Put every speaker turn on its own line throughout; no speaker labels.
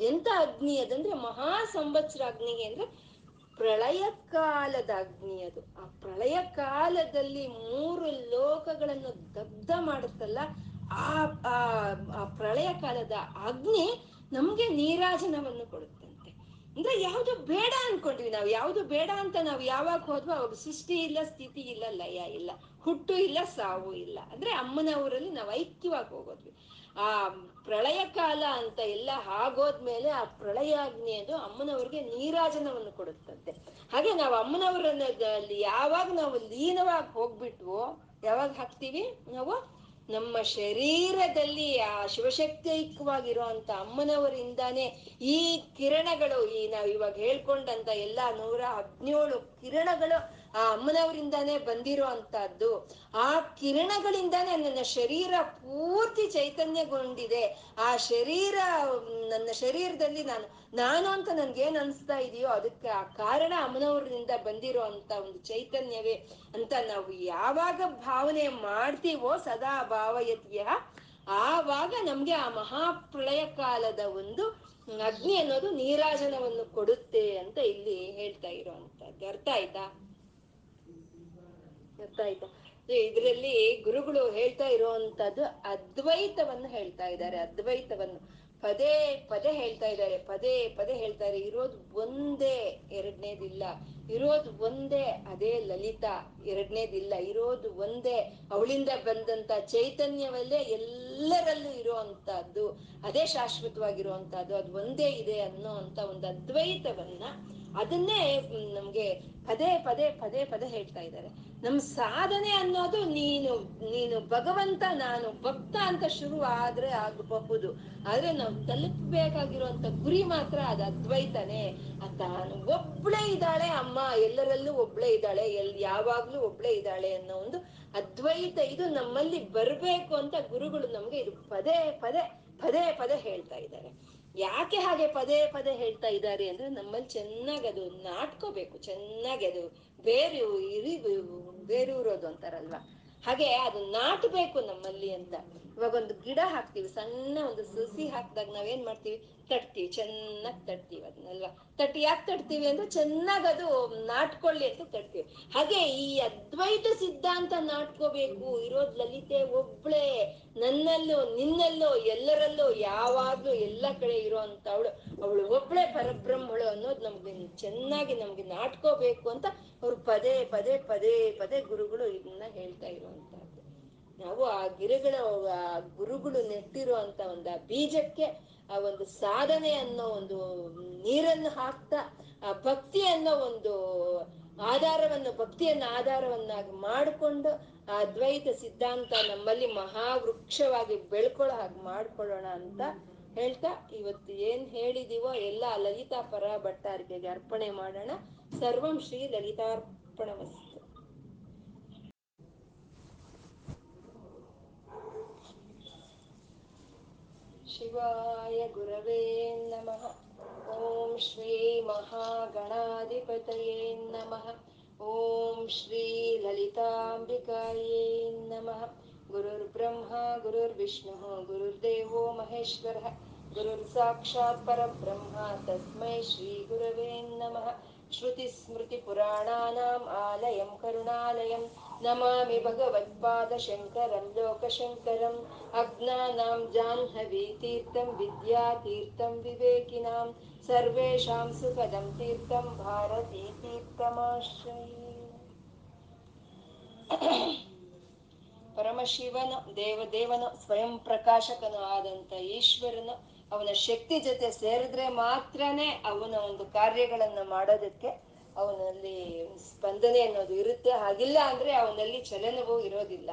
ಎಂತ ಅಗ್ನಿ ಅದಂದ್ರೆ ಮಹಾ ಸಂವತ್ಸರ ಅಗ್ನಿಗೆ ಅಂದ್ರೆ ಪ್ರಳಯ ಕಾಲದ ಅಗ್ನಿ ಅದು. ಆ ಪ್ರಳಯ ಕಾಲದಲ್ಲಿ ಮೂರು ಲೋಕಗಳನ್ನು ದಗ್ಧ ಮಾಡುತ್ತಲ್ಲ ಆ ಆ ಪ್ರಳಯ ಕಾಲದ ಅಗ್ನಿ ನಮ್ಗೆ ನೀರಾಜನವನ್ನು ಕೊಡುತ್ತಂತೆ. ಅಂದ್ರೆ ಯಾವ್ದು ಬೇಡ ಅನ್ಕೊಂಡ್ವಿ ನಾವು. ಯಾವ್ದು ಬೇಡ ಅಂತ ನಾವ್ ಯಾವಾಗ ಹೋದ್ವೋ ಅವಾಗ ಸೃಷ್ಟಿ ಇಲ್ಲ, ಸ್ಥಿತಿ ಇಲ್ಲ, ಲಯ ಇಲ್ಲ, ಹುಟ್ಟು ಇಲ್ಲ, ಸಾವು ಇಲ್ಲ. ಅಂದ್ರೆ ಅಮ್ಮನವರಲ್ಲಿ ನಾವು ಐಕ್ಯವಾಗಿ ಹೋಗೋದ್ವಿ. ಆ ಪ್ರಳಯ ಕಾಲ ಅಂತ ಎಲ್ಲ ಆಗೋದ್ಮೇಲೆ ಆ ಪ್ರಳಯಾಗ್ನಿ ಅದು ಅಮ್ಮನವ್ರಿಗೆ ನೀರಾಜನವನ್ನು ಕೊಡುತ್ತಂತೆ. ಹಾಗೆ ನಾವು ಅಮ್ಮನವರನ್ನದಲ್ಲಿ ಯಾವಾಗ ನಾವು ಲೀನವಾಗಿ ಹೋಗ್ಬಿಟ್ವೋ, ಯಾವಾಗ ಹಾಕ್ತಿವಿ? ನಾವು ನಮ್ಮ ಶರೀರದಲ್ಲಿ ಆ ಶಿವಶಕ್ತೈಕವಾಗಿರುವಂತ ಅಮ್ಮನವರಿಂದಾನೇ ಈ ಕಿರಣಗಳು ಈ ನಾವು ಇವಾಗ ಹೇಳ್ಕೊಂಡಂತ ಎಲ್ಲಾ ನೂರ ಹದಿನೇಳು ಕಿರಣಗಳು ಆ ಅಮ್ಮನವರಿಂದಾನೇ ಬಂದಿರೋ ಅಂತದ್ದು, ಆ ಕಿರಣಗಳಿಂದಾನೇ ನನ್ನ ಶರೀರ ಪೂರ್ತಿ ಚೈತನ್ಯಗೊಂಡಿದೆ. ಆ ಶರೀರ, ನನ್ನ ಶರೀರದಲ್ಲಿ ನಾನು ನಾನು ಅಂತ ನನ್ಗೆ ಏನ್ ಅನ್ಸ್ತಾ ಇದೆಯೋ, ಅದಕ್ಕೆ ಆ ಕಾರಣ ಅಮ್ಮನವ್ರಿಂದ ಬಂದಿರೋ ಅಂತ ಒಂದು ಚೈತನ್ಯವೇ ಅಂತ ನಾವು ಯಾವಾಗ ಭಾವನೆ ಮಾಡ್ತೀವೋ ಸದಾ ಭಾವಯತ್ಯ ಆವಾಗ ನಮ್ಗೆ ಆ ಮಹಾಪ್ರಳಯ ಕಾಲದ ಒಂದು ಅಗ್ನಿ ಅನ್ನೋದು ನೀರಾಜನವನ್ನು ಕೊಡುತ್ತೆ ಅಂತ ಇಲ್ಲಿ ಹೇಳ್ತಾ ಇರೋಂಥದ್ದು ಅರ್ಥ ಆಯ್ತಾ? ಆಯ್ತಾ ಇದರಲ್ಲಿ ಗುರುಗಳು ಹೇಳ್ತಾ ಇರುವಂತದ್ದು ಅದ್ವೈತವನ್ನು ಹೇಳ್ತಾ ಇದ್ದಾರೆ, ಅದ್ವೈತವನ್ನು. ಪದೇ ಪದೇ ಹೇಳ್ತಾ ಇದ್ದಾರೆ, ಪದೇ ಪದೇ ಹೇಳ್ತಾರೆ ಇರೋದು ಒಂದೇ, ಎರಡನೇದಿಲ್ಲ. ಇರೋದು ಒಂದೇ, ಅದೇ ಲಲಿತಾ. ಎರಡನೇದಿಲ್ಲ. ಇರೋದು ಒಂದೇ, ಅವಳಿಂದ ಬಂದಂತ ಚೈತನ್ಯವಲ್ಲೇ ಎಲ್ಲರಲ್ಲೂ ಇರುವಂತಹದ್ದು ಅದೇ ಶಾಶ್ವತವಾಗಿರುವಂತಹದ್ದು ಅದು ಒಂದೇ ಇದೆ ಅನ್ನೋ ಅಂತ ಒಂದು ಅದ್ವೈತವನ್ನ ಅದನ್ನೇ ನಮ್ಗೆ ಪದೇ ಪದೇ ಪದೇ ಪದೇ ಹೇಳ್ತಾ ಇದ್ದಾರೆ. ನಮ್ ಸಾಧನೆ ಅನ್ನೋದು ನೀನು ನೀನು ಭಗವಂತ, ನಾನು ಭಕ್ತ ಅಂತ ಶುರು ಆದ್ರೆ ಆಗಬಹುದು. ಆದ್ರೆ ನಾವು ತಲುಪಬೇಕಾಗಿರುವಂತ ಗುರಿ ಮಾತ್ರ ಅದು ಅದ್ವೈತನೇ. ತಾನು ಒಬ್ಳೇ ಇದ್ದಾಳೆ, ಅಮ್ಮ ಎಲ್ಲರಲ್ಲೂ ಒಬ್ಳೇ ಇದ್ದಾಳೆ, ಎಲ್ ಯಾವಾಗ್ಲೂ ಒಬ್ಳೇ ಇದ್ದಾಳೆ ಅನ್ನೋ ಒಂದು ಅದ್ವೈತ ಇದು ನಮ್ಮಲ್ಲಿ ಬರ್ಬೇಕು ಅಂತ ಗುರುಗಳು ನಮ್ಗೆ ಇದು ಪದೇ ಪದೇ ಪದೇ ಪದೇ ಹೇಳ್ತಾ ಇದ್ದಾರೆ. ಯಾಕೆ ಹಾಗೆ ಪದೇ ಪದೇ ಹೇಳ್ತಾ ಇದ್ದಾರೆ ಅಂದ್ರೆ ನಮ್ಮಲ್ಲಿ ಚೆನ್ನಾಗಿ ಅದು ನಾಟ್ಕೋಬೇಕು, ಚೆನ್ನಾಗಿ ಅದು ಬೇರೆ ಇರಿ ಬೇರೂರೋದು ಅಂತಾರಲ್ವಾ? ಹಾಗೆ ಅದು ನಾಟಬೇಕು ನಮ್ಮಲ್ಲಿ ಅಂತ. ಇವಾಗ ಒಂದು ಗಿಡ ಹಾಕ್ತಿವಿ, ಸಣ್ಣ ಒಂದು ಸಸಿ ಹಾಕ್ದಾಗ ನಾವೇನ್ ಮಾಡ್ತೀವಿ? ತಟ್ತೀವಿ, ಚೆನ್ನಾಗ್ ತಟ್ತೀವಿ ಅದನ್ನಲ್ವಾ ತಟ್ಟಿ ಯಾಕೆ ತಟ್ತೀವಿ ಅಂದ್ರೆ ಚೆನ್ನಾಗ್ ಅದು ನಾಟ್ಕೊಳ್ಳಿ ಅಂತ ತಟ್ತೀವಿ. ಹಾಗೆ ಈ ಅದ್ವೈತ ಸಿದ್ಧಾಂತ ನಾಟ್ಕೋಬೇಕು, ಇರೋದ್ ಲಲಿತೆ ಒಬ್ಳೆ, ನನ್ನಲ್ಲೂ, ನಿನ್ನಲ್ಲೋ, ಎಲ್ಲರಲ್ಲೋ, ಯಾವಾಗ್ಲೂ ಎಲ್ಲ ಕಡೆ ಇರೋ ಅಂತ ಅವಳು ಅವಳು ಒಬ್ಳೆ ಪರಬ್ರಹ್ಮಳು ಅನ್ನೋದು ನಮ್ಗೆ ಚೆನ್ನಾಗಿ ನಮ್ಗೆ ನಾಟ್ಕೋಬೇಕು ಅಂತ ಅವ್ರು ಪದೇ ಪದೇ ಪದೇ ಪದೇ ಗುರುಗಳು ಇದನ್ನ ಹೇಳ್ತಾ ಇರುವಂತಹದ್ದು ನಾವು ಆ ಗಿರಿಗಳ, ಆ ಗುರುಗಳು ನೆಟ್ಟಿರುವಂತ ಒಂದು ಆ ಬೀಜಕ್ಕೆ ಆ ಒಂದು ಸಾಧನೆ ಅನ್ನೋ ಒಂದು ನೀರನ್ನು ಹಾಕ್ತಾ, ಆ ಭಕ್ತಿ ಅನ್ನೋ ಒಂದು ಆಧಾರವನ್ನು, ಭಕ್ತಿಯನ್ನ ಆಧಾರವನ್ನಾಗಿ ಮಾಡಿಕೊಂಡು ಆ ಅದ್ವೈತ ಸಿದ್ಧಾಂತ ನಮ್ಮಲ್ಲಿ ಮಹಾವೃಕ್ಷವಾಗಿ ಬೆಳ್ಕೊಳ್ಳೋ ಹಾಗೆ ಮಾಡ್ಕೊಳ್ಳೋಣ ಅಂತ ಹೇಳ್ತಾ, ಇವತ್ತು ಏನ್ ಹೇಳಿದೀವೋ ಎಲ್ಲ ಲಲಿತಾ ಪರ ಭಟ್ಟಾರಿಕೆಗೆ ಅರ್ಪಣೆ ಮಾಡೋಣ. ಸರ್ವಂ ಶ್ರೀ ಲಲಿತಾರ್ಪಣಮಸ್ತು. शिवाय गुरवे नमः ॐ श्रीमहागणाधिपतये नमः ॐ श्रीललिताम्बिकायै नमः गुरुर्ब्रह्मा गुरुर्विष्णुः गुरुर्देवो महेश्वरः गुरुर्साक्षात् परब्रह्म तस्मै श्रीगुरवे नमः श्रुतिस्मृतिपुराणानाम् आलयं करुणालयं नमामि भगवत्पादशङ्करं लोकशङ्करम् अज्ञानां जाह्नवीतीर्थं विद्यातीर्थं विवेकिनां सर्वेषां सुखदं तीर्थं भारतीतीर्थमाश्रये ಪರಮಶಿವನು ದೇವದೇವನು ಸ್ವಯಂ ಪ್ರಕಾಶಕನು ಆದಂತ ಈಶ್ವರನು ಅವನ ಶಕ್ತಿ ಜೊತೆ ಸೇರಿದ್ರೆ ಮಾತ್ರನೇ ಅವನ ಒಂದು ಕಾರ್ಯಗಳನ್ನ ಮಾಡೋದಕ್ಕೆ ಅವನಲ್ಲಿ ಸ್ಪಂದನೆ ಅನ್ನೋದು ಇರುತ್ತೆ. ಹಾಗಿಲ್ಲ ಅಂದ್ರೆ ಅವನಲ್ಲಿ ಚಲನವೂ ಇರೋದಿಲ್ಲ.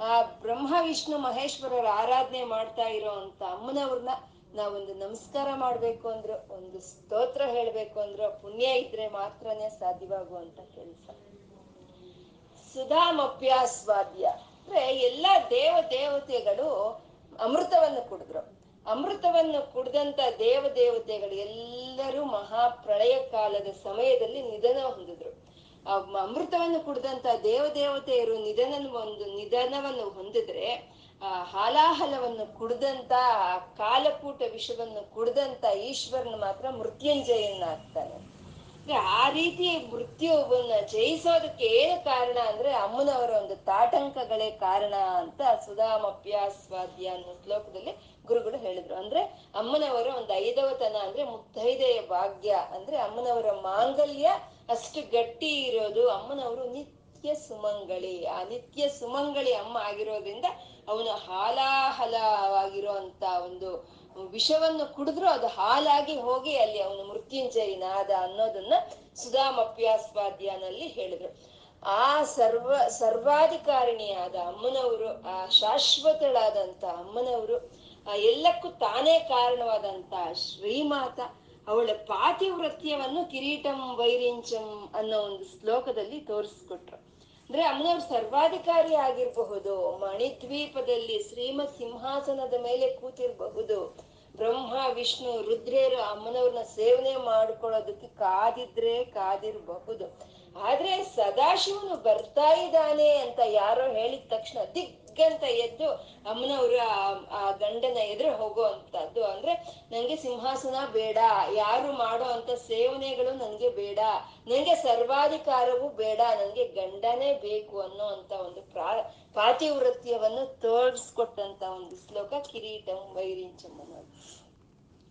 ಆ ಬ್ರಹ್ಮ, ವಿಷ್ಣು, ಮಹೇಶ್ವರರ ಆರಾಧನೆ ಮಾಡ್ತಾ ಇರೋ ಅಂತ ಅಮ್ಮನವ್ರನ್ನ ನಾವೊಂದು ನಮಸ್ಕಾರ ಮಾಡ್ಬೇಕು ಅಂದ್ರು, ಒಂದು ಸ್ತೋತ್ರ ಹೇಳ್ಬೇಕು ಅಂದ್ರು, ಪುಣ್ಯ ಇದ್ರೆ ಮಾತ್ರನೇ ಸಾಧ್ಯವಾಗುವಂತ ಕೆಲಸ. ಸುಧಾಮಪ್ಯಾಸ್ವಾದ್ಯ. ಅಂದ್ರೆ ಎಲ್ಲಾ ದೇವ ದೇವತೆಗಳು ಅಮೃತವನ್ನು ಕುಡಿದ್ರು. ಅಮೃತವನ್ನು ಕುಡ್ದಂತ ದೇವ ದೇವತೆಗಳು ಎಲ್ಲರೂ ಮಹಾಪ್ರಳಯ ಕಾಲದ ಸಮಯದಲ್ಲಿ ನಿಧನ ಹೊಂದಿದ್ರು. ಆ ಅಮೃತವನ್ನು ಕುಡ್ದಂತ ದೇವ ದೇವತೆಯರು ನಿಧನ ಒಂದು ನಿಧನವನ್ನು ಹೊಂದಿದ್ರೆ, ಆ ಹಾಲಾಹಲವನ್ನು ಕುಡ್ದಂತ ಕಾಲಕೂಟ ವಿಷವನ್ನು ಕುಡ್ದಂತ ಈಶ್ವರನ ಮಾತ್ರ ಮೃತ್ಯುಂಜಯನ್ನಾಗ್ತಾನೆ ಆ ರೀತಿ ಮೃತ್ಯುವನ್ನ ಜಯಿಸೋದಕ್ಕೆ ಏನು ಕಾರಣ ಅಂದ್ರೆ ಅಮ್ಮನವರ ಒಂದು ತಾಟಂಕಗಳೇ ಕಾರಣ ಅಂತ ಸುಧಾಮಪ್ಯಾಸ್ವಾದ್ಯ ಅನ್ನೋ ಶ್ಲೋಕದಲ್ಲಿ ಗುರುಗಳು ಹೇಳಿದ್ರು. ಅಂದ್ರೆ ಅಮ್ಮನವರ ಒಂದು ಐದವತನ ಅಂದ್ರೆ ಮುತ್ತೈದೆಯ ಭಾಗ್ಯ. ಅಂದ್ರೆ ಅಮ್ಮನವರ ಮಾಂಗಲ್ಯ ಅಷ್ಟು ಗಟ್ಟಿ ಇರೋದು. ಅಮ್ಮನವರು ನಿತ್ಯ ಸುಮಂಗಳಿ. ಆ ನಿತ್ಯ ಸುಮಂಗಳಿ ಅಮ್ಮ ಆಗಿರೋದ್ರಿಂದ ಅವನು ಹಾಲಾಹಲವಾಗಿರುವಂತ ಒಂದು ವಿಷವನ್ನು ಕುಡಿದ್ರು ಅದು ಹಾಲಾಗಿ ಹೋಗಿ ಅಲ್ಲಿ ಅವನು ಮೃತ್ಯುಂಜಯನಾದ ಅನ್ನೋದನ್ನ ಸುಧಾಮಪ್ಯಾಸ್ವಾದ್ಯನಲ್ಲಿ ಹೇಳಿದ್ರು. ಆ ಸರ್ವ, ಸರ್ವಾಧಿಕಾರಿಣಿಯಾದ ಅಮ್ಮನವರು, ಆ ಶಾಶ್ವತಳಾದಂತ ಅಮ್ಮನವರು, ಆ ಎಲ್ಲಕ್ಕೂ ತಾನೇ ಕಾರಣವಾದಂತ ಶ್ರೀಮಾತ, ಅವಳ ಪಾತಿವೃತ್ಯವನ್ನು ಕಿರೀಟಂ ವೈರಿಂಚಂ ಅನ್ನೋ ಒಂದು ಶ್ಲೋಕದಲ್ಲಿ ತೋರಿಸ್ಕೊಟ್ರು. ಅಂದ್ರೆ ಅಮ್ಮನವ್ರು ಸರ್ವಾಧಿಕಾರಿ ಆಗಿರಬಹುದು, ಮಣಿದ್ವೀಪದಲ್ಲಿ ಶ್ರೀಮತ್ ಸಿಂಹಾಸನದ ಮೇಲೆ ಕೂತಿರಬಹುದು, ಬ್ರಹ್ಮ, ವಿಷ್ಣು, ರುದ್ರೇರು ಅಮ್ಮನವ್ರನ್ನ ಸೇವನೆ ಮಾಡ್ಕೊಳ್ಳೋದಕ್ಕೆ ಕಾದಿದ್ರೆ ಕಾದಿರಬಹುದು. ಆದ್ರೆ ಸದಾಶಿವನು ಬರ್ತಾ ಇದ್ದಾನೆ ಅಂತ ಯಾರೋ ಹೇಳಿದ ತಕ್ಷಣ ದಿಗ್ಗಂತ ಎದ್ದು ಅಮ್ಮನವ್ರ ಆ ಗಂಡನ ಎದುರು ಹೋಗುವಂತದ್ದು ಅಂದ್ರೆ ನಂಗೆ ಸಿಂಹಾಸನ ಬೇಡ, ಯಾರು ಮಾಡೋ ಅಂತ ಸೇವನೆಗಳು ನನ್ಗೆ ಬೇಡ, ನಂಗೆ ಸರ್ವಾಧಿಕಾರವೂ ಬೇಡ ನನ್ಗೆ ಗಂಡನೇ ಬೇಕು ಅನ್ನೋ ಅಂತ ಒಂದು ಪ್ರಾ, ಪಾತಿವೃತ್ಯವನ್ನು ತೋರಿಸ್ಕೊಟ್ಟಂತ ಒಂದು ಶ್ಲೋಕ ಕಿರೀಟಂ ವೈರಿಂಚಂ ಅನ್ನೋದು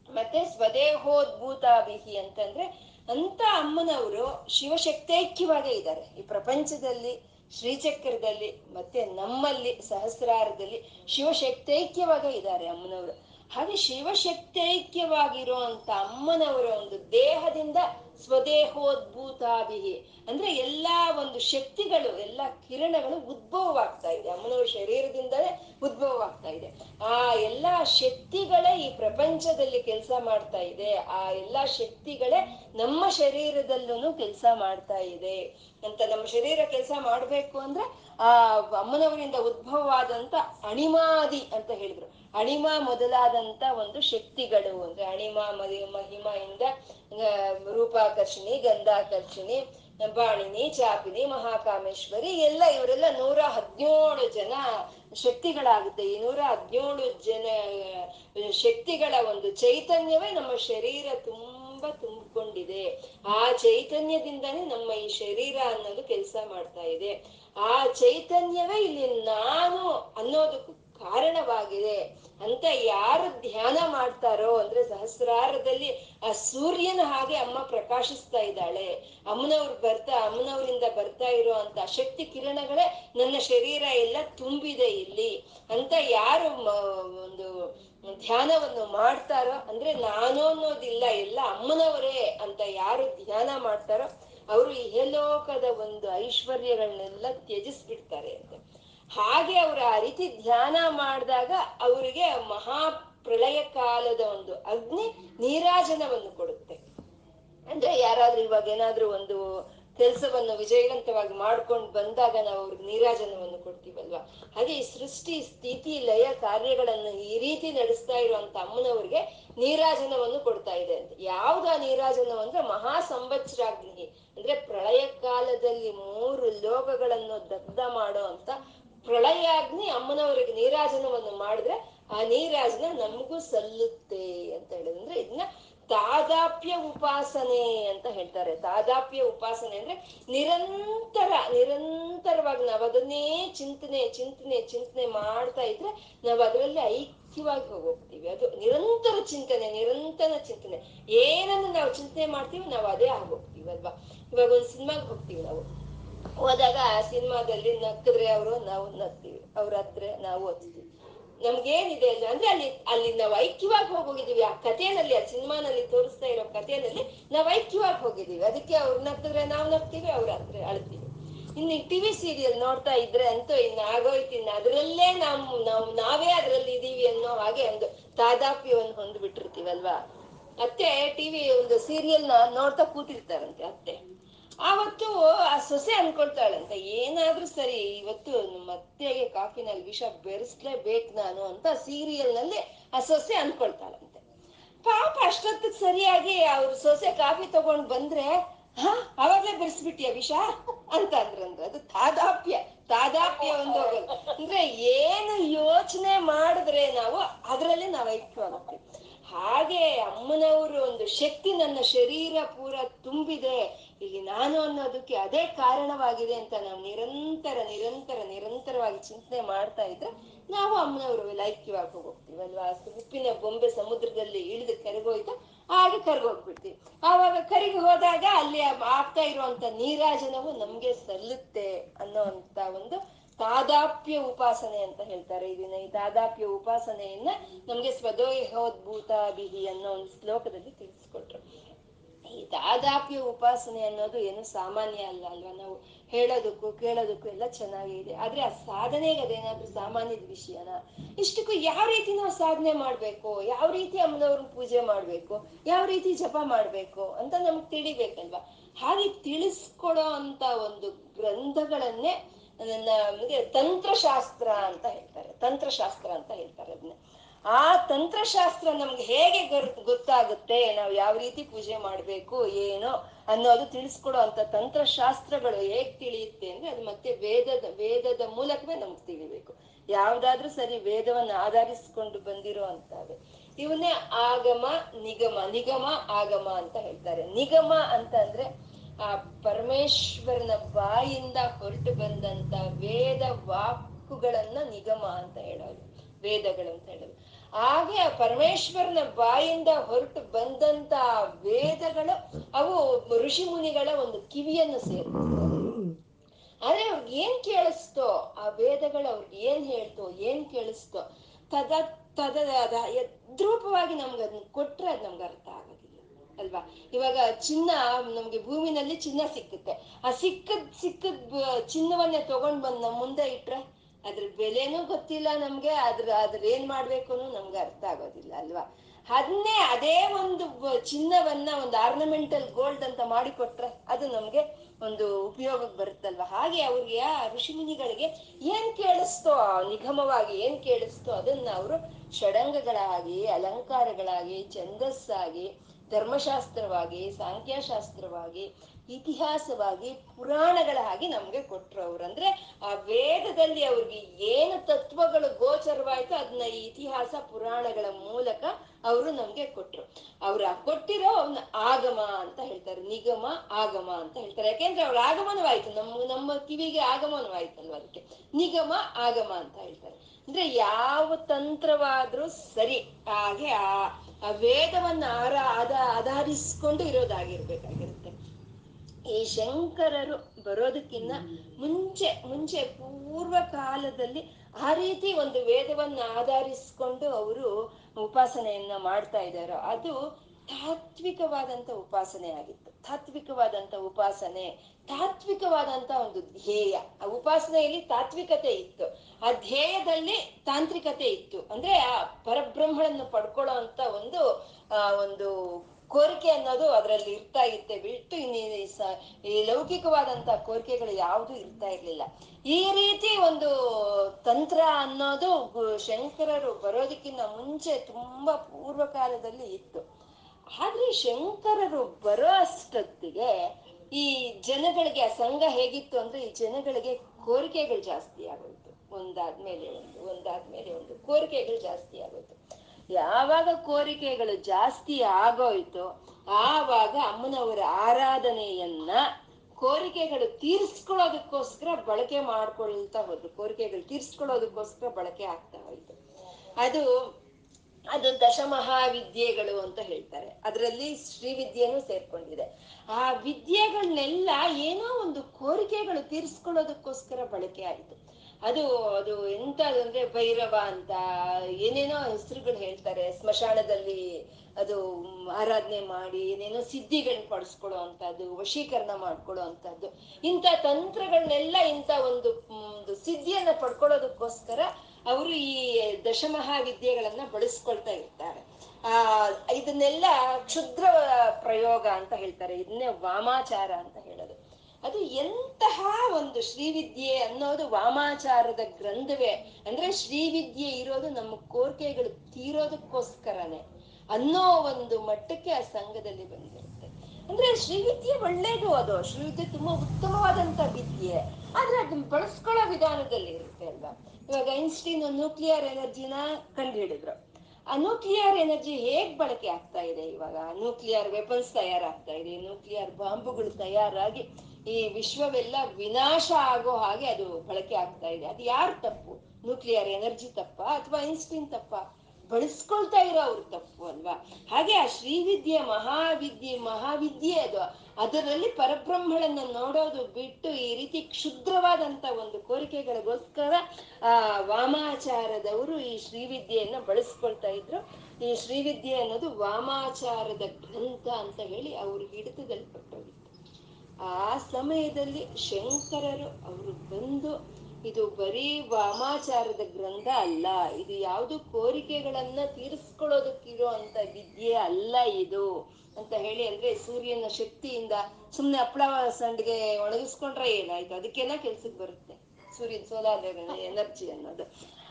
ಮತ್ತೆ ಸ್ವದೇಹೋದ್ಭೂತಾಭಿಹಿ ಅಂತಂದ್ರೆ ಅಂತ ಅಮ್ಮನವರು ಶಿವಶಕ್ತೈಕ್ಯವಾಗೇ ಇದ್ದಾರೆ. ಈ ಪ್ರಪಂಚದಲ್ಲಿ ಶ್ರೀಚಕ್ರದಲ್ಲಿ ಮತ್ತೆ ನಮ್ಮಲ್ಲಿ ಸಹಸ್ರಾರದಲ್ಲಿ ಶಿವಶಕ್ತೈಕ್ಯವಾಗ ಇದ್ದಾರೆ ಅಮ್ಮನವರು. ಹಾಗೆ ಶಿವಶಕ್ತೈಕ್ಯವಾಗಿರುವಂತ ಅಮ್ಮನವರ ಒಂದು ದೇಹದಿಂದ ಸ್ವದೇಹೋದ್ಭೂತಾಭಿಹಿ ಅಂದ್ರೆ ಎಲ್ಲಾ ಒಂದು ಶಕ್ತಿಗಳು, ಎಲ್ಲಾ ಕಿರಣಗಳು ಉದ್ಭವವಾಗ್ತಾ ಇದೆ. ಅಮ್ಮನವರ ಶರೀರದಿಂದಲೇ ಉದ್ಭವವಾಗ್ತಾ ಇದೆ. ಆ ಎಲ್ಲಾ ಶಕ್ತಿಗಳೇ ಈ ಪ್ರಪಂಚದಲ್ಲಿ ಕೆಲಸ ಮಾಡ್ತಾ ಇದೆ. ಆ ಎಲ್ಲಾ ಶಕ್ತಿಗಳೇ ನಮ್ಮ ಶರೀರದಲ್ಲೂ ಕೆಲಸ ಮಾಡ್ತಾ ಇದೆ ಅಂತ ನಮ್ಮ ಶರೀರ ಕೆಲಸ ಮಾಡ್ಬೇಕು ಅಂದ್ರೆ ಆ ಅಮ್ಮನವರಿಂದ ಉದ್ಭವವಾದಂತ ಅಣಿಮಾದಿ ಅಂತ ಹೇಳಿದ್ರು. ಅಣಿಮ ಮೊದಲಾದಂತ ಒಂದು ಶಕ್ತಿಗಳು ಅಂದ್ರೆ ಅಣಿಮ ಮಹಿಮ ಇಂದ ರೂಪಾಕರ್ಷಿಣಿ, ಗಂಧಾಕರ್ಷಿಣಿ, ಬಾಣಿನಿ, ಚಾಪಿನಿ, ಮಹಾಕಾಮೇಶ್ವರಿ, ಎಲ್ಲ ಇವರೆಲ್ಲ ನೂರ ಹದಿನೇಳು ಜನ ಶಕ್ತಿಗಳಾಗುತ್ತೆ. ಈ ನೂರ ಹದಿನೇಳು ಜನ ಶಕ್ತಿಗಳ ಒಂದು ಚೈತನ್ಯವೇ ನಮ್ಮ ಶರೀರ ತುಂಬಾ ತುಂಬಿಕೊಂಡಿದೆ. ಆ ಚೈತನ್ಯದಿಂದಾನೇ ನಮ್ಮ ಈ ಶರೀರ ಅನ್ನೋದು ಕೆಲಸ ಮಾಡ್ತಾ ಇದೆ. ಆ ಚೈತನ್ಯವೇ ಇಲ್ಲಿ ನಾನು ಅನ್ನೋದಕ್ಕೂ ಕಾರಣವಾಗಿದೆ ಅಂತ ಯಾರು ಧ್ಯಾನ ಮಾಡ್ತಾರೋ ಅಂದ್ರೆ ಸಹಸ್ರಾರದಲ್ಲಿ ಆ ಸೂರ್ಯನ ಹಾಗೆ ಅಮ್ಮ ಪ್ರಕಾಶಿಸ್ತಾ ಇದ್ದಾಳೆ. ಅಮ್ಮನವ್ರು ಬರ್ತಾ, ಅಮ್ಮನವರಿಂದ ಬರ್ತಾ ಇರೋ ಅಂತ ಶಕ್ತಿ ಕಿರಣಗಳೇ ನನ್ನ ಶರೀರ ಎಲ್ಲ ತುಂಬಿದೆ ಇಲ್ಲಿ. ಅಂತ ಯಾರು ಒಂದು ಧ್ಯಾನವನ್ನು ಮಾಡ್ತಾರೋ ಅಂದ್ರೆ ನಾನು ಅನ್ನೋದಿಲ್ಲ, ಎಲ್ಲ ಅಮ್ಮನವರೇ ಅಂತ ಯಾರು ಧ್ಯಾನ ಮಾಡ್ತಾರೋ ಅವರು ಇಹಲೋಕದ ಒಂದು ಐಶ್ವರ್ಯಗಳನ್ನೆಲ್ಲ ತ್ಯಜಿಸ್ಬಿಡ್ತಾರೆ ಅಂತ. ಹಾಗೆ ಅವರು ಆ ರೀತಿ ಧ್ಯಾನ ಮಾಡಿದಾಗ ಅವರಿಗೆ ಮಹಾ ಪ್ರಳಯ ಕಾಲದ ಒಂದು ಅಗ್ನಿ ನೀರಾಜನವನ್ನು ಕೊಡುತ್ತೆ. ಅಂದ್ರೆ ಯಾರಾದ್ರೂ ಇವಾಗ ಏನಾದ್ರೂ ಒಂದು ಕೆಲಸವನ್ನು ವಿಜಯವಂತವಾಗಿ ಮಾಡ್ಕೊಂಡು ಬಂದಾಗ ನಾವು ಅವ್ರಿಗೆ ನೀರಾಜನವನ್ನು ಕೊಡ್ತೀವಲ್ವಾ? ಹಾಗೆ ಈ ಸೃಷ್ಟಿ, ಸ್ಥಿತಿ, ಲಯ ಕಾರ್ಯಗಳನ್ನು ಈ ರೀತಿ ನಡೆಸ್ತಾ ಇರುವಂತ ಅಮ್ಮನವ್ರಿಗೆ ನೀರಾಜನವನ್ನು ಕೊಡ್ತಾ ಇದೆ ಅಂತ. ಯಾವ್ದು ಆ ನೀರಾಜನ ಅಂದ್ರೆ ಮಹಾ ಸಂವತ್ಸರಾಗ್ನಿ ಅಂದ್ರೆ ಪ್ರಳಯ ಕಾಲದಲ್ಲಿ ಮೂರು ಲೋಕಗಳನ್ನು ದಗ್ಧ ಮಾಡೋ ಅಂತ ಪ್ರಳಯಾಗ್ನಿ ಅಮ್ಮನವರಿಗೆ ನೀರಾಜನವನ್ನು ಮಾಡಿದ್ರೆ ಆ ನೀರಾಜನ ನಮಗೂ ಸಲ್ಲುತ್ತೆ ಅಂತ ಹೇಳಿದ್ರೆ. ಇದನ್ನ ತಾದಾಪ್ಯ ಉಪಾಸನೆ ಅಂತ ಹೇಳ್ತಾರೆ. ತಾದಾಪ್ಯ ಉಪಾಸನೆ ಅಂದ್ರೆ ನಿರಂತರ, ನಿರಂತರವಾಗಿ ನಾವು ಅದನ್ನೇ ಚಿಂತನೆ ಚಿಂತನೆ ಚಿಂತನೆ ಮಾಡ್ತಾ ಇದ್ರೆ ನಾವು ಅದರಲ್ಲಿ ಐಕ್ಯವಾಗಿ ಹೋಗ್ತೀವಿ. ಅದು ನಿರಂತರ ಚಿಂತನೆ ನಿರಂತರ ಚಿಂತನೆ. ಏನನ್ನು ನಾವು ಚಿಂತನೆ ಮಾಡ್ತೀವಿ ನಾವು ಅದೇ ಆಗೋಗ್ತೀವಿ ಅಲ್ವಾ? ಇವಾಗ ಒಂದು ಸಿನಿಮಾಗೆ ಹೋಗ್ತೀವಿ ನಾವು. ಹೋದಾಗ ಆ ಸಿನಿಮಾದಲ್ಲಿ ನಕ್ಕಿದ್ರೆ ಅವರು, ನಾವು ನಗ್ತೀವಿ. ಅವ್ರ ಹತ್ರ ನಾವು ಓದ್ತೀವಿ. ನಮ್ಗೇನಿದೆ ಅಂದ್ರೆ ಅಲ್ಲಿ ಅಲ್ಲಿ ನಾವು ಐಕ್ಯವಾಗಿ ಹೋಗೋಗಿದೀವಿ ಆ ಕಥೆನಲ್ಲಿ ಆ ಸಿನಿಮಾನಲ್ಲಿ ತೋರಿಸ್ತಾ ಇರೋ ಕಥೆನಲ್ಲಿ ನಾವು ಐಕ್ಯವಾಗಿ ಹೋಗಿದೀವಿ ಅದಕ್ಕೆ ಅವ್ರು ನಕ್ಕಿದ್ರೆ ನಾವು ನಗ್ತೀವಿ, ಅವ್ರ ಹತ್ರ ಅಳ್ತೀವಿ. ಇನ್ನು ಟಿವಿ ಸೀರಿಯಲ್ ನೋಡ್ತಾ ಇದ್ರೆ ಅಂತೂ ಇನ್ನು ಆಗೋಯ್ತು. ಅದರಲ್ಲೇ ನಾವು ನಾವು, ನಾವೇ ಅದ್ರಲ್ಲಿ ಇದೀವಿ ಅನ್ನೋ ಹಾಗೆ ಒಂದು ತಾದಾಪ್ಯವನ್ನು ಹೊಂದ್ಬಿಟ್ಟಿರ್ತೀವಲ್ವಾ? ಅತ್ತೆ, ಟಿವಿ ಒಂದು ಸೀರಿಯಲ್ ನೋಡ್ತಾ ಕೂತಿರ್ತಾರಂತೆ ಅತ್ತೆ. ಆವತ್ತು ಆ ಸೊಸೆ ಅನ್ಕೊಳ್ತಾಳಂತೆ ಏನಾದ್ರೂ ಸರಿ, ಇವತ್ತು ಮತ್ತೆ ಕಾಫಿನಲ್ಲಿ ವಿಷ ಬೆರೆಸ್ಲೇಬೇಕು ನಾನು ಅಂತ ಸೀರಿಯಲ್ನಲ್ಲಿ ಆ ಸೊಸೆ ಅನ್ಕೊಳ್ತಾಳಂತೆ. ಪಾಪ ಅಷ್ಟೊತ್ತಿಗೆ ಸರಿಯಾಗಿ ಅವ್ರ ಸೊಸೆ ಕಾಫಿ ತಗೊಂಡ್ ಬಂದ್ರೆ, ಹ, ಅವಾಗ್ಲೇ ಬೆರೆಸ್ಬಿಟ್ಟಿಯ ವಿಷ? ಅಂತ ಅಂದ್ರಂದ್ರೆ, ಅದು ತಾದಾಪ್ಯ ತಾದಾಪ್ಯ ಒಂದು ಅಂದ್ರೆ ಏನು ಯೋಚನೆ ಮಾಡಿದ್ರೆ ನಾವು ಅದರಲ್ಲಿ ನಾವು ಐಕ್ಯವಾಗುತ್ತೀವಿ ಹಾಗೆ ಅಮ್ಮನವರು ಒಂದು ಶಕ್ತಿ ನನ್ನ ಶರೀರ ಪೂರ ತುಂಬಿದೆ ಇಲ್ಲಿ ನಾನು ಅನ್ನೋದಕ್ಕೆ ಅದೇ ಕಾರಣವಾಗಿದೆ ಅಂತ ನಾವು ನಿರಂತರ ನಿರಂತರ, ನಿರಂತರವಾಗಿ ಚಿಂತನೆ ಮಾಡ್ತಾ ಇದ್ರೆ ನಾವು ಅಮ್ಮನವರು ಹೋಗ್ತೀವಿ ಹೋಗ್ತೀವಲ್ವಾ ಉಪ್ಪಿನ ಬೊಂಬೆ ಸಮುದ್ರದಲ್ಲಿ ಇಳಿದು ಕರಗೋಯ್ತು, ಹಾಗೆ ಕರ್ಗೋಗ್ಬಿಡ್ತೀವಿ. ಆವಾಗ ಕರಿಗೆ ಹೋದಾಗ ಅಲ್ಲಿ ಆಗ್ತಾ ಇರುವಂತ ನೀರಾಜನವು ನಮ್ಗೆ ಸಲ್ಲುತ್ತೆ ಅನ್ನೋ ಅಂತ ಒಂದು ತಾದಾಪ್ಯ ಉಪಾಸನೆ ಅಂತ ಹೇಳ್ತಾರೆ. ಇದನ್ನ ಈ ತಾದಾಪ್ಯ ಉಪಾಸನೆಯನ್ನ ನಮ್ಗೆ ಸ್ವದೋಹೋದ್ಭೂತ ಬಿಹಿ ಅನ್ನೋ ಒಂದು ಶ್ಲೋಕದಲ್ಲಿ ತಿಳಿಸ್ಕೊಟ್ರು. ಈ ಉಪಾಸನೆ ಅನ್ನೋದು ಏನು ಸಾಮಾನ್ಯ ಅಲ್ಲ ಅಲ್ವಾ? ನಾವು ಹೇಳೋದಕ್ಕೂ ಕೇಳೋದಕ್ಕೂ ಎಲ್ಲ ಚೆನ್ನಾಗಿದೆ ಆದ್ರೆ ಆ ಸಾಧನೆಗೆ ಅದೇನಾದ್ರೂ ಸಾಮಾನ್ಯದ ವಿಷಯನ? ಇಷ್ಟಕ್ಕೂ ಯಾವ ರೀತಿ ನಾವು ಸಾಧನೆ ಮಾಡ್ಬೇಕು? ಯಾವ ರೀತಿ ಅಮ್ಮನವ್ರನ್ನ ಪೂಜೆ ಮಾಡ್ಬೇಕು? ಯಾವ ರೀತಿ ಜಪ ಮಾಡ್ಬೇಕು ಅಂತ ನಮ್ಗೆ ತಿಳಿಬೇಕಲ್ವಾ? ಹಾಗೆ ತಿಳಿಸ್ಕೊಡೋ ಅಂತ ಒಂದು ಗ್ರಂಥಗಳನ್ನೇ ನಮಗೆ ತಂತ್ರಶಾಸ್ತ್ರ ಅಂತ ಹೇಳ್ತಾರೆ. ತಂತ್ರಶಾಸ್ತ್ರ ಅಂತ ಹೇಳ್ತಾರೆ ಅದನ್ನ ಆ ತಂತ್ರಶಾಸ್ತ್ರ ನಮ್ಗೆ ಹೇಗೆ ಗೊತ್ತಾಗುತ್ತೆ, ನಾವು ಯಾವ ರೀತಿ ಪೂಜೆ ಮಾಡ್ಬೇಕು, ಏನು ಅನ್ನೋದು ತಿಳಿಸ್ಕೊಡೋ ಅಂತ ತಂತ್ರಶಾಸ್ತ್ರಗಳು ಹೇಗ್ ತಿಳಿಯುತ್ತೆ ಅಂದ್ರೆ ಅದು ಮತ್ತೆ ವೇದದ ವೇದದ ಮೂಲಕವೇ ನಮ್ಗೆ ತಿಳಿಬೇಕು. ಯಾವ್ದಾದ್ರೂ ಸರಿ ವೇದವನ್ನ ಆಧರಿಸ್ಕೊಂಡು ಬಂದಿರೋ ಅಂತವೆ ಇವನ್ನೇ ಆಗಮ, ನಿಗಮ ನಿಗಮ, ಆಗಮ ಅಂತ ಹೇಳ್ತಾರೆ. ನಿಗಮ ಅಂತ ಅಂದ್ರೆ ಆ ಪರಮೇಶ್ವರನ ಬಾಯಿಂದ ಹೊರಟು ಬಂದಂತ ವೇದ ವಾಕುಗಳನ್ನ ನಿಗಮ ಅಂತ ಹೇಳೋದು. ವೇದಗಳು ಅಂತ ಹೇಳೋದು. ಹಾಗೆ ಆ ಪರಮೇಶ್ವರನ ಬಾಯಿಂದ ಹೊರಟು ಬಂದಂತ ವೇದಗಳು, ಅವು ಋಷಿ ಮುನಿಗಳ ಒಂದು ಕಿವಿಯನ್ನು ಸೇರ್ತವೆ ಆದ್ರೆ ಅವ್ರಿಗೆ ಏನ್ ಕೇಳಿಸ್ತೋ? ಆ ವೇದಗಳು ಅವ್ರಿಗೆ ಏನ್ ಹೇಳ್ತೋ, ಏನ್ ಕೇಳಿಸ್ತೋ? ತದ ತದ ಯದ್ರೂಪವಾಗಿ ನಮ್ಗೆ ಅದನ್ನ ಕೊಟ್ರೆ ಅದು ನಮ್ಗೆ ಅರ್ಥ ಆಗೋದಿಲ್ಲ, ಅಲ್ವಾ? ಇವಾಗ ಚಿನ್ನ, ನಮ್ಗೆ ಭೂಮಿನಲ್ಲಿ ಚಿನ್ನ ಸಿಕ್ಕುತ್ತೆ. ಆ ಸಿಕ್ಕದ್ ಸಿಕ್ಕದ್ ಚಿನ್ನವನ್ನೇ ತಗೊಂಡ್ ಬಂದ್ ನಮ್ ಮುಂದೆ ಇಟ್ರೆ ಅದ್ರ ಬೆಲೆನೂ ಗೊತ್ತಿಲ್ಲ ನಮ್ಗೆ, ಅದ್ರ ಅದ್ರ ಏನ್ ಮಾಡ್ಬೇಕು ನಮ್ಗೆ ಅರ್ಥ ಆಗೋದಿಲ್ಲ ಅಲ್ವಾ? ಅದನ್ನೇ ಅದೇ ಒಂದು ಚಿನ್ನವನ್ನ ಒಂದು ಆರ್ನಮೆಂಟಲ್ ಗೋಲ್ಡ್ ಅಂತ ಮಾಡಿಕೊಟ್ರೆ ಅದು ನಮ್ಗೆ ಒಂದು ಉಪಯೋಗಕ್ಕೆ ಬರುತ್ತಲ್ವ? ಹಾಗೆ ಅವ್ರಿಗೆ ಆ ಋಷಿಮುನಿಗಳಿಗೆ ಏನ್ ಕೇಳಿಸ್ತೋ ನಿಗಮವಾಗಿ ಏನ್ ಕೇಳಿಸ್ತೋ, ಅದನ್ನ ಅವರು ಷಡಂಗಗಳಾಗಿ, ಅಲಂಕಾರಗಳಾಗಿ, ಛಂದಸ್ಸಾಗಿ, ಧರ್ಮಶಾಸ್ತ್ರವಾಗಿ, ಸಾಂಖ್ಯಶಾಸ್ತ್ರವಾಗಿ ಇತಿಹಾಸವಾಗಿ ಪುರಾಣಗಳ ಹಾಗೆ ನಮ್ಗೆ ಕೊಟ್ರು ಅವ್ರು. ಅಂದ್ರೆ ಆ ವೇದದಲ್ಲಿ ಅವ್ರಿಗೆ ಏನು ತತ್ವಗಳು ಗೋಚರವಾಯ್ತು ಅದನ್ನ ಈ ಇತಿಹಾಸ ಪುರಾಣಗಳ ಮೂಲಕ ಅವರು ನಮ್ಗೆ ಕೊಟ್ರು. ಅವ್ರ ಕೊಟ್ಟಿರೋ ಅವ್ನ ಆಗಮ ಅಂತ ಹೇಳ್ತಾರೆ, ನಿಗಮ ಆಗಮ ಅಂತ ಹೇಳ್ತಾರೆ. ಯಾಕೆಂದ್ರೆ ಅವ್ರ ಆಗಮನವಾಯ್ತು, ನಮ್ಮ ನಮ್ಮ ಕಿವಿಗೆ ಆಗಮನವಾಯ್ತಲ್ವ ಅದಕ್ಕೆ? ನಿಗಮ ಆಗಮ ಅಂತ ಹೇಳ್ತಾರೆ. ಅಂದ್ರೆ ಯಾವ ತಂತ್ರವಾದ್ರೂ ಸರಿ, ಹಾಗೆ ಆ ವೇದವನ್ನ ಆರ ಅದ ಆಧರಿಸ್ಕೊಂಡು ಇರೋದಾಗಿರ್ಬೇಕಾಗಿರುತ್ತೆ. ಈ ಶಂಕರರು ಬರೋದಕ್ಕಿನ್ನ ಮುಂಚೆ ಮುಂಚೆ ಪೂರ್ವ ಕಾಲದಲ್ಲಿ ಆ ರೀತಿ ಒಂದು ವೇದವನ್ನ ಆಧರಿಸಿಕೊಂಡು ಅವರು ಉಪಾಸನೆಯನ್ನ ಮಾಡ್ತಾ ಇದ್ದಾರೋ. ಅದು ತಾತ್ವಿಕವಾದಂತ ಉಪಾಸನೆ ಆಗಿತ್ತು. ತಾತ್ವಿಕವಾದಂತ ಉಪಾಸನೆ, ತಾತ್ವಿಕವಾದಂತ ಒಂದು ಧ್ಯೇಯ. ಆ ಉಪಾಸನೆಯಲ್ಲಿ ತಾತ್ವಿಕತೆ ಇತ್ತು. ಆ ಧ್ಯೇಯದಲ್ಲಿ ತಾಂತ್ರಿಕತೆ ಇತ್ತು. ಅಂದ್ರೆ ಆ ಪರಬ್ರಹ್ಮಣನ್ನು ಪಡ್ಕೊಳ್ಳೋ ಅಂತ ಒಂದು, ಆ ಒಂದು ಕೋರಿಕೆ ಅನ್ನೋದು ಅದರಲ್ಲಿ ಇರ್ತಾ ಇತ್ತೆ. ಬಿಟ್ಟು ಈ ಲೌಕಿಕವಾದಂತ ಕೋರಿಕೆಗಳು ಯಾವುದು ಇರ್ತಾ ಇರ್ಲಿಲ್ಲ. ಈ ರೀತಿ ಒಂದು ತಂತ್ರ ಅನ್ನೋದು ಶಂಕರರು ಬರೋದಕ್ಕಿಂತ ಮುಂಚೆ ತುಂಬಾ ಪೂರ್ವಕಾಲದಲ್ಲಿ ಇತ್ತು. ಆದ್ರೆ ಶಂಕರರು ಬರೋ ಅಷ್ಟೊತ್ತಿಗೆ ಈ ಜನಗಳಿಗೆ, ಆ ಸಂಘ ಹೇಗಿತ್ತು ಅಂದ್ರೆ ಈ ಜನಗಳಿಗೆ ಕೋರಿಕೆಗಳು ಜಾಸ್ತಿ ಆಗೋಯ್ತು. ಒಂದಾದ್ಮೇಲೆ ಒಂದು ಒಂದಾದ್ಮೇಲೆ ಒಂದು ಕೋರಿಕೆಗಳು ಜಾಸ್ತಿ ಆಗೋಯ್ತು. ಯಾವಾಗ ಕೋರಿಕೆಗಳು ಜಾಸ್ತಿ ಆಗೋಯ್ತು. ಆವಾಗ ಅಮ್ಮನವರ ಆರಾಧನೆಯನ್ನ ಕೋರಿಕೆಗಳು ತೀರ್ಸ್ಕೊಳ್ಳೋದಕ್ಕೋಸ್ಕರ ಬಳಕೆ ಮಾಡ್ಕೊಳ್ತಾ ಹೋದ್ರು. ಕೋರಿಕೆಗಳು ತೀರ್ಸ್ಕೊಳ್ಳೋದಕ್ಕೋಸ್ಕರ ಬಳಕೆ ಆಗ್ತಾ ಹೋಯ್ತು. ಅದು ಅದು ದಶಮಹಾವಿದ್ಯೆಗಳು ಅಂತ ಹೇಳ್ತಾರೆ. ಅದರಲ್ಲಿ ಶ್ರೀವಿದ್ಯೆನೂ ಸೇರ್ಕೊಂಡಿದೆ. ಆ ವಿದ್ಯೆಗಳನ್ನೆಲ್ಲ ಏನೋ ಒಂದು ಕೋರಿಕೆಗಳು ತೀರ್ಸ್ಕೊಳ್ಳೋದಕ್ಕೋಸ್ಕರ ಬಳಕೆ ಆಯಿತು. ಅದು ಅದು ಎಂತ ಅಂದ್ರೆ ಭೈರವ ಅಂತ, ಏನೇನೋ ಹೆಸರುಗಳು ಹೇಳ್ತಾರೆ, ಸ್ಮಶಾನದಲ್ಲಿ ಅದು ಆರಾಧನೆ ಮಾಡಿ, ಏನೇನೋ ಸಿದ್ಧಿಗಳನ್ನ ಪಡಿಸ್ಕೊಳ್ಳೋ ಅಂತದ್ದು ವಶೀಕರಣ ಮಾಡ್ಕೊಳ್ಳೋ ಅಂತದ್ದು ಇಂಥ ತಂತ್ರಗಳನ್ನೆಲ್ಲ ಇಂಥ ಒಂದು ಒಂದು ಸಿದ್ಧಿಯನ್ನ ಪಡ್ಕೊಳ್ಳೋದಕ್ಕೋಸ್ಕರ ಅವರು ಈ ದಶಮಹಾವಿದ್ಯೆಗಳನ್ನ ಬಳಸ್ಕೊಳ್ತಾ ಇರ್ತಾರೆ. ಆ, ಇದನ್ನೆಲ್ಲ ಕ್ಷುದ್ರ ಪ್ರಯೋಗ ಅಂತ ಹೇಳ್ತಾರೆ, ಇದನ್ನೇ ವಾಮಾಚಾರ ಅಂತ ಹೇಳೋದು. ಅದು ಎಂತಹ ಒಂದು ಶ್ರೀವಿದ್ಯೆ ಅನ್ನೋದು ವಾಮಾಚಾರದ ಗ್ರಂಥವೇ. ಅಂದ್ರೆ ಶ್ರೀವಿದ್ಯೆ ಇರೋದು ನಮ್ಮ ಕೋರಿಕೆಗಳು ತೀರೋದಕ್ಕೋಸ್ಕರನೇ ಅನ್ನೋ ಒಂದು ಮಟ್ಟಕ್ಕೆ ಆ ಸಂಘದಲ್ಲಿ ಬಂದಿರುತ್ತೆ. ಅಂದ್ರೆ ಶ್ರೀವಿದ್ಯೆ ಒಳ್ಳೇದು ಅದು. ಶ್ರೀವಿದ್ಯೆ ತುಂಬಾ ಉತ್ತಮವಾದಂತ ವಿದ್ಯೆ. ಆದ್ರೆ ಅದನ್ನ ಬಳಸ್ಕೊಳ್ಳೋ ವಿಧಾನದಲ್ಲಿ ಇರುತ್ತೆ ಅಲ್ವಾ? ಇವಾಗ ಐನ್ಸ್ಟೀನ್ ನ್ಯೂಕ್ಲಿಯರ್ ಎನರ್ಜಿನ ಕಂಡು ಹಿಡಿದ್ರು ಆ ನ್ಯೂಕ್ಲಿಯರ್ ಎನರ್ಜಿ ಹೇಗ್ ಬಳಕೆ ಆಗ್ತಾ ಇದೆ ಇವಾಗ? ನ್ಯೂಕ್ಲಿಯರ್ ವೆಪನ್ಸ್ ತಯಾರಾಗ್ತಾ ಇದೆ. ನ್ಯೂಕ್ಲಿಯರ್ ಬಾಂಬುಗಳು ತಯಾರಾಗಿ ಈ ವಿಶ್ವವೆಲ್ಲ ವಿನಾಶ ಆಗೋ ಹಾಗೆ ಅದು ಬಳಕೆ ಆಗ್ತಾ ಇದೆ. ಅದು ಯಾರು ತಪ್ಪು? ನ್ಯೂಕ್ಲಿಯರ್ ಎನರ್ಜಿ ತಪ್ಪ ಅಥವಾ ಐನ್ಸ್ಟೀನ್ ತಪ್ಪ? ಬಳಸ್ಕೊಳ್ತಾ ಇರೋ ಅವ್ರ ತಪ್ಪು ಅಲ್ವಾ? ಹಾಗೆ ಆ ಶ್ರೀವಿದ್ಯೆ, ಮಹಾವಿದ್ಯೆ ಮಹಾವಿದ್ಯೆ ಅದು, ಅದರಲ್ಲಿ ಪರಬ್ರಹ್ಮಳನ್ನ ನೋಡೋದು ಬಿಟ್ಟು ಈ ರೀತಿ ಕ್ಷುದ್ರವಾದಂತ ಒಂದು ಕೋರಿಕೆಗಳಿಗೋಸ್ಕರ ಆ ವಾಮಾಚಾರದವರು ಈ ಶ್ರೀವಿದ್ಯೆಯನ್ನ ಬಳಸ್ಕೊಳ್ತಾ ಇದ್ರು. ಈ ಶ್ರೀವಿದ್ಯೆ ಅನ್ನೋದು ವಾಮಾಚಾರದ ಗ್ರಂಥ ಅಂತ ಹೇಳಿ ಅವ್ರ ಹಿಡಿತದಲ್ಲಿ ಆ ಸಮಯದಲ್ಲಿ ಶಂಕರರು ಅವರು ಬಂದು, ಇದು ಬರೀ ವಾಮಾಚಾರದ ಗ್ರಂಥ ಅಲ್ಲ, ಇದು ಯಾವುದು ಕೋರಿಕೆಗಳನ್ನ ತೀರಿಸ್ಕೊಳ್ಳೋದಕ್ಕಿರೋ ಅಂತ ವಿದ್ಯೆ ಅಲ್ಲ ಇದು ಅಂತ ಹೇಳಿ ಅಂದ್ರೆ ಸೂರ್ಯನ ಶಕ್ತಿಯಿಂದ ಸುಮ್ಮನೆ ಹಪ್ಪಳ ಸಂಡ್ಗೆ ಒಣಗಿಸ್ಕೊಂಡ್ರೆ ಏನಾಯ್ತು? ಅದಕ್ಕೆಲ್ಲ ಕೆಲ್ಸಕ್ಕೆ ಬರುತ್ತೆ. ಸೂರ್ಯನ ಸೋಲಾರ್ ಎನರ್ಜಿ ಅನ್ನೋದು.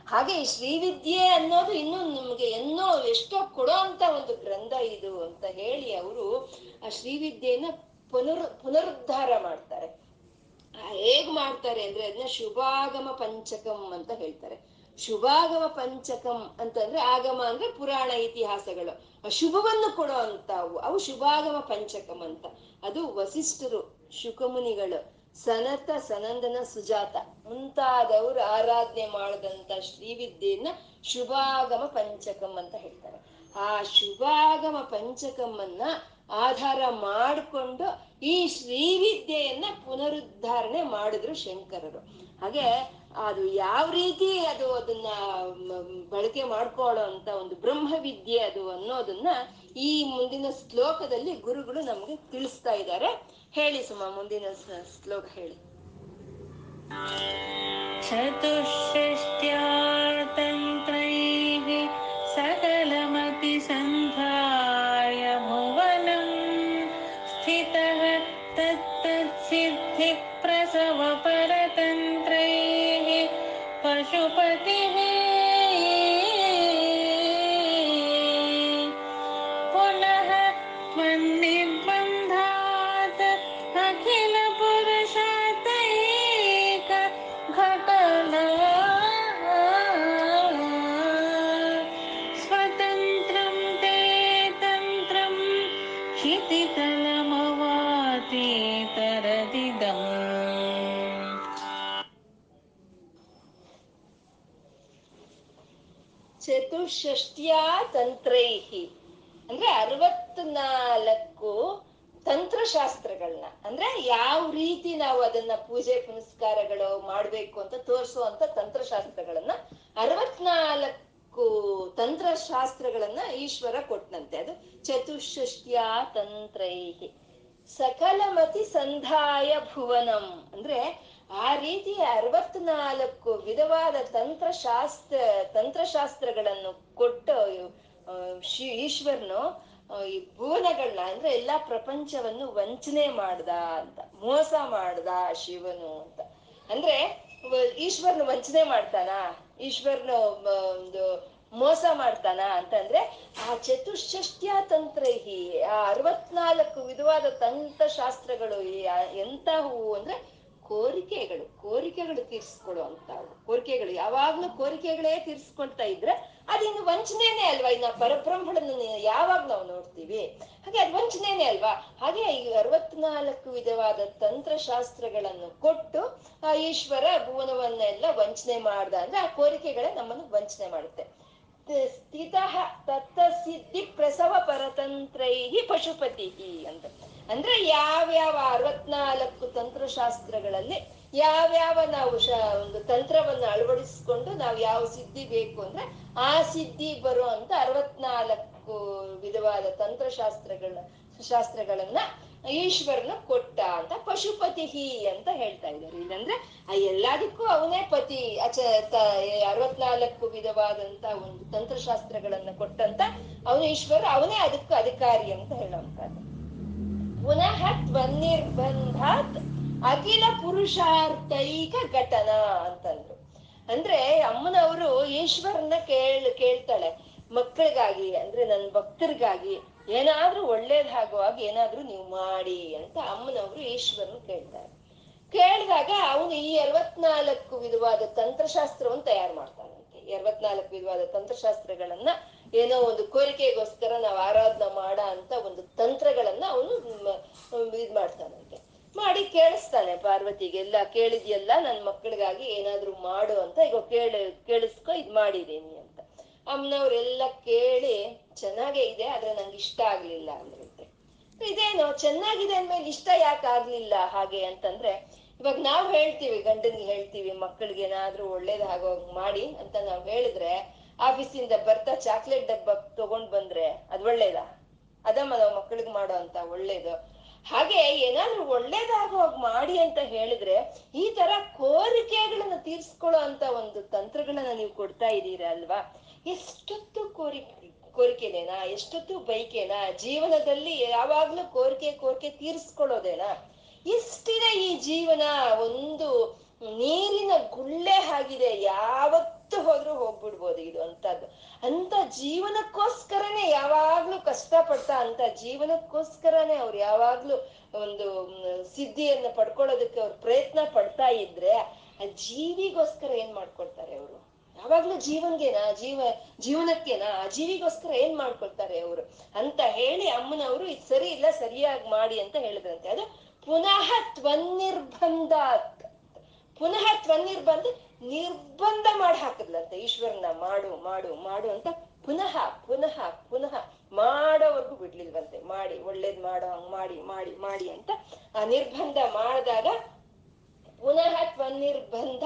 ಹಾಗೆ ಶ್ರೀವಿದ್ಯೆ ಅನ್ನೋದು ಇನ್ನೂ ನಿಮ್ಗೆ ಎನ್ನೋ ಎಷ್ಟೋ ಕೊಡೋ ಅಂತ ಒಂದು ಗ್ರಂಥ ಇದು ಅಂತ ಹೇಳಿ ಅವರು ಆ ಶ್ರೀವಿದ್ಯೆಯನ್ನ ಪುನರ್ ಪುನರುದ್ಧಾರ ಮಾಡ್ತಾರೆ. ಹೇಗ್ ಮಾಡ್ತಾರೆ ಅಂದ್ರೆ ಅದನ್ನ ಶುಭಾಗಮ ಪಂಚಕಂ ಅಂತ ಹೇಳ್ತಾರೆ. ಶುಭಾಗಮ ಪಂಚಕಂ ಅಂತಂದ್ರೆ ಆಗಮ ಅಂದ್ರೆ ಪುರಾಣ ಇತಿಹಾಸಗಳು. ಶುಭವನ್ನು ಕೊಡೋ ಅಂತವು ಅವು ಶುಭಾಗಮ ಪಂಚಕಂ ಅಂತ. ಅದು ವಸಿಷ್ಠರು, ಶುಕಮುನಿಗಳು, ಸನತ ಸನಂದನ ಸುಜಾತ ಮುಂತಾದವರು ಆರಾಧನೆ ಮಾಡದಂತ ಶ್ರೀವಿದ್ಯೆಯನ್ನ ಶುಭಾಗಮ ಪಂಚಕಂ ಅಂತ ಹೇಳ್ತಾರೆ. ಆ ಶುಭಾಗಮ ಪಂಚಕಮ್ಮನ್ನ ಆಧಾರ ಮಾಡಿಕೊಂಡು ಈ ಶ್ರೀವಿದ್ಯೆಯನ್ನ ಪುನರುದ್ಧಾರಣೆ ಮಾಡಿದ್ರು ಶಂಕರರು. ಹಾಗೆ ಅದು ಯಾವ ರೀತಿ ಅದು ಅದನ್ನ ಬಳಕೆ ಮಾಡ್ಕೊಳ್ಳೋ ಅಂತ ಒಂದು ಬ್ರಹ್ಮ ವಿದ್ಯೆ ಅದು ಅನ್ನೋದನ್ನ ಈ ಮುಂದಿನ ಶ್ಲೋಕದಲ್ಲಿ ಗುರುಗಳು ನಮ್ಗೆ ತಿಳಿಸ್ತಾ ಇದ್ದಾರೆ. ಹೇಳಿ ಸುಮ, ಮುಂದಿನ ಶ್ಲೋಕ ಹೇಳಿ.
ಚತುಷ್ಟ್ಯಾರ್ಥ
ಚತುಷ್ಷಷ್ಟ್ಯ ತಂತ್ರೈಹಿ. ಅಂದ್ರೆ ಅರವತ್ನಾಲ್ಕು ತಂತ್ರಶಾಸ್ತ್ರಗಳನ್ನ ಅಂದ್ರೆ ಯಾವ ರೀತಿ ನಾವು ಅದನ್ನ ಪೂಜೆ ಪುನಸ್ಕಾರಗಳು ಮಾಡ್ಬೇಕು ಅಂತ ತೋರಿಸುವಂತ ತಂತ್ರಶಾಸ್ತ್ರಗಳನ್ನ ಅರವತ್ನಾಲ್ಕು ತಂತ್ರಶಾಸ್ತ್ರಗಳನ್ನ ಈಶ್ವರ ಕೊಟ್ಟನಂತೆ ಅದು ಚತುಷ್ಷಷ್ಟ್ಯ ತಂತ್ರೈಹಿ. ಸಕಲಮತಿ ಸಂಧಾಯ ಭುವನಂ. ಅಂದ್ರೆ ಆ ರೀತಿ ಅರವತ್ನಾಲ್ಕು ವಿಧವಾದ ತಂತ್ರಶಾಸ್ತ್ರ, ತಂತ್ರಶಾಸ್ತ್ರಗಳನ್ನು ಕೊಟ್ಟ ಶಿ ಈಶ್ವರನು ಈ ಭುವನಗಳನ್ನ ಅಂದ್ರೆ ಎಲ್ಲಾ ಪ್ರಪಂಚವನ್ನು ವಂಚನೆ ಮಾಡ್ದ ಅಂತ, ಮೋಸ ಮಾಡ್ದ ಶಿವನು ಅಂತ. ಅಂದ್ರೆ ಈಶ್ವರನ ವಂಚನೆ ಮಾಡ್ತಾನ? ಈಶ್ವರನ ಒಂದು ಮೋಸ ಮಾಡ್ತಾನ ಅಂತಂದ್ರೆ ಆ ಚತುಷ್ಷಷ್ಟ್ಯ ಈ ಆ ಅರವತ್ನಾಲ್ಕು ವಿಧವಾದ ತಂತ್ರಶಾಸ್ತ್ರಗಳು ಶಾಸ್ತ್ರಗಳು ಆ- ಎಂತ ಹೂವು ಅಂದ್ರೆ ಕೋರಿಕೆಗಳು ಕೋರಿಕೆಗಳು ತೀರಿಸ್ಕೊಳ್ಳುವಂತವು ಕೋರಿಕೆಗಳು ಯಾವಾಗ್ಲೂ ಕೋರಿಕೆಗಳೇ ತೀರ್ಸ್ಕೊಳ್ತಾ ಇದ್ರೆ ಅದಿನ್ನು ವಂಚನೆನೇ ಅಲ್ವಾ? ಇನ್ನ ಪರಬ್ರಹ್ಮಣನ ಯಾವಾಗ ನಾವು ನೋಡ್ತೀವಿ? ಹಾಗೆ ಅದು ವಂಚನೆನೇ ಅಲ್ವಾ? ಹಾಗೆ ಈ ಅರವತ್ನಾಲ್ಕು ವಿಧವಾದ ತಂತ್ರಶಾಸ್ತ್ರಗಳನ್ನು ಕೊಟ್ಟು ಆ ಈಶ್ವರ ಭುವನವನ್ನೆಲ್ಲ ವಂಚನೆ ಮಾಡ್ದ ಅಂದ್ರೆ ಆ ಕೋರಿಕೆಗಳೇ ನಮ್ಮನ್ನು ವಂಚನೆ ಮಾಡುತ್ತೆ. ಸ್ಥಿತ ತತ್ತ ಸಿದ್ಧಿ ಪ್ರಸವ ಪರತಂತ್ರೈ ಪಶುಪತಿ ಅಂತ. ಅಂದ್ರೆ ಯಾವ್ಯಾವ ಅರವತ್ನಾಲ್ಕು ತಂತ್ರಶಾಸ್ತ್ರಗಳಲ್ಲಿ ಯಾವ್ಯಾವ ನಾವು ಶ ಒಂದು ತಂತ್ರವನ್ನ ಅಳವಡಿಸ್ಕೊಂಡು ನಾವು ಯಾವ ಸಿದ್ಧಿ ಬೇಕು ಅಂದ್ರೆ ಆ ಸಿದ್ಧಿ ಬರೋ ಅಂತ ಅರವತ್ನಾಲ್ಕು ವಿಧವಾದ ತಂತ್ರಶಾಸ್ತ್ರಗಳ ಶಾಸ್ತ್ರಗಳನ್ನ ಈಶ್ವರನ ಕೊಟ್ಟ ಅಂತ ಪಶುಪತಿ ಅಂತ ಹೇಳ್ತಾ ಇದ್ದಾರೆ. ಇಲ್ಲಂದ್ರೆ ಆ ಎಲ್ಲದಕ್ಕೂ ಅವನೇ ಪತಿ ಅಚ ಅರವತ್ನಾಲ್ಕು ವಿಧವಾದಂತ ಒಂದು ತಂತ್ರಶಾಸ್ತ್ರಗಳನ್ನ ಕೊಟ್ಟಂತ ಅವನು ಈಶ್ವರ ಅವನೇ ಅದಕ್ಕೂ ಅಧಿಕಾರಿ ಅಂತ ಹೇಳುವಂತದ್ದು ಪುನಃ ತ್ವನಿರ್ಬಂಧಾತ್ ಅಖಿಲ ಪುರುಷಾರ್ಥೈಕ ಘಟನ ಅಂತಂದ್ರು. ಅಂದ್ರೆ ಅಮ್ಮನವರು ಈಶ್ವರನ ಕೇಳ್, ಕೇಳ್ತಾಳೆ, ಮಕ್ಕಳಿಗಾಗಿ, ಅಂದ್ರೆ ನನ್ನ ಭಕ್ತರಿಗಾಗಿ ಏನಾದ್ರೂ ಒಳ್ಳೇದಾಗುವಾಗ ಏನಾದ್ರೂ ನೀವು ಮಾಡಿ ಅಂತ ಅಮ್ಮನವರು ಈಶ್ವರನ ಕೇಳ್ತಾರೆ. ಕೇಳಿದಾಗ ಅವನು ಈ ಅರವತ್ನಾಲ್ಕು ವಿಧವಾದ ತಂತ್ರಶಾಸ್ತ್ರವನ್ನು ತಯಾರು ಮಾಡ್ತಾನಂತೆ. ಅರವತ್ನಾಲ್ಕು ವಿಧವಾದ ತಂತ್ರಶಾಸ್ತ್ರಗಳನ್ನ ಏನೋ ಒಂದು ಕೋರಿಕೆಗೋಸ್ಕರ ನಾವು ಆರಾಧನೆ ಮಾಡ ಅಂತ ಒಂದು ತಂತ್ರಗಳನ್ನ ಅವನು ಇದ್ ಮಾಡ್ತಾನಂತೆ ಮಾಡಿ ಕೇಳಿಸ್ತಾನೆ ಪಾರ್ವತಿಗೆ ಎಲ್ಲ ಕೇಳಿದ್ಯಲ್ಲ, ನನ್ ಮಕ್ಕಳಿಗಾಗಿ ಏನಾದ್ರೂ ಮಾಡು ಅಂತ ಈಗ ಕೇಳಿ, ಕೇಳಿಸ್ಕೊ, ಇದ್ ಮಾಡಿದೀನಿ ಅಂತ. ಅಮ್ಮನವ್ರೆಲ್ಲ ಕೇಳಿ, ಚೆನ್ನಾಗೇ ಇದೆ, ಆದ್ರೆ ನಂಗೆ ಇಷ್ಟ ಆಗ್ಲಿಲ್ಲ ಅಂದ್ರಂತೆ ಇದೇನು, ಚೆನ್ನಾಗಿದೆ ಅಂದ್ಮೇಲೆ ಇಷ್ಟ ಯಾಕೆ ಆಗ್ಲಿಲ್ಲ ಹಾಗೆ ಅಂತಂದ್ರೆ, ಇವಾಗ ನಾವು ಹೇಳ್ತೀವಿ, ಗಂಡನ್ಗೆ ಹೇಳ್ತೀವಿ ಮಕ್ಕಳಿಗೆ ಏನಾದ್ರೂ ಹಾಗೆ ಮಾಡಿ ಅಂತ ನಾವು ಹೇಳಿದ್ರೆ ಆಫೀಸಿಂದ ಬರ್ತಾ ಚಾಕ್ಲೇಟ್ ಡಬ್ಬ ತಗೊಂಡ್ ಬಂದ್ರೆ ಅದ್ ಒಳ್ಳೇದಾ? ಅದಮ್ಮ ನಾವು ಮಕ್ಕಳಿಗೆ ಮಾಡೋ ಅಂತ ಒಳ್ಳೇದು. ಹಾಗೆ ಏನಾದ್ರೂ ಒಳ್ಳೇದಾಗುವಾಗ ಮಾಡಿ ಅಂತ ಹೇಳಿದ್ರೆ ಈ ತರ ಕೋರಿಕೆಗಳನ್ನ ತೀರ್ಸ್ಕೊಳ್ಳೋ ಅಂತ ಒಂದು ತಂತ್ರಗಳನ್ನ ನೀವು ಕೊಡ್ತಾ ಇದ್ದೀರಾ ಅಲ್ವಾ? ಎಷ್ಟೊತ್ತು ಕೋರಿ, ಕೋರಿಕೆನೇನಾ? ಎಷ್ಟೊತ್ತು ಬೈಕೆನಾ? ಜೀವನದಲ್ಲಿ ಯಾವಾಗ್ಲೂ ಕೋರಿಕೆ ಕೋರಿಕೆ ತೀರ್ಸ್ಕೊಳ್ಳೋದೇನಾ? ಎಷ್ಟಿದೆ ಈ ಜೀವನ. ಒಂದು ನೀರಿನ ಗುಳ್ಳೆ ಆಗಿದೆ. ಯಾವತ್ತು ಹೋದ್ರೂ ಹೋಗ್ಬಿಡ್ಬೋದು ಇದು ಅಂತದ್ದು ಅಂತ ಜೀವನಕ್ಕೋಸ್ಕರನೇ ಯಾವಾಗ್ಲೂ ಕಷ್ಟ ಪಡ್ತಾ ಅಂತ ಜೀವನಕ್ಕೋಸ್ಕರನೇ ಅವ್ರು ಯಾವಾಗ್ಲೂ ಒಂದು ಸಿದ್ಧಿಯನ್ನ ಪಡ್ಕೊಳ್ಳೋದಕ್ಕೆ ಅವ್ರು ಪ್ರಯತ್ನ ಪಡ್ತಾ ಇದ್ರೆ ಆ ಜೀವಿಗೋಸ್ಕರ ಏನ್ ಮಾಡ್ಕೊಳ್ತಾರೆ ಅವರು? ಯಾವಾಗ್ಲೂ ಜೀವನ್ಗೆನಾ? ಜೀವ, ಜೀವನಕ್ಕೆನಾ? ಆ ಜೀವಿಗೋಸ್ಕರ ಏನ್ ಮಾಡ್ಕೊಳ್ತಾರೆ ಅವರು? ಅಂತ ಹೇಳಿ ಅಮ್ಮನವರು, ಇದು ಸರಿ ಇಲ್ಲ, ಸರಿಯಾಗಿ ಮಾಡಿ ಅಂತ ಹೇಳಿದ್ರಂತೆ. ಅದು ಪುನಃ ತ್ವನ್ನಿರ್ಬಂಧಾತ್. ಪುನಃ ತ್ವನ್ನಿರ್ಬಂಧ ನಿರ್ಬಂಧ ಮಾಡಿ ಹಾಕಿದ್ಲಂತೆ. ಈಶ್ವರನ ಮಾಡು ಮಾಡು ಮಾಡು ಅಂತ ಪುನಃ ಪುನಃ ಪುನಃ ಮಾಡೋವರೆಗೂ ಬಿಡ್ಲಿಲ್ವಂತೆ. ಮಾಡಿ, ಒಳ್ಳೇದ್ ಮಾಡೋ ಹಂಗ್ ಮಾಡಿ ಮಾಡಿ ಮಾಡಿ ಅಂತ ಆ ನಿರ್ಬಂಧ ಮಾಡಿದಾಗ ಪುನಃ ನಿರ್ಬಂಧ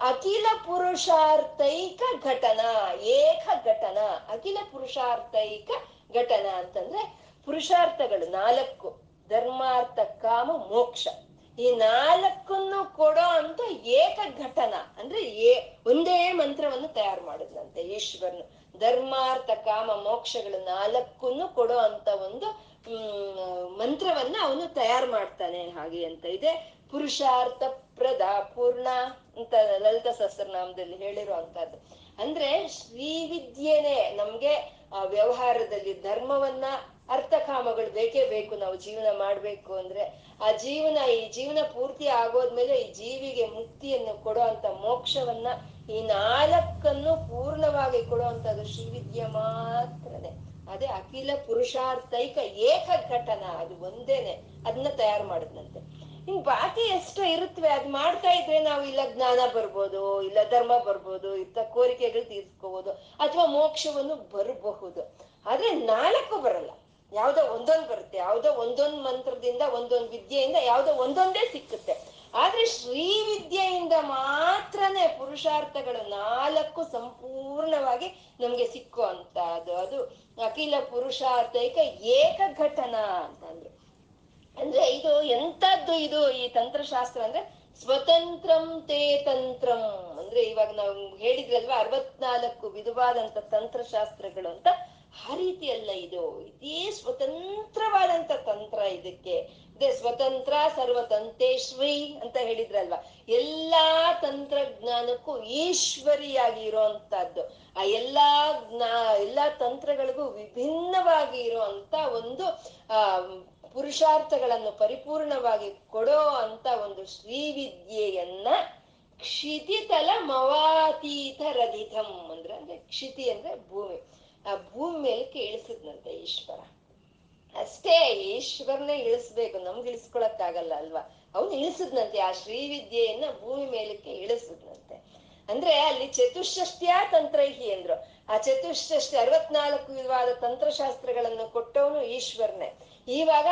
ಅಖಿಲ ಪುರುಷಾರ್ಥೈಕ ಘಟನಾ, ಏಕ ಘಟನಾ. ಅಖಿಲ ಪುರುಷಾರ್ಥೈಕ ಘಟನಾ ಅಂತಂದ್ರೆ ಪುರುಷಾರ್ಥಗಳು ನಾಲ್ಕು, ಧರ್ಮಾರ್ಥ, ಕಾಮ, ಮೋಕ್ಷ. ಈ ನಾಲ್ಕನ್ನು ಕೊಡೋ ಅಂತ ಏಕ ಘಟನ. ಅಂದ್ರೆ ಏ, ಒಂದೇ ಮಂತ್ರವನ್ನು ತಯಾರು ಮಾಡಿದ್ನಂತೆ ಈಶ್ವರನು. ಧರ್ಮಾರ್ಥ, ಕಾಮ, ಮೋಕ್ಷಗಳು ನಾಲ್ಕನ್ನು ಕೊಡೋ ಅಂತ ಒಂದು, ಹ್ಮ್, ಮಂತ್ರವನ್ನ ಅವನು ತಯಾರು ಮಾಡ್ತಾನೆ ಹಾಗೆ ಅಂತ ಇದೆ. ಪುರುಷಾರ್ಥ ಪ್ರದ ಪೂರ್ಣ ಅಂತ ಲಲಿತ ಸಹಸ್ರನಾಮದಲ್ಲಿ ಹೇಳಿರೋ ಅಂತದ್ದು ಅಂದ್ರೆ ಶ್ರೀವಿದ್ಯೆನೆ ನಮ್ಗೆ ಆ ವ್ಯವಹಾರದಲ್ಲಿ ಧರ್ಮವನ್ನ ಅರ್ಥಕಾಮಗಳು ಬೇಕೇ ಬೇಕು, ನಾವು ಜೀವನ ಮಾಡ್ಬೇಕು ಅಂದ್ರೆ ಆ ಜೀವನ, ಈ ಜೀವನ ಪೂರ್ತಿ ಆಗೋದ್ಮೇಲೆ ಈ ಜೀವಿಗೆ ಮುಕ್ತಿಯನ್ನು ಕೊಡೋ ಅಂತ ಮೋಕ್ಷವನ್ನ ಈ ನಾಲ್ಕನ್ನು ಪೂರ್ಣವಾಗಿ ಕೊಡುವಂತದ್ದು ಶ್ರೀವಿದ್ಯೆ ಮಾತ್ರನೇ. ಅದೇ ಅಖಿಲ ಪುರುಷಾರ್ಥೈಕ ಏಕ ಘಟನ ಅದು ಒಂದೇನೆ. ಅದನ್ನ ತಯಾರು ಮಾಡಿದ್ನಂತೆ. ಇನ್ ಬಾಕಿ ಎಷ್ಟು ಇರುತ್ತವೆ ಅದ್ ಮಾಡ್ತಾ ಇದ್ರೆ ನಾವು ಇಲ್ಲ ಜ್ಞಾನ ಬರ್ಬೋದು, ಇಲ್ಲ ಧರ್ಮ ಬರ್ಬೋದು ಇತ್ತ ಕೋರಿಕೆಗಳು ತೀರ್ಸ್ಕೋಬಹುದು ಅಥವಾ ಮೋಕ್ಷವನ್ನು ಬರಬಹುದು. ಆದ್ರೆ ನಾಲ್ಕು ಬರಲ್ಲ. ಯಾವ್ದೋ ಒಂದೊಂದ್ ಬರುತ್ತೆ, ಯಾವ್ದೋ ಒಂದೊಂದ್ ಮಂತ್ರದಿಂದ ಒಂದೊಂದ್ ವಿದ್ಯೆಯಿಂದ ಯಾವ್ದೋ ಒಂದೊಂದೇ ಸಿಕ್ಕುತ್ತೆ. ಆದ್ರೆ ವಿದ್ಯೆಯಿಂದ ಮಾತ್ರನೇ ಪುರುಷಾರ್ಥಗಳು ನಾಲ್ಕು ಸಂಪೂರ್ಣವಾಗಿ ನಮ್ಗೆ ಸಿಕ್ಕೋ ಅಂತ ಅದು ಅದು ಅಖಿಲ ಪುರುಷಾರ್ಥೈಕ ಏಕ ಘಟನಾ ಅಂತಂದ್ರು. ಅಂದ್ರೆ ಇದು ಎಂತದ್ದು ಇದು ಈ ತಂತ್ರಶಾಸ್ತ್ರ ಅಂದ್ರೆ ಸ್ವತಂತ್ರಂ ತೇ ತಂತ್ರಂ. ಅಂದ್ರೆ ಇವಾಗ ನಾವು ಹೇಳಿದ್ರಲ್ವಾ, ಅರವತ್ನಾಲ್ಕು ವಿಧವಾದಂತ ತಂತ್ರಶಾಸ್ತ್ರಗಳು ಅಂತ. ಆ ರೀತಿ ಅಲ್ಲ ಇದು, ಇದೇ ಸ್ವತಂತ್ರವಾದಂತ ತಂತ್ರ ಇದಕ್ಕೆ. ಇದೆ ಸ್ವತಂತ್ರ ಸರ್ವತಂತೇಶ್ವರಿ ಅಂತ ಹೇಳಿದ್ರಲ್ವಾ? ಎಲ್ಲಾ ತಂತ್ರಜ್ಞಾನಕ್ಕೂ ಈಶ್ವರಿಯಾಗಿ ಇರುವಂತಹದ್ದು ಆ ಎಲ್ಲಾ ಜ್ಞಾ, ಎಲ್ಲಾ ತಂತ್ರಗಳಿಗೂ ವಿಭಿನ್ನವಾಗಿ ಇರುವಂತ ಒಂದು, ಆ, ಪುರುಷಾರ್ಥಗಳನ್ನು ಪರಿಪೂರ್ಣವಾಗಿ ಕೊಡೋ ಅಂತ ಒಂದು ಶ್ರೀವಿದ್ಯೆಯನ್ನ ಕ್ಷಿತಿತಲ ಮವಾತೀತ ರಧಿತಂ ಅಂದ್ರೆ ಅಂದ್ರೆ ಕ್ಷಿತಿ ಅಂದ್ರೆ ಭೂಮಿ. ಆ ಭೂಮಿ ಮೇಲೆ ಇಳಿಸಿದ್ನಂತೆ ಈಶ್ವರ. ಅಷ್ಟೇ ಈಶ್ವರನೇ ಇಳಿಸ್ಬೇಕು. ನಮ್ಗೆ ಇಳಿಸ್ಕೊಳಕ್ಕಾಗಲ್ಲ ಅಲ್ವಾ? ಅವನು ಇಳಿಸಿದ್ನಂತೆ, ಆ ಶ್ರೀವಿದ್ಯೆಯನ್ನ ಭೂಮಿ ಮೇಲಕ್ಕೆ ಇಳಿಸಿದ್ನಂತೆ. ಅಂದ್ರೆ ಅಲ್ಲಿ ಚತುಷ್ಷಷ್ಟ್ಯ ತಂತ್ರೈಹಿ ಅಂದ್ರು. ಆ ಚತುಷ್ಷಷ್ಟಿ ಅರವತ್ನಾಲ್ಕು ವಿಧವಾದ ತಂತ್ರಶಾಸ್ತ್ರಗಳನ್ನು ಕೊಟ್ಟವನು ಈಶ್ವರನೇ. ಇವಾಗ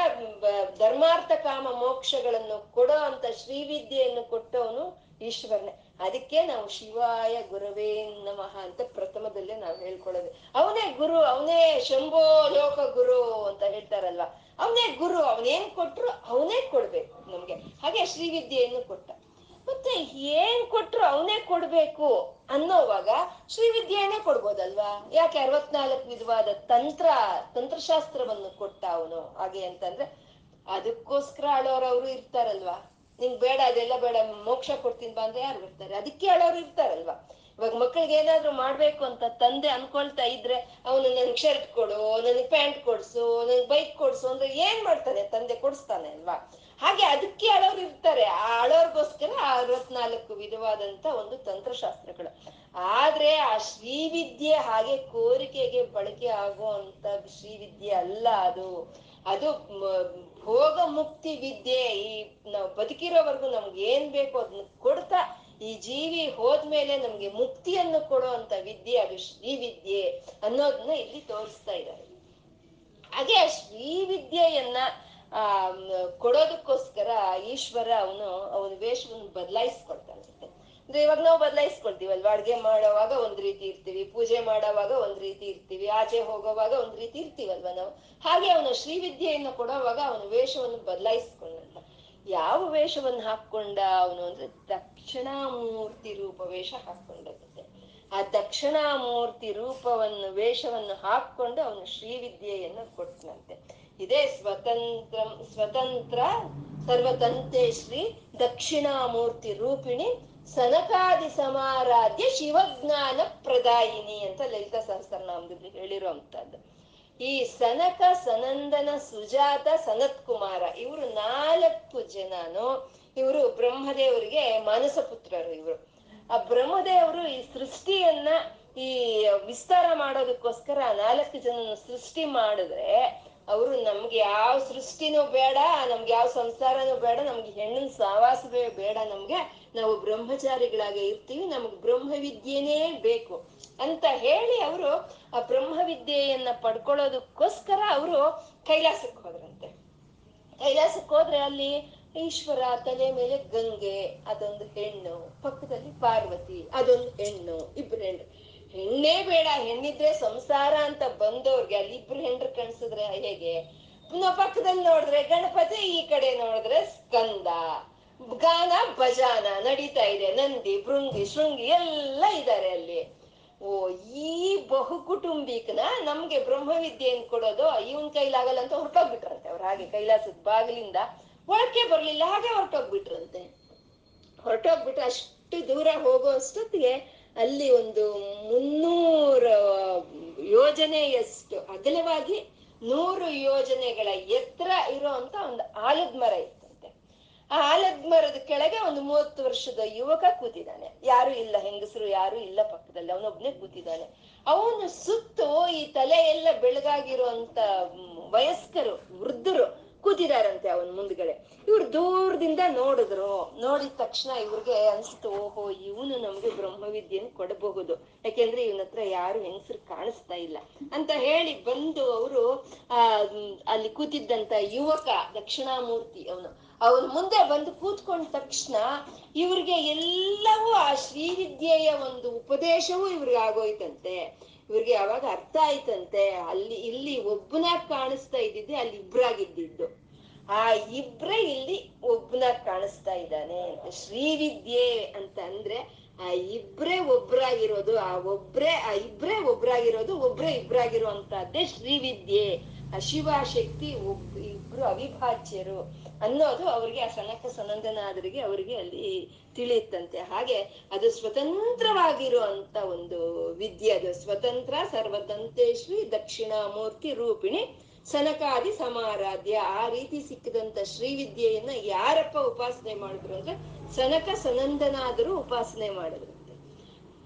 ಧರ್ಮಾರ್ಥ ಕಾಮ ಮೋಕ್ಷಗಳನ್ನು ಕೊಡೋ ಅಂತ ಶ್ರೀವಿದ್ಯೆಯನ್ನು ಕೊಟ್ಟವನು ಈಶ್ವರನೇ. ಅದಕ್ಕೆ ನಾವು ಶಿವಾಯ ಗುರವೇ ನಮಃ ಅಂತ ಪ್ರಥಮದಲ್ಲೇ ನಾವು ಹೇಳ್ಕೊಳ್ಳೋದು. ಅವನೇ ಗುರು, ಅವನೇ ಶಂಭೋ ಲೋಕ ಗುರು ಅಂತ ಹೇಳ್ತಾರಲ್ವಾ ಅವನೇ ಗುರು ಅವನೇನ್ ಕೊಟ್ರು ಅವನೇ ಕೊಡ್ಬೇಕು ನಮ್ಗೆ. ಹಾಗೆ ಶ್ರೀವಿದ್ಯೆಯನ್ನು ಕೊಟ್ಟ. ಮತ್ತೆ ಏನ್ ಕೊಟ್ರು ಅವನೇ ಕೊಡ್ಬೇಕು ಅನ್ನೋವಾಗ ಶ್ರೀವಿದ್ಯೆಯನ್ನೇ ಕೊಡ್ಬೋದಲ್ವಾ? ಯಾಕೆ ಅರವತ್ನಾಲ್ಕು ವಿಧವಾದ ತಂತ್ರ, ತಂತ್ರಶಾಸ್ತ್ರವನ್ನು ಕೊಟ್ಟ ಅವನು ಹಾಗೆ ಅಂತಂದ್ರೆ ಅದಕ್ಕೋಸ್ಕರ ಅಳೋರವರು ಇರ್ತಾರಲ್ವಾ? ನಿಂಗ್ ಬೇಡ, ಅದೆಲ್ಲ ಬೇಡ, ಮೋಕ್ಷ ಕೊಡ್ತೀನಿ ಬಾ ಅಂದ್ರೆ ಯಾರು ಬರ್ತಾರೆ ಅದಕ್ಕೆ ಹೇಳೋರು ಇರ್ತಾರಲ್ವಾ? ಇವಾಗ ಮಕ್ಕಳಿಗೆ ಏನಾದ್ರು ಮಾಡ್ಬೇಕು ಅಂತ ತಂದೆ ಅನ್ಕೊಳ್ತಾ ಇದ್ರೆ ಅವನು ನನ್ಗೆ ಶರ್ಟ್ ಕೊಡು, ನನಗೆ ಪ್ಯಾಂಟ್ ಕೊಡ್ಸು, ನನ್ಗೆ ಬೈಕ್ ಕೊಡ್ಸು ಅಂದ್ರೆ ಏನ್ ಮಾಡ್ತಾನೆ? ತಂದೆ ಕೊಡಿಸ್ತಾನೆ ಅಲ್ವಾ? ಹಾಗೆ ಅದಕ್ಕೆ ಅಳೋರು ಇರ್ತಾರೆ. ಆ ಅಳೋರ್ಗೋಸ್ಕರ ಅರವತ್ನಾಲ್ಕು ವಿಧವಾದಂತ ಒಂದು ತಂತ್ರಶಾಸ್ತ್ರಗಳು. ಆದ್ರೆ ಆ ಶ್ರೀವಿದ್ಯೆ ಹಾಗೆ ಕೋರಿಕೆಗೆ ಬಳಕೆ ಆಗುವಂತ ಶ್ರೀವಿದ್ಯೆ ಅಲ್ಲ ಅದು. ಅದು ಭೋಗ ಮುಕ್ತಿ ವಿದ್ಯೆ ಈ ನಾವು ಬದುಕಿರೋವರೆಗೂ ನಮ್ಗೆ ಏನ್ ಬೇಕು ಅದನ್ನ ಕೊಡ್ತಾ ಈ ಜೀವಿ ಹೋದ್ಮೇಲೆ ನಮ್ಗೆ ಮುಕ್ತಿಯನ್ನು ಕೊಡುವಂತ ವಿದ್ಯೆ, ಅದು ಶ್ರೀವಿದ್ಯೆ ಅನ್ನೋದನ್ನ ಇಲ್ಲಿ ತೋರಿಸ್ತಾ ಇದ್ದಾರೆ. ಹಾಗೆ ಆ ಶ್ರೀವಿದ್ಯೆಯನ್ನ ಆ, ಕೊಡೋದಕ್ಕೋಸ್ಕರ ಈಶ್ವರ ಅವನು ಅವನ ವೇಷವನ್ನು ಬದಲಾಯಿಸ್ಕೊಳ್ತಾನಂತೆ ಅಂದ್ರೆ ಇವಾಗ ನಾವು ಬದಲಾಯಿಸ್ಕೊಳ್ತೀವಲ್ವಾ? ಅಡ್ಗೆ ಮಾಡೋವಾಗ ಒಂದ್ ರೀತಿ ಇರ್ತೀವಿ, ಪೂಜೆ ಮಾಡೋವಾಗ ಒಂದ್ ರೀತಿ ಇರ್ತೀವಿ, ಆಚೆ ಹೋಗೋವಾಗ ಒಂದ್ ರೀತಿ ಇರ್ತೀವಲ್ವಾ ನಾವು? ಹಾಗೆ ಅವನು ಶ್ರೀವಿದ್ಯೆಯನ್ನು ಕೊಡೋವಾಗ ಅವನ ವೇಷವನ್ನು ಬದಲಾಯಿಸ್ಕೊಂಡಂತ. ಯಾವ ವೇಷವನ್ನು ಹಾಕೊಂಡ ಅವನು ಅಂದ್ರೆ ದಕ್ಷಿಣಾಮೂರ್ತಿ ರೂಪ ವೇಷ ಹಾಕೊಂಡಂತೆ ಆ ದಕ್ಷಿಣಾಮೂರ್ತಿ ರೂಪವನ್ನು, ವೇಷವನ್ನು ಹಾಕೊಂಡು ಅವನು ಶ್ರೀವಿದ್ಯೆಯನ್ನು ಕೊಟ್ಟನಂತೆ ಇದೇ ಸ್ವತಂತ್ರ ಸ್ವತಂತ್ರ ಸರ್ವತಂತೆ ಶ್ರೀ ದಕ್ಷಿಣಾಮೂರ್ತಿ ರೂಪಿಣಿ ಸನಕಾದಿ ಸಮಾರಾಧ್ಯ ಶಿವಜ್ಞಾನ ಪ್ರದಾಯಿನಿ ಅಂತ ಲಲಿತಾ ಸಹಸ್ರನಾಮದಲ್ಲಿ ಹೇಳಿರುವಂತಹದ್ದು. ಈ ಸನಕ, ಸನಂದನ, ಸುಜಾತ ಸನತ್ ಕುಮಾರ ಇವರು ನಾಲ್ಕು ಜನನು ಇವರು ಬ್ರಹ್ಮದೇವರಿಗೆ ಮಾನಸ ಪುತ್ರರು ಇವರು. ಆ ಬ್ರಹ್ಮದೇವರು ಈ ಸೃಷ್ಟಿಯನ್ನ ಈ ವಿಸ್ತಾರ ಮಾಡೋದಕ್ಕೋಸ್ಕರ ನಾಲ್ಕು ಜನನ ಸೃಷ್ಟಿ ಮಾಡಿದ್ರೆ ಅವರು ನಮ್ಗೆ ಯಾವ ಸೃಷ್ಟಿನೂ ಬೇಡ, ನಮ್ಗೆ ಯಾವ ಸಂಸಾರನೂ ಬೇಡ, ನಮ್ಗೆ ಹೆಣ್ಣಿನ ಸಹವಾಸವೇ ಬೇಡ, ನಮ್ಗೆ ನಾವು ಬ್ರಹ್ಮಚಾರಿಗಳಾಗೆ ಇರ್ತೀವಿ, ನಮ್ಗೆ ಬ್ರಹ್ಮವಿದ್ಯೆನೇ ಬೇಕು ಅಂತ ಹೇಳಿ ಅವರು ಆ ಬ್ರಹ್ಮವಿದ್ಯೆಯನ್ನ ಪಡ್ಕೊಳ್ಳೋದಕ್ಕೋಸ್ಕರ ಅವರು ಕೈಲಾಸಕ್ಕೆ ಹೋದ್ರಂತೆ. ಕೈಲಾಸಕ್ಕೆ ಹೋದ್ರೆ ಅಲ್ಲಿ ಈಶ್ವರ ತಲೆ ಮೇಲೆ ಗಂಗೆ, ಅದೊಂದು ಹೆಣ್ಣು, ಪಕ್ಕದಲ್ಲಿ ಪಾರ್ವತಿ, ಅದೊಂದು ಹೆಣ್ಣು, ಇಬ್ರು ಹೆಣ್ಣು. ಹೆಣ್ಣೇ ಬೇಡ, ಹೆಣ್ಣಿದ್ರೆ ಸಂಸಾರ ಅಂತ ಬಂದವ್ರಿಗೆ ಅಲ್ಲಿ ಇಬ್ರು ಹೆಂಡ್ರು ಕಾಣಿಸಿದ್ರೆ ಹೇಗೆ? ಪಕ್ಕದಲ್ಲಿ ನೋಡಿದ್ರೆ ಗಣಪತಿ, ಈ ಕಡೆ ನೋಡಿದ್ರೆ ಸ್ಕಂದ. ಗಾನ, ಭಜಾನ ನಡೀತಾ ಇದೆ. ನಂದಿ ಭೃಂಗಿ ಶೃಂಗಿ ಎಲ್ಲ ಇದ್ದಾರೆ ಅಲ್ಲಿ. ಓ, ಈ ಬಹು ಕುಟುಂಬಿಕನ ನಮ್ಗೆ ಬ್ರಹ್ಮವಿದ್ಯೆಯನ್ನು ಕೊಡೋದು ಇವನ್ ಕೈಲಾಗಲ್ಲ ಅಂತ ಹೊರಟೋಗ್ಬಿಟ್ರಂತೆ ಅವ್ರು. ಹಾಗೆ ಕೈಲಾಸದ ಬಾಗಿಲಿಂದ ಒಳಕ್ಕೆ ಬರ್ಲಿಲ್ಲ ಹಾಗೆ ಹೊರಟೋಗ್ಬಿಟ್ರಂತೆ. ಹೊರಟೋಗ್ಬಿಟ್ರೆ ಅಷ್ಟು ದೂರ ಹೋಗೋ ಅಷ್ಟೊತ್ತಿಗೆ ಅಲ್ಲಿ ಒಂದು ಮುನ್ನೂರ ಯೋಜನೆಯಷ್ಟು ಅಗಲವಾಗಿ ನೂರು ಯೋಜನೆಗಳ ಎತ್ತರ ಇರೋ ಅಂತ ಒಂದು ಆಲದ ಮರ ಇತ್ತಂತೆ ಆ ಆಲದ ಮರದ ಕೆಳಗೆ ಒಂದು ಮೂವತ್ತು ವರ್ಷದ ಯುವಕ ಕೂತಿದ್ದಾನೆ. ಯಾರು ಇಲ್ಲ, ಹೆಂಗಸರು ಯಾರು ಇಲ್ಲ ಪಕ್ಕದಲ್ಲಿ. ಅವನೊಬ್ನೇ ಕೂತಿದ್ದಾನೆ. ಅವನು ಸುತ್ತು ಈ ತಲೆ ಎಲ್ಲ ಬೆಳಗಾಗಿರುವಂತ ವಯಸ್ಕರು, ವೃದ್ಧರು ಕೂತಿದಾರಂತೆ ಅವನ್ ಮುಂದ್ಗಡೆ. ಇವ್ರು ದೂರದಿಂದ ನೋಡಿದ್ರು. ನೋಡಿದ ತಕ್ಷಣ ಇವ್ರಿಗೆ ಅನ್ಸ್ತು, ಓಹೋ, ಇವನು ನಮ್ಗೆ ಬ್ರಹ್ಮವಿದ್ಯೆಯನ್ನು ಕೊಡಬಹುದು. ಯಾಕೆಂದ್ರೆ ಇವನ ಹತ್ರ ಯಾರು ಹೆಂಗಸರು ಕಾಣಿಸ್ತಾ ಇಲ್ಲ. ಅಂತ ಹೇಳಿ ಬಂದು ಅವರು, ಆ, ಅಲ್ಲಿ ಕೂತಿದ್ದಂತ ಯುವಕ, ದಕ್ಷಿಣಾಮೂರ್ತಿ ಅವನು. ಅವನ್ ಮುಂದೆ ಬಂದು ಕೂತ್ಕೊಂಡ ತಕ್ಷಣ ಇವ್ರಿಗೆ ಎಲ್ಲವೂ ಆ ಶ್ರೀವಿದ್ಯೆಯ ಒಂದು ಉಪದೇಶವೂ ಇವ್ರಿಗೆ ಆಗೋಯ್ತಂತೆ. ಇವ್ರಿಗೆ ಅವಾಗ ಅರ್ಥ ಆಯ್ತಂತೆ, ಅಲ್ಲಿ ಇಲ್ಲಿ ಒಬ್ಬನಾಗ್ ಕಾಣಿಸ್ತಾ ಇದ್ದಿದ್ದೆ, ಅಲ್ಲಿ ಇಬ್ರಾಗಿದ್ದಿದ್ದು. ಆ ಇಬ್ರೇ ಇಲ್ಲಿ ಒಬ್ಬನಾಗ್ ಕಾಣಿಸ್ತಾ ಇದ್ದಾನೆ ಶ್ರೀವಿದ್ಯೆ ಅಂತ ಅಂದ್ರೆ, ಆ ಇಬ್ರೇ ಒಬ್ರಾಗಿರೋದು, ಆ ಒಬ್ರೇ, ಆ ಇಬ್ರೇ ಒಬ್ರಾಗಿರೋದು, ಒಬ್ರೇ ಇಬ್ರಾಗಿರುವಂತಹದ್ದೇ ಶ್ರೀವಿದ್ಯೆ. ಆ ಶಿವ ಶಕ್ತಿ ಒಬ್, ಇಬ್ರು ಅವಿಭಾಜ್ಯರು. ಅನ್ನೋದು ಅವ್ರಿಗೆ ಆ ಸನಕ ಸನಂದನಾದರಿಗೆ ಅವರಿಗೆ ಅಲ್ಲಿ ತಿಳಿಯುತ್ತಂತೆ. ಹಾಗೆ ಅದು ಸ್ವತಂತ್ರವಾಗಿರುವಂತ ಒಂದು ವಿದ್ಯೆ ಅದು. ಸ್ವತಂತ್ರ ಸರ್ವತಂತೇಶ್ವರಿ ದಕ್ಷಿಣಾಮೂರ್ತಿ ರೂಪಿಣಿ ಸನಕಾದಿ ಸಮಾರಾಧ್ಯ. ಆ ರೀತಿ ಸಿಕ್ಕಿದಂತ ಶ್ರೀವಿದ್ಯೆಯನ್ನ ಯಾರಪ್ಪ ಉಪಾಸನೆ ಮಾಡಿದ್ರು ಅಂದ್ರೆ ಸನಕ ಸನಂದನಾದರೂ ಉಪಾಸನೆ ಮಾಡಿದ್ರಂತೆ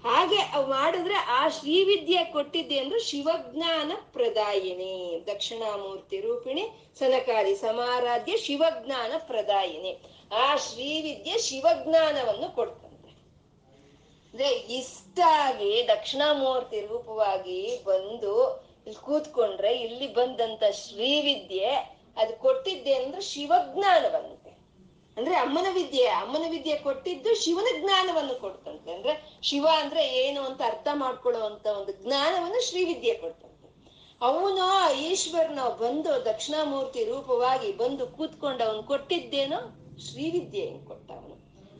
ಹಾಗೆ ಮಾಡಿದ್ರೆ ಆ ಶ್ರೀವಿದ್ಯೆ ಕೊಟ್ಟಿದ್ದೆ ಅಂದ್ರೆ ಶಿವಜ್ಞಾನ ಪ್ರದಾಯಿನಿ. ದಕ್ಷಿಣಾಮೂರ್ತಿ ರೂಪಿಣಿ ಸನಕಾರಿ ಸಮಾರಾಧ್ಯ ಶಿವಜ್ಞಾನ ಪ್ರದಾಯಿನಿ. ಆ ಶ್ರೀವಿದ್ಯೆ ಶಿವಜ್ಞಾನವನ್ನು ಕೊಡ್ತಂತೆ. ಅಂದ್ರೆ ಇಷ್ಟಾಗಿ ದಕ್ಷಿಣಾಮೂರ್ತಿ ರೂಪವಾಗಿ ಬಂದು ಇಲ್ಲಿ ಕೂತ್ಕೊಂಡ್ರೆ ಇಲ್ಲಿ ಬಂದಂತ ಶ್ರೀವಿದ್ಯೆ ಅದು ಕೊಟ್ಟಿದ್ದೆ ಅಂದ್ರೆ ಶಿವಜ್ಞಾನವಂತೆ ಅಂದ್ರೆ ಅಮ್ಮನ ವಿದ್ಯೆ ಅಮ್ಮನ ವಿದ್ಯೆ ಕೊಟ್ಟಿದ್ದು ಶಿವನ ಜ್ಞಾನವನ್ನು ಕೊಡ್ತಂತೆ. ಅಂದ್ರೆ ಶಿವ ಅಂದ್ರೆ ಏನು ಅಂತ ಅರ್ಥ ಮಾಡ್ಕೊಳ್ಳುವಂತ ಒಂದು ಜ್ಞಾನವನ್ನು ಶ್ರೀವಿದ್ಯೆ ಕೊಡ್ತಂತೆ. ಅವನು ಈಶ್ವರನ ಬಂದು ದಕ್ಷಿಣಾಮೂರ್ತಿ ರೂಪವಾಗಿ ಬಂದು ಕೂತ್ಕೊಂಡು ಅವನು ಕೊಟ್ಟಿದ್ದೇನೋ ಶ್ರೀವಿದ್ಯೆಯನ್ನು ಕೊಟ್ಟ ಅವನು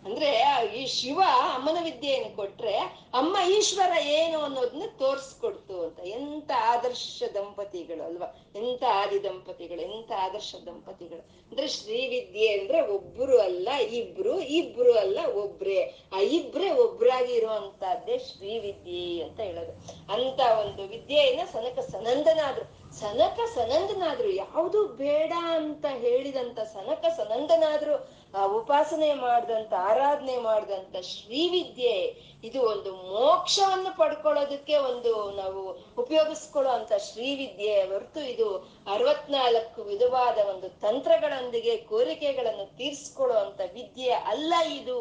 ಅಂದ್ರೆ ಈ ಶಿವ ಅಮ್ಮನ ವಿದ್ಯೆಯನ್ನು ಕೊಟ್ರೆ ಅಮ್ಮ ಈಶ್ವರ ಏನು ಅನ್ನೋದನ್ನ ತೋರ್ಸ್ಕೊಡ್ತು ಅಂತ. ಎಂತ ಆದರ್ಶ ದಂಪತಿಗಳು ಅಲ್ವಾ? ಎಂತ ಆದಿ ದಂಪತಿಗಳು, ಎಂತ ಆದರ್ಶ ದಂಪತಿಗಳು? ಅಂದ್ರೆ ಶ್ರೀವಿದ್ಯೆ ಅಂದ್ರೆ ಒಬ್ರು ಅಲ್ಲ, ಇಬ್ರು ಇಬ್ರು ಅಲ್ಲ ಒಬ್ರೇ. ಆ ಇಬ್ರೇ ಒಬ್ರಾಗಿ ಇರುವಂತಹದ್ದೇ ಶ್ರೀವಿದ್ಯೆ ಅಂತ ಹೇಳೋದು. ಅಂತ ಒಂದು ವಿದ್ಯೆಯನ್ನ ಸನಕ ಸನಂದನಾದ್ರು ಸನಕ ಸನಂದನಾದ್ರು, ಯಾವುದು ಬೇಡ ಅಂತ ಹೇಳಿದಂತ ಸನಕ ಸನಂದನಾದ್ರು ಆ ಉಪಾಸನೆ ಮಾಡ್ದಂತ, ಆರಾಧನೆ ಮಾಡ್ದಂತ ಶ್ರೀವಿದ್ಯೆ, ಇದು ಒಂದು ಮೋಕ್ಷವನ್ನು ಪಡ್ಕೊಳ್ಳೋದಕ್ಕೆ ಒಂದು ನಾವು ಉಪಯೋಗಿಸ್ಕೊಳ್ಳೋ ಅಂತ ಶ್ರೀವಿದ್ಯೆ ಹೊರತು ಇದು ಅರವತ್ನಾಲ್ಕು ವಿಧವಾದ ಒಂದು ತಂತ್ರಗಳೊಂದಿಗೆ ಕೋರಿಕೆಗಳನ್ನು ತೀರ್ಸ್ಕೊಳ್ಳೋ ಅಂತ ವಿದ್ಯೆ ಅಲ್ಲ ಇದು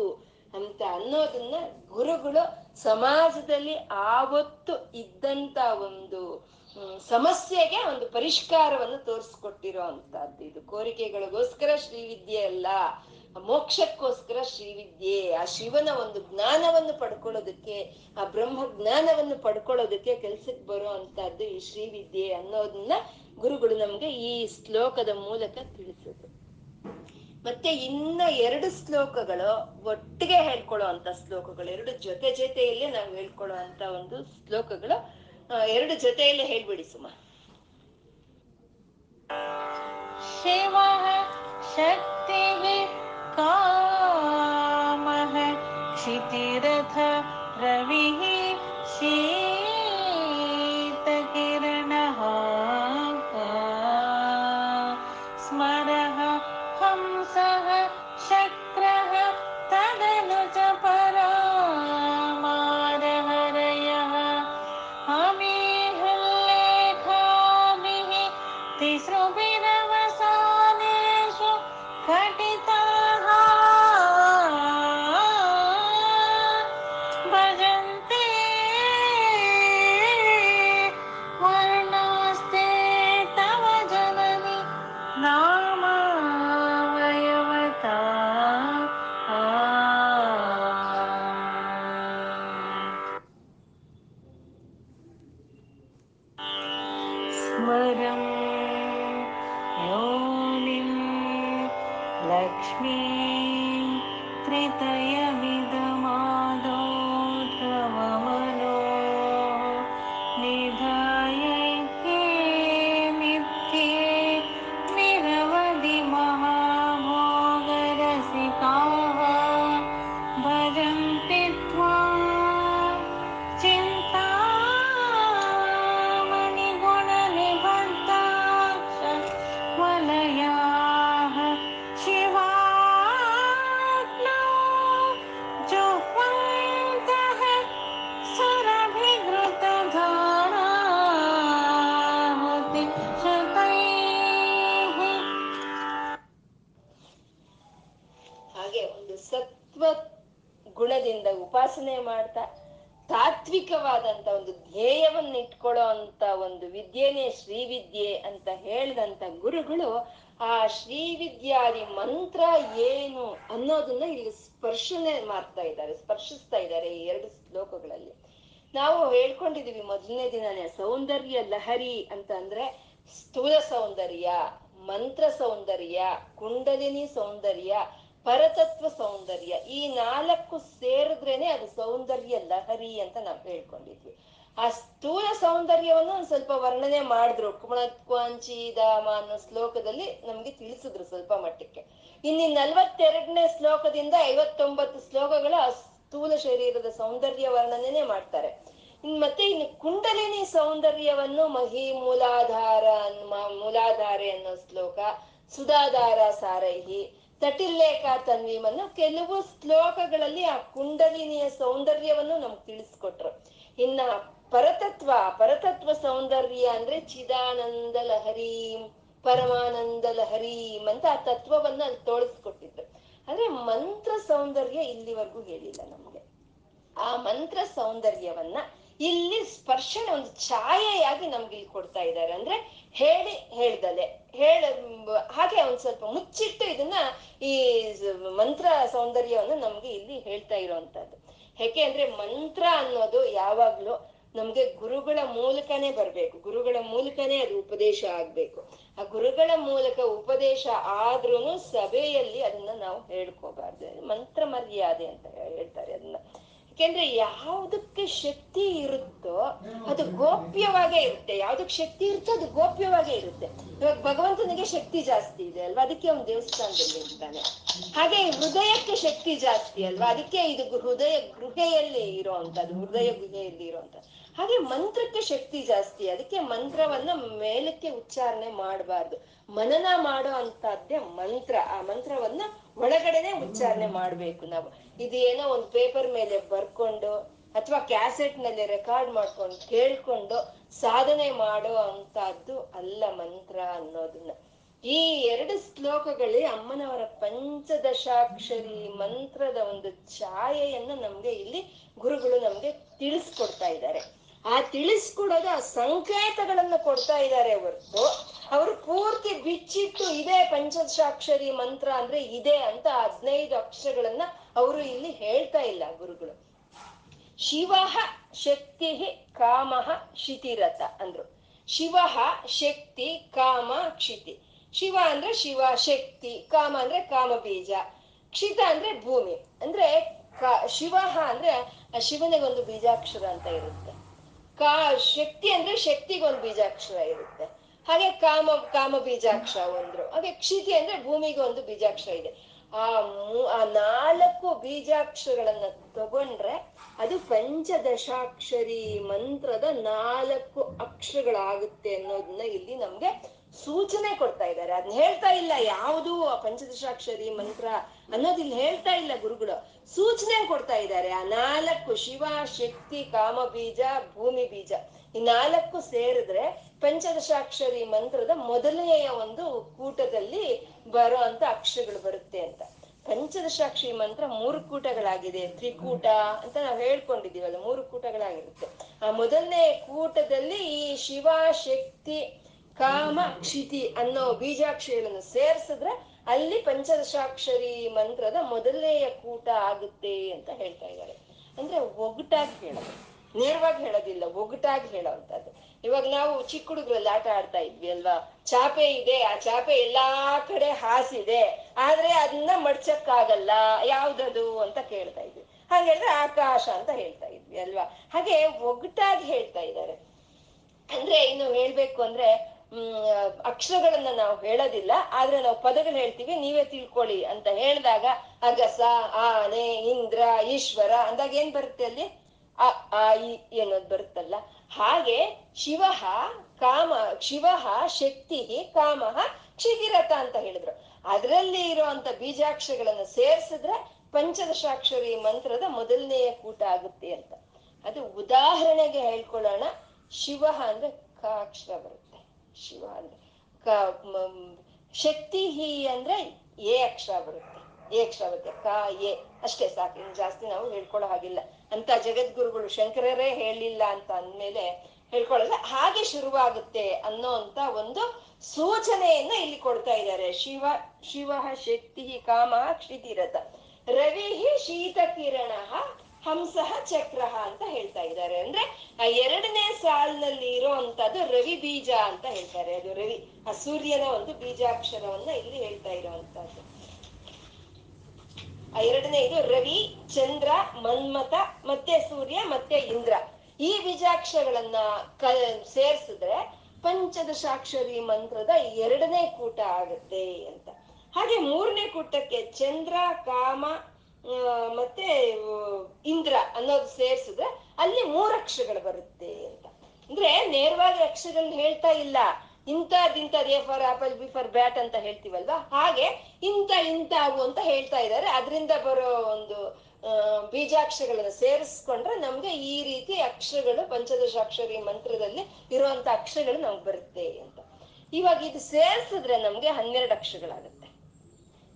ಅಂತ ಅನ್ನೋದನ್ನ ಗುರುಗಳು ಸಮಾಜದಲ್ಲಿ ಆವತ್ತು ಇದ್ದಂತ ಒಂದು ಸಮಸ್ಯೆಗೆ ಒಂದು ಪರಿಷ್ಕಾರವನ್ನು ತೋರಿಸ್ಕೊಟ್ಟಿರೋ ಅಂತದ್ದು ಇದು ಕೋರಿಕೆಗಳಿಗೋಸ್ಕರ ಶ್ರೀವಿದ್ಯೆ ಅಲ್ಲ. ಮೋಕ್ಷಕ್ಕೋಸ್ಕರ ಶ್ರೀವಿದ್ಯೆ, ಆ ಶಿವನ ಒಂದು ಜ್ಞಾನವನ್ನು ಪಡ್ಕೊಳ್ಳೋದಕ್ಕೆ, ಆ ಬ್ರಹ್ಮ ಜ್ಞಾನವನ್ನು ಪಡ್ಕೊಳ್ಳೋದಕ್ಕೆ ಕೆಲ್ಸಕ್ಕೆ ಬರೋ ಅಂತದ್ದು ಈ ಶ್ರೀವಿದ್ಯೆ ಅನ್ನೋದನ್ನ ಗುರುಗಳು ನಮ್ಗೆ ಈ ಶ್ಲೋಕದ ಮೂಲಕ ತಿಳಿಸಿದ್ರು. ಮತ್ತೆ ಇನ್ನ ಎರಡು ಶ್ಲೋಕಗಳು ಒಟ್ಟಿಗೆ ಹೇಳ್ಕೊಳ್ಳೋ ಅಂತ ಶ್ಲೋಕಗಳು, ಎರಡು ಜೊತೆ ಜೊತೆಯಲ್ಲೇ ನಾವು ಹೇಳ್ಕೊಳ್ಳೋ ಅಂತ ಒಂದು ಶ್ಲೋಕಗಳು ಎರಡು ಜೊತೆಯಲ್ಲೇ ಹೇಳ್ಬಿಡಿ ಸುಮ.
ಶಿವ ಶಕ್ತಿ कामः क्षितिरथ रविः शीतकिरणः स्मरः हंसः शक्रः तदनु च परामारहरयः हमीहुल्लेखाभिः तिसृभिरवसानेषु
ಮಾಡ್ತಾ ಇದ್ದಾರೆ, ಸ್ಪರ್ಶಿಸ್ತಾ ಇದ್ದಾರೆ ಈ ಎರಡು ಶ್ಲೋಕಗಳಲ್ಲಿ. ನಾವು ಹೇಳ್ಕೊಂಡಿದೀವಿ ಮೊದಲನೇ ದಿನನೇ, ಸೌಂದರ್ಯ ಲಹರಿ ಅಂತ ಅಂದ್ರೆ ಸ್ಥೂಲ ಸೌಂದರ್ಯ, ಮಂತ್ರ ಸೌಂದರ್ಯ, ಕುಂಡಲಿನಿ ಸೌಂದರ್ಯ ಪರತತ್ವ ಸೌಂದರ್ಯ, ಈ ನಾಲ್ಕು ಸೇರಿದ್ರೇನೆ ಅದು ಸೌಂದರ್ಯ ಲಹರಿ ಅಂತ ನಾವು ಹೇಳ್ಕೊಂಡಿದ್ವಿ. ಆ ಸ್ಥೂಲ ಸೌಂದರ್ಯವನ್ನು ಒಂದ್ ಸ್ವಲ್ಪ ವರ್ಣನೆ ಮಾಡಿದ್ರು. ಕುಮಳತ್ವಾಂಚಿ ಧಾಮ ಅನ್ನೋ ಶ್ಲೋಕದಲ್ಲಿ ನಮ್ಗೆ ತಿಳಿಸಿದ್ರು ಸ್ವಲ್ಪ ಮಟ್ಟಕ್ಕೆ ಇನ್ನು ನಲ್ವತ್ತೆರಡನೇ ಶ್ಲೋಕದಿಂದ ಐವತ್ತೊಂಬತ್ತು ಶ್ಲೋಕಗಳ ಸ್ಥೂಲ ಶರೀರದ ಸೌಂದರ್ಯ ವರ್ಣನೆ ಮಾಡ್ತಾರೆ. ಇನ್ ಮತ್ತೆ ಇನ್ನು ಕುಂಡಲಿನಿ ಸೌಂದರ್ಯವನ್ನು ಮಹಿ ಮೂಲಾಧಾರ ಮೂಲಾಧಾರೆ ಅನ್ನೋ ಶ್ಲೋಕ, ಸುಧಾಧಾರ ಸಾರೈಹಿ, ತಟಿಲ್ಲೇಖ ತನ್ವೀಮನ್ನು ಕೆಲವು ಶ್ಲೋಕಗಳಲ್ಲಿ ಆ ಕುಂಡಲಿನಿಯ ಸೌಂದರ್ಯವನ್ನು ನಮ್ಗೆ ತಿಳಿಸ್ಕೊಟ್ರು. ಇನ್ನ ಪರತತ್ವ ಪರತತ್ವ ಸೌಂದರ್ಯ ಅಂದ್ರೆ ಚಿದಾನಂದ ಲಹರೀಂ, ಪರಮಾನಂದ ಲಹರೀಂ ಅಂತ ಆ ತತ್ವವನ್ನ ಅಲ್ಲಿ ತೋಳಿಸ್ಕೊಟ್ಟಿದ್ರು. ಅಂದ್ರೆ ಮಂತ್ರ ಸೌಂದರ್ಯ ಇಲ್ಲಿವರೆಗೂ ಹೇಳಿಲ್ಲ ನಮ್ಗೆ. ಆ ಮಂತ್ರ ಸೌಂದರ್ಯವನ್ನ ಇಲ್ಲಿ ಸ್ಪರ್ಶನ ಒಂದು ಛಾಯೆಯಾಗಿ ನಮ್ಗೆ ಇಲ್ಲಿ ಕೊಡ್ತಾ ಇದ್ದಾರೆ. ಅಂದ್ರೆ ಹೇಳಿ, ಹೇಳ್ದಲೆ, ಹೇಳ, ಹಾಗೆ ಒಂದ್ ಸ್ವಲ್ಪ ಮುಚ್ಚಿಟ್ಟು ಇದನ್ನ ಈ ಮಂತ್ರ ಸೌಂದರ್ಯವನ್ನು ನಮ್ಗೆ ಇಲ್ಲಿ ಹೇಳ್ತಾ ಇರುವಂತದ್ದು ಯಾಕೆ ಅಂದ್ರೆ ಮಂತ್ರ ಅನ್ನೋದು ಯಾವಾಗ್ಲೂ ನಮ್ಗೆ ಗುರುಗಳ ಮೂಲಕನೇ ಬರ್ಬೇಕು. ಗುರುಗಳ ಮೂಲಕನೇ ಅದು ಉಪದೇಶ ಆಗ್ಬೇಕು. ಆ ಗುರುಗಳ ಮೂಲಕ ಉಪದೇಶ ಆದ್ರೂನು ಸಭೆಯಲ್ಲಿ ಅದನ್ನ ನಾವು ಹೇಳ್ಕೋಬಾರ್ದು. ಮಂತ್ರ ಮರ್ಯಾದೆ ಅಂತ ಹೇಳ್ತಾರೆ ಅದನ್ನ. ಯಾಕೆಂದ್ರೆ ಯಾವುದಕ್ಕೆ ಶಕ್ತಿ ಇರುತ್ತೋ ಅದು ಗೋಪ್ಯವಾಗೇ ಇರುತ್ತೆ. ಯಾವ್ದಕ್ ಶಕ್ತಿ ಇರುತ್ತೋ ಅದು ಗೋಪ್ಯವಾಗೇ ಇರುತ್ತೆ. ಇವಾಗ ಭಗವಂತನಿಗೆ ಶಕ್ತಿ ಜಾಸ್ತಿ ಇದೆ ಅಲ್ವಾ? ಅದಕ್ಕೆ ಅವ್ನು ದೇವಸ್ಥಾನದಲ್ಲಿ ಇರ್ತಾನೆ. ಹಾಗೆ ಹೃದಯಕ್ಕೆ ಶಕ್ತಿ ಜಾಸ್ತಿ ಅಲ್ವಾ? ಅದಕ್ಕೆ ಇದು ಹೃದಯ ಗೃಹೆಯಲ್ಲಿ ಇರೋವಂಥದ್ದು ಹೃದಯ ಗುಹೆಯಲ್ಲಿ ಇರೋವಂಥದ್ದು ಹಾಗೆ ಮಂತ್ರಕ್ಕೆ ಶಕ್ತಿ ಜಾಸ್ತಿ. ಅದಕ್ಕೆ ಮಂತ್ರವನ್ನ ಮೇಲಕ್ಕೆ ಉಚ್ಚಾರಣೆ ಮಾಡಬಾರ್ದು. ಮನನ ಮಾಡೋ ಅಂತದ್ದೇ ಮಂತ್ರ. ಆ ಮಂತ್ರವನ್ನ ಒಳಗಡೆನೆ ಉಚ್ಚಾರಣೆ ಮಾಡ್ಬೇಕು ನಾವು. ಇದೇನೋ ಒಂದು ಪೇಪರ್ ಮೇಲೆ ಬರ್ಕೊಂಡು ಅಥವಾ ಕ್ಯಾಸೆಟ್ನಲ್ಲಿ ರೆಕಾರ್ಡ್ ಮಾಡ್ಕೊಂಡು ಕೇಳ್ಕೊಂಡು ಸಾಧನೆ ಮಾಡೋ ಅಂತದ್ದು ಅಲ್ಲ ಮಂತ್ರ ಅನ್ನೋದನ್ನ. ಈ ಎರಡು ಶ್ಲೋಕಗಳೇ ಅಮ್ಮನವರ ಪಂಚದಶಾಕ್ಷರಿ ಮಂತ್ರದ ಒಂದು ಛಾಯೆಯನ್ನ ನಮ್ಗೆ ಇಲ್ಲಿ ಗುರುಗಳು ನಮ್ಗೆ ತಿಳಿಸ್ಕೊಡ್ತಾ ಇದ್ದಾರೆ. ಆ ತಿಳಿಸ್ಕೊಡೋದು, ಆ ಸಂಕೇತಗಳನ್ನ ಕೊಡ್ತಾ ಇದ್ದಾರೆ ಹೊರತು. ಅವರು ಪೂರ್ತಿ ಬಿಚ್ಚಿಟ್ಟು ಇದೇ ಪಂಚಸಾಕ್ಷರಿ ಮಂತ್ರ ಅಂದ್ರೆ ಇದೆ ಅಂತ ಹದಿನೈದು ಅಕ್ಷರಗಳನ್ನ ಅವರು ಇಲ್ಲಿ ಹೇಳ್ತಾ ಇಲ್ಲ ಗುರುಗಳು. ಶಿವ ಶಕ್ತಿ ಕಾಮ ಶಿತಿರಥ ಅಂದ್ರು. ಶಿವ ಶಕ್ತಿ ಕಾಮ ಕ್ಷಿತಿ. ಶಿವ ಅಂದ್ರೆ ಶಿವ ಶಕ್ತಿ, ಕಾಮ ಅಂದ್ರೆ ಕಾಮ ಬೀಜ, ಕ್ಷಿತ ಅಂದ್ರೆ ಭೂಮಿ. ಅಂದ್ರೆ ಶಿವ ಅಂದ್ರೆ ಶಿವನಿಗೊಂದು ಬೀಜಾಕ್ಷರ ಅಂತ ಇರುತ್ತೆ. ಕಾ, ಶಕ್ತಿ ಅಂದ್ರೆ ಶಕ್ತಿಗೊಂದು ಬೀಜಾಕ್ಷರ ಇರುತ್ತೆ. ಹಾಗೆ ಕಾಮ ಕಾಮ ಬೀಜಾಕ್ಷರ ಒಂದ್ರು. ಹಾಗೆ ಕ್ಷಿತಿ ಅಂದ್ರೆ ಭೂಮಿಗೆ ಒಂದು ಬೀಜಾಕ್ಷರ ಇದೆ. ಆ ಆ ನಾಲ್ಕು ಬೀಜಾಕ್ಷರಗಳನ್ನ ತಗೊಂಡ್ರೆ ಅದು ಪಂಚದಶಾಕ್ಷರಿ ಮಂತ್ರದ ನಾಲ್ಕು ಅಕ್ಷರಗಳಾಗುತ್ತೆ ಅನ್ನೋದನ್ನ ಇಲ್ಲಿ ನಮ್ಗೆ ಸೂಚನೆ ಕೊಡ್ತಾ ಇದ್ದಾರೆ. ಅದನ್ನ ಹೇಳ್ತಾ ಇಲ್ಲ ಯಾವುದು ಆ ಪಂಚದಶಾಕ್ಷರಿ ಮಂತ್ರ ಅನ್ನೋದು ಇಲ್ಲಿ ಹೇಳ್ತಾ ಇಲ್ಲ ಗುರುಗಳು. ಸೂಚನೆ ಕೊಡ್ತಾ ಇದ್ದಾರೆ. ಆ ನಾಲ್ಕು ಶಿವ, ಶಕ್ತಿ, ಕಾಮ ಬೀಜ, ಭೂಮಿ ಬೀಜ. ಈ ನಾಲ್ಕು ಸೇರಿದ್ರೆ ಪಂಚದಶಾಕ್ಷರಿ ಮಂತ್ರದ ಮೊದಲನೆಯ ಒಂದು ಕೂಟದಲ್ಲಿ ಬರೋ ಅಂತ ಅಕ್ಷರಗಳು ಬರುತ್ತೆ ಅಂತ. ಪಂಚದಶಾಕ್ಷರಿ ಮಂತ್ರ ಮೂರು ಕೂಟಗಳಾಗಿದೆ. ತ್ರಿಕೂಟ ಅಂತ ನಾವು ಹೇಳ್ಕೊಂಡಿದೀವಲ್ಲ ಮೂರು ಕೂಟಗಳಾಗಿರುತ್ತೆ. ಆ ಮೊದಲನೇ ಕೂಟದಲ್ಲಿ ಈ ಶಿವ, ಶಕ್ತಿ ಕಾಮ ಕ್ಷಿತಿ ಅನ್ನೋ ಬೀಜಾಕ್ಷರಗಳನ್ನು ಸೇರ್ಸಿದ್ರೆ ಅಲ್ಲಿ ಪಂಚದಶಾಕ್ಷರಿ ಮಂತ್ರದ ಮೊದಲನೆಯ ಕೂಟ ಆಗುತ್ತೆ ಅಂತ ಹೇಳ್ತಾ ಇದ್ದಾರೆ. ಅಂದ್ರೆ ಒಗಟಾಗಿ ಹೇಳೋದು. ನೇರವಾಗಿ ಹೇಳೋದಿಲ್ಲ, ಒಗಟಾಗಿ ಹೇಳೋವಂಥದ್ದು. ಇವಾಗ ನಾವು ಚಿಕ್ಕ ಹುಡುಗರಲ್ಲಿ ಆಟ ಆಡ್ತಾ ಇದ್ವಿ ಅಲ್ವಾ? ಚಾಪೆ ಇದೆ, ಆ ಚಾಪೆ ಎಲ್ಲಾ ಕಡೆ ಹಾಸಿದೆ. ಆದ್ರೆ ಅದನ್ನ ಮಡ್ಚಕ್ಕಾಗಲ್ಲ, ಯಾವ್ದದು ಅಂತ ಕೇಳ್ತಾ ಇದ್ವಿ. ಹಾಗೆ ಹೇಳಿದ್ರೆ ಆಕಾಶ ಅಂತ ಹೇಳ್ತಾ ಇದ್ವಿ ಅಲ್ವಾ? ಹಾಗೆ ಒಗಟಾಗಿ ಹೇಳ್ತಾ ಇದ್ದಾರೆ. ಅಂದ್ರೆ ಇನ್ನು ಹೇಳ್ಬೇಕು ಅಂದ್ರೆ ಅಕ್ಷರಗಳನ್ನ ನಾವು ಹೇಳೋದಿಲ್ಲ, ಆದ್ರೆ ನಾವು ಪದಗಳು ಹೇಳ್ತೀವಿ, ನೀವೇ ತಿಳ್ಕೊಳ್ಳಿ ಅಂತ ಹೇಳಿದಾಗ ಅಗಸ ಆನೆ ಇಂದ್ರ, ಈಶ್ವರ ಅಂದಾಗ ಏನ್ ಬರುತ್ತೆ ಅಲ್ಲಿ? ಅ, ಆ ಇ ಅನ್ನೋದು ಬರುತ್ತಲ್ಲ. ಹಾಗೆ ಶಿವ ಕಾಮ ಶಿವ ಶಕ್ತಿ ಕಾಮ ಕ್ಷಿಗಿರಥ ಅಂತ ಹೇಳಿದ್ರು. ಅದರಲ್ಲಿ ಇರುವಂತ ಬೀಜಾಕ್ಷರಗಳನ್ನ ಸೇರ್ಸಿದ್ರೆ ಪಂಚದಶಾಕ್ಷರಿ ಮಂತ್ರದ ಮೊದಲನೆಯ ಕೂಟ ಆಗುತ್ತೆ ಅಂತ. ಅದು ಉದಾಹರಣೆಗೆ ಹೇಳ್ಕೊಳ್ಳೋಣ. ಶಿವ ಅಂದ್ರೆ ಕ ಬರುತ್ತೆ. ಶಿವ ಅಂದ್ರೆ ಶಕ್ತಿ ಹಿ ಅಂದ್ರೆ ಎ ಅಕ್ಷರ ಬರುತ್ತೆ ಎ ಅಕ್ಷರ ಬರುತ್ತೆ ಕ, ಎ. ಅಷ್ಟೇ ಸಾಕು, ಇನ್ನು ಜಾಸ್ತಿ ನಾವು ಹೇಳ್ಕೊಳ್ಳೋ ಹಾಗಿಲ್ಲ. ಅಂತ ಜಗದ್ಗುರುಗಳು ಶಂಕರರೇ ಹೇಳಿಲ್ಲ ಅಂತ ಅಂದ್ಮೇಲೆ ಹೇಳ್ಕೊಳ್ಳಲ್ಲ, ಹಾಗೆ ಶುರುವಾಗುತ್ತೆ ಅನ್ನೋ ಅಂತ ಒಂದು ಸೂಚನೆಯನ್ನ ಇಲ್ಲಿ ಕೊಡ್ತಾ ಇದ್ದಾರೆ. ಶಿವ ಶಿವ ಶಕ್ತಿ ಕಾಮ ಕ್ಷಿತಿರಥ ರವಿ ಶೀತ ಕಿರಣ ಹಂಸಃ ಚಕ್ರ ಅಂತ ಹೇಳ್ತಾ ಇದ್ದಾರೆ. ಅಂದ್ರೆ, ಆ ಎರಡನೇ ಸಾಲಿನಲ್ಲಿ ಇರೋ ಅಂತದ್ದು ರವಿ ಬೀಜ ಅಂತ ಹೇಳ್ತಾರೆ ಅದು ರವಿ, ಆ ಸೂರ್ಯನ ಒಂದು ಬೀಜಾಕ್ಷರವನ್ನ ಇಲ್ಲಿ ಹೇಳ್ತಾ ಇರುವಂತಹದ್ದು. ಆ ಎರಡನೇ ಇದು ರವಿ, ಚಂದ್ರ, ಮನ್ಮಥ, ಮತ್ತೆ ಸೂರ್ಯ, ಮತ್ತೆ ಇಂದ್ರ. ಈ ಬೀಜಾಕ್ಷರಗಳನ್ನ ಕ, ಸೇರ್ಸಿದ್ರೆ ಪಂಚದಶಾಕ್ಷರಿ ಮಂತ್ರದ ಎರಡನೇ ಕೂಟ ಆಗುತ್ತೆ ಅಂತ. ಹಾಗೆ ಮೂರನೇ ಕೂಟಕ್ಕೆ ಚಂದ್ರ, ಕಾಮ ಮತ್ತೆ ಇಂದ್ರ ಅನ್ನೋದು ಸೇರ್ಸಿದ್ರೆ ಅಲ್ಲಿ ಮೂರ್ ಅಕ್ಷರಗಳು ಬರುತ್ತೆ ಅಂತ. ಅಂದ್ರೆ ನೇರವಾಗಿ ಅಕ್ಷರಗಳನ್ನ ಹೇಳ್ತಾ ಇಲ್ಲ. ಇಂಥದ್ ಇಂಥದ್ A for, apple, B, for, bat ಅಂತ ಹೇಳ್ತೀವಲ್ವಾ? ಹಾಗೆ ಇಂಥ ಇಂಥವು ಅಂತ ಹೇಳ್ತಾ ಇದ್ದಾರೆ. ಅದರಿಂದ ಬರೋ ಒಂದು ಬೀಜಾಕ್ಷರಗಳನ್ನ ಸೇರಿಸ್ಕೊಂಡ್ರೆ ನಮ್ಗೆ ಈ ರೀತಿ ಅಕ್ಷರಗಳು, ಪಂಚದಶಾಕ್ಷರಿ ಮಂತ್ರದಲ್ಲಿ ಇರುವಂತ ಅಕ್ಷರಗಳು ನಮ್ಗೆ ಬರುತ್ತೆ ಅಂತ. ಇವಾಗ ಇದು ಸೇರಿಸಿದ್ರೆ ನಮ್ಗೆ ಹನ್ನೆರಡು ಅಕ್ಷರಗಳಾಗುತ್ತೆ.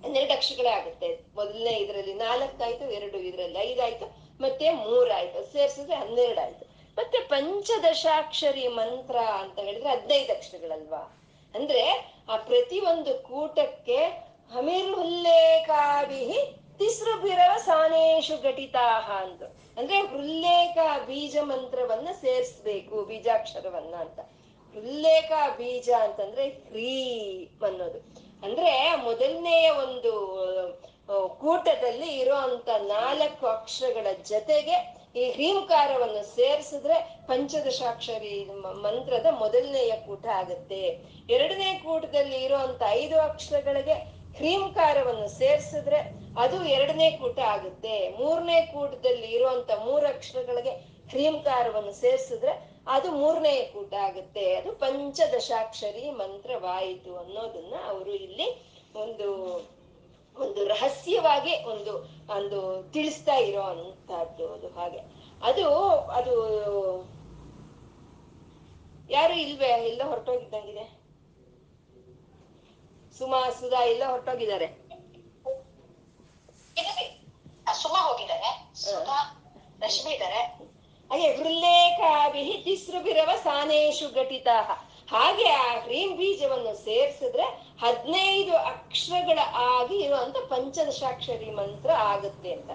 ಹನ್ನೆರಡು ಅಕ್ಷರಗಳೇ ಆಗುತ್ತೆ. ಮೊದಲನೇ ಇದರಲ್ಲಿ ನಾಲ್ಕಾಯ್ತು, ಎರಡು ಇದರಲ್ಲಿ ಐದಾಯ್ತು, ಮತ್ತೆ ಮೂರಾಯ್ತು, ಸೇರ್ಸಿದ್ರೆ ಹನ್ನೆರಡು ಆಯ್ತು ಮತ್ತೆ ಪಂಚದಶಾಕ್ಷರಿ ಮಂತ್ರ ಅಂತ ಹೇಳಿದ್ರೆ ಹದಿನೈದು ಅಕ್ಷರಗಳಲ್ವಾ? ಅಂದ್ರೆ ಆ ಪ್ರತಿ ಒಂದು ಕೂಟಕ್ಕೆ ಹಮಿರ್ಹುಲ್ಲೇಖಾಭಿ ತಿಸ್ರು ಬಿರವ ಸಾನೇಶು ಘಟಿತಾಹ ಅಂತ ಅಂದ್ರೆ ಉಲ್ಲೇಖ ಬೀಜ ಮಂತ್ರವನ್ನ ಸೇರಿಸ್ಬೇಕು, ಬೀಜಾಕ್ಷರವನ್ನ ಅಂತ. ಉಲ್ಲೇಖ ಬೀಜ ಅಂತಂದ್ರೆ ಹ್ರೀ ಅನ್ನೋದು. ಅಂದ್ರೆ ಮೊದಲನೆಯ ಒಂದು ಕೂಟದಲ್ಲಿ ಇರುವಂತ ನಾಲ್ಕು ಅಕ್ಷರಗಳ ಜೊತೆಗೆ ಈ ಹ್ರೀಂಕಾರವನ್ನು ಸೇರಿಸಿದ್ರೆ ಪಂಚದಶಾಕ್ಷರಿ ಮಂತ್ರದ ಮೊದಲನೆಯ ಕೂಟ ಆಗುತ್ತೆ. ಎರಡನೇ ಕೂಟದಲ್ಲಿ ಇರುವಂತ ಐದು ಅಕ್ಷರಗಳಿಗೆ ಹ್ರೀಂಕಾರವನ್ನು ಸೇರಿಸಿದ್ರೆ ಅದು ಎರಡನೇ ಕೂಟ ಆಗುತ್ತೆ. ಮೂರನೇ ಕೂಟದಲ್ಲಿ ಇರುವಂತ ಮೂರು ಅಕ್ಷರಗಳಿಗೆ ಹ್ರೀಂಕಾರವನ್ನು ಸೇರಿಸಿದ್ರೆ ಅದು ಮೂರನೇ ಕೂಟ ಆಗುತ್ತೆ. ಅದು ಪಂಚದಶಾಕ್ಷರಿ ಮಂತ್ರವಾಯಿತು ಅನ್ನೋದನ್ನ ಅವರು ಇಲ್ಲಿ ಒಂದು ಒಂದು ರಹಸ್ಯವಾಗಿ ಒಂದು ಒಂದು ತಿಳಿಸ್ತಾ ಇರೋ ಅಂತದ್ದು ಅದು ಹಾಗೆ. ಅದು ಅದು ಯಾರು ಇಲ್ವೇ? ಎಲ್ಲ ಹೊರಟೋಗಿದ್ದಂಗಿದೆ. ಸುಮಾ ಸುಧಾ ಎಲ್ಲ ಹೊರಟೋಗಿದ್ದಾರೆ.
ಸುಮಾ ಸುಮ ಹೋಗಿದ್ದಾರೆ. ಸುಧಾ ರಶ್ಮಿ ಇದ್ದಾರೆ.
ಹಾಗೆ ಹೃಲ್ಲೇಖಾಭಿ ತಿಸ್ರುಭಿರವ ಸಾನೇಶು ಘಟಿತ ಹಾಗೆ ಆ ಹ್ರೀಂ ಬೀಜವನ್ನು ಸೇರಿಸಿದ್ರೆ ಹದಿನೈದು ಅಕ್ಷರಗಳ ಆಗಿ ಇರುವಂತ ಪಂಚದಶಾಕ್ಷರಿ ಮಂತ್ರ ಆಗುತ್ತೆ ಅಂತ.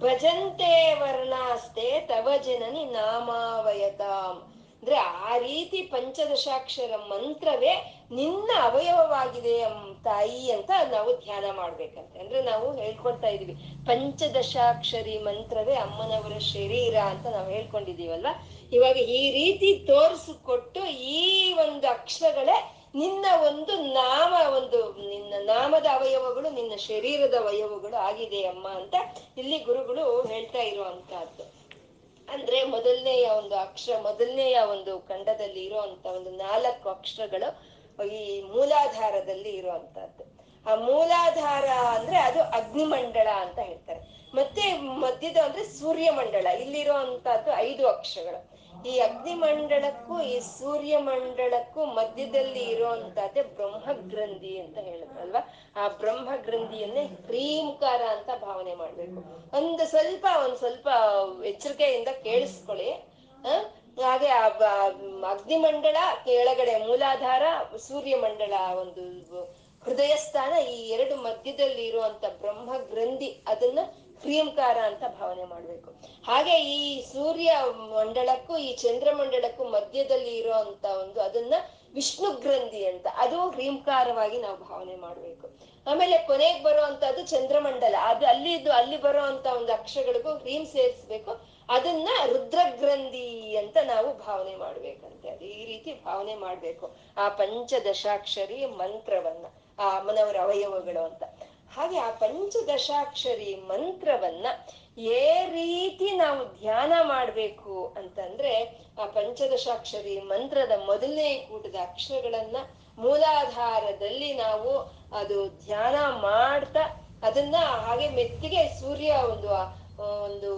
ಭಜಂತೆ ವರ್ಣಾಸ್ತೆ ತವ ಜನನಿ ನಾಮಾವಯತಾಂ. ಅಂದ್ರೆ ಆ ರೀತಿ ಪಂಚದಶಾಕ್ಷರ ಮಂತ್ರವೇ ನಿನ್ನ ಅವಯವವಾಗಿದೆ ತಾಯಿ ಅಂತ ನಾವು ಧ್ಯಾನ ಮಾಡ್ಬೇಕಂತೆ. ಅಂದ್ರೆ ನಾವು ಹೇಳ್ಕೊಳ್ತಾ ಇದೀವಿ ಪಂಚದಶಾಕ್ಷರಿ ಮಂತ್ರವೇ ಅಮ್ಮನವರ ಶರೀರ ಅಂತ ನಾವು ಹೇಳ್ಕೊಂಡಿದೀವಲ್ವಾ ಇವಾಗ ಈ ರೀತಿ ತೋರಿಸಿಕೊಟ್ಟು ಈ ಒಂದು ಅಕ್ಷರಗಳೇ ನಿನ್ನ ಒಂದು ನಾಮ, ಒಂದು ನಿನ್ನ ನಾಮದ ಅವಯವಗಳು, ನಿನ್ನ ಶರೀರದ ಅವಯವಗಳು ಆಗಿದೆ ಅಮ್ಮ ಅಂತ ಇಲ್ಲಿ ಗುರುಗಳು ಹೇಳ್ತಾ ಇರುವಂತಹದ್ದು. ಅಂದ್ರೆ ಮೊದಲನೆಯ ಒಂದು ಅಕ್ಷರ ಮೊದಲನೆಯ ಒಂದು ಖಂಡದಲ್ಲಿ ಇರುವಂತ ಒಂದು ನಾಲ್ಕು ಅಕ್ಷರಗಳು ಈ ಮೂಲಾಧಾರದಲ್ಲಿ ಇರುವಂತಹದ್ದು. ಆ ಮೂಲಾಧಾರ ಅಂದ್ರೆ ಅದು ಅಗ್ನಿಮಂಡಳ ಅಂತ ಹೇಳ್ತಾರೆ. ಮತ್ತೆ ಮಧ್ಯದ ಅಂದ್ರೆ ಸೂರ್ಯಮಂಡಳ, ಇಲ್ಲಿರುವಂತಹದ್ದು ಐದು ಅಕ್ಷರಗಳು. ಈ ಅಗ್ನಿಮಂಡಳಕ್ಕೂ ಈ ಸೂರ್ಯ ಮಂಡಳಕ್ಕೂ ಮಧ್ಯದಲ್ಲಿ ಇರುವಂತದ್ದೇ ಬ್ರಹ್ಮ ಗ್ರಂಥಿ ಅಂತ ಹೇಳಿದ್ರಲ್ವಾ? ಆ ಬ್ರಹ್ಮ ಗ್ರಂಥಿಯನ್ನೇ ಕ್ರೀಂಕಾರ ಅಂತ ಭಾವನೆ ಮಾಡ್ಬೇಕು. ಒಂದು ಸ್ವಲ್ಪ, ಒಂದ್ ಸ್ವಲ್ಪ ಎಚ್ಚರಿಕೆಯಿಂದ ಕೇಳಿಸ್ಕೊಳ್ಳಿ? ಹಾಗೆ ಆ ಅಗ್ನಿಮಂಡಳ ಕೆಳಗಡೆ ಮೂಲಾಧಾರ ಸೂರ್ಯ ಮಂಡಳ ಒಂದು ಹೃದಯ ಸ್ಥಾನ ಈ ಎರಡು ಮಧ್ಯದಲ್ಲಿ ಇರುವಂತ ಬ್ರಹ್ಮ ಗ್ರಂಥಿ ಅದನ್ನ ಕ್ರಿಯಂಕಾರ ಅಂತ ಭಾವನೆ ಮಾಡ್ಬೇಕು. ಹಾಗೆ ಈ ಸೂರ್ಯ ಮಂಡಳಕ್ಕೂ ಈ ಚಂದ್ರಮಂಡಳಕ್ಕೂ ಮಧ್ಯದಲ್ಲಿ ಇರುವಂತ ಒಂದು ಅದನ್ನ ವಿಷ್ಣು ಗ್ರಂಥಿ ಅಂತ, ಅದು ಹ್ರೀಂಕಾರವಾಗಿ ನಾವು ಭಾವನೆ ಮಾಡ್ಬೇಕು. ಆಮೇಲೆ ಕೊನೆಗೆ ಬರುವಂತದ್ದು ಚಂದ್ರಮಂಡಲ ಅದು ಅಲ್ಲಿದ್ದು, ಅಲ್ಲಿ ಬರೋ ಅಂತ ಒಂದು ಅಕ್ಷರಗಳಿಗೂ ಹ್ರೀಂ ಸೇರಿಸ್ಬೇಕು. ಅದನ್ನ ರುದ್ರಗ್ರಂಥಿ ಅಂತ ನಾವು ಭಾವನೆ ಮಾಡ್ಬೇಕಂತೆ. ಅದು ಈ ರೀತಿ ಭಾವನೆ ಮಾಡ್ಬೇಕು. ಆ ಪಂಚದಶಾಕ್ಷರಿ ಮಂತ್ರವನ್ನ, ಆ ಅಮ್ಮನವರ ಅವಯವಗಳು ಅಂತ. ಹಾಗೆ ಆ ಪಂಚದಶಾಕ್ಷರಿ ಮಂತ್ರವನ್ನ ಏ ರೀತಿ ನಾವು ಧ್ಯಾನ ಮಾಡ್ಬೇಕು ಅಂತಂದ್ರೆ ಆ ಪಂಚದಶಾಕ್ಷರಿ ಮಂತ್ರದ ಮೊದಲನೇ ಕೂಟದ ಅಕ್ಷರಗಳನ್ನ ಮೂಲಾಧಾರದಲ್ಲಿ ನಾವು ಅದು ಧ್ಯಾನ ಮಾಡ್ತಾ ಅದನ್ನ ಹಾಗೆ ಮೆತ್ತಿಗೆ ಸೂರ್ಯ ಒಂದು ಒಂದು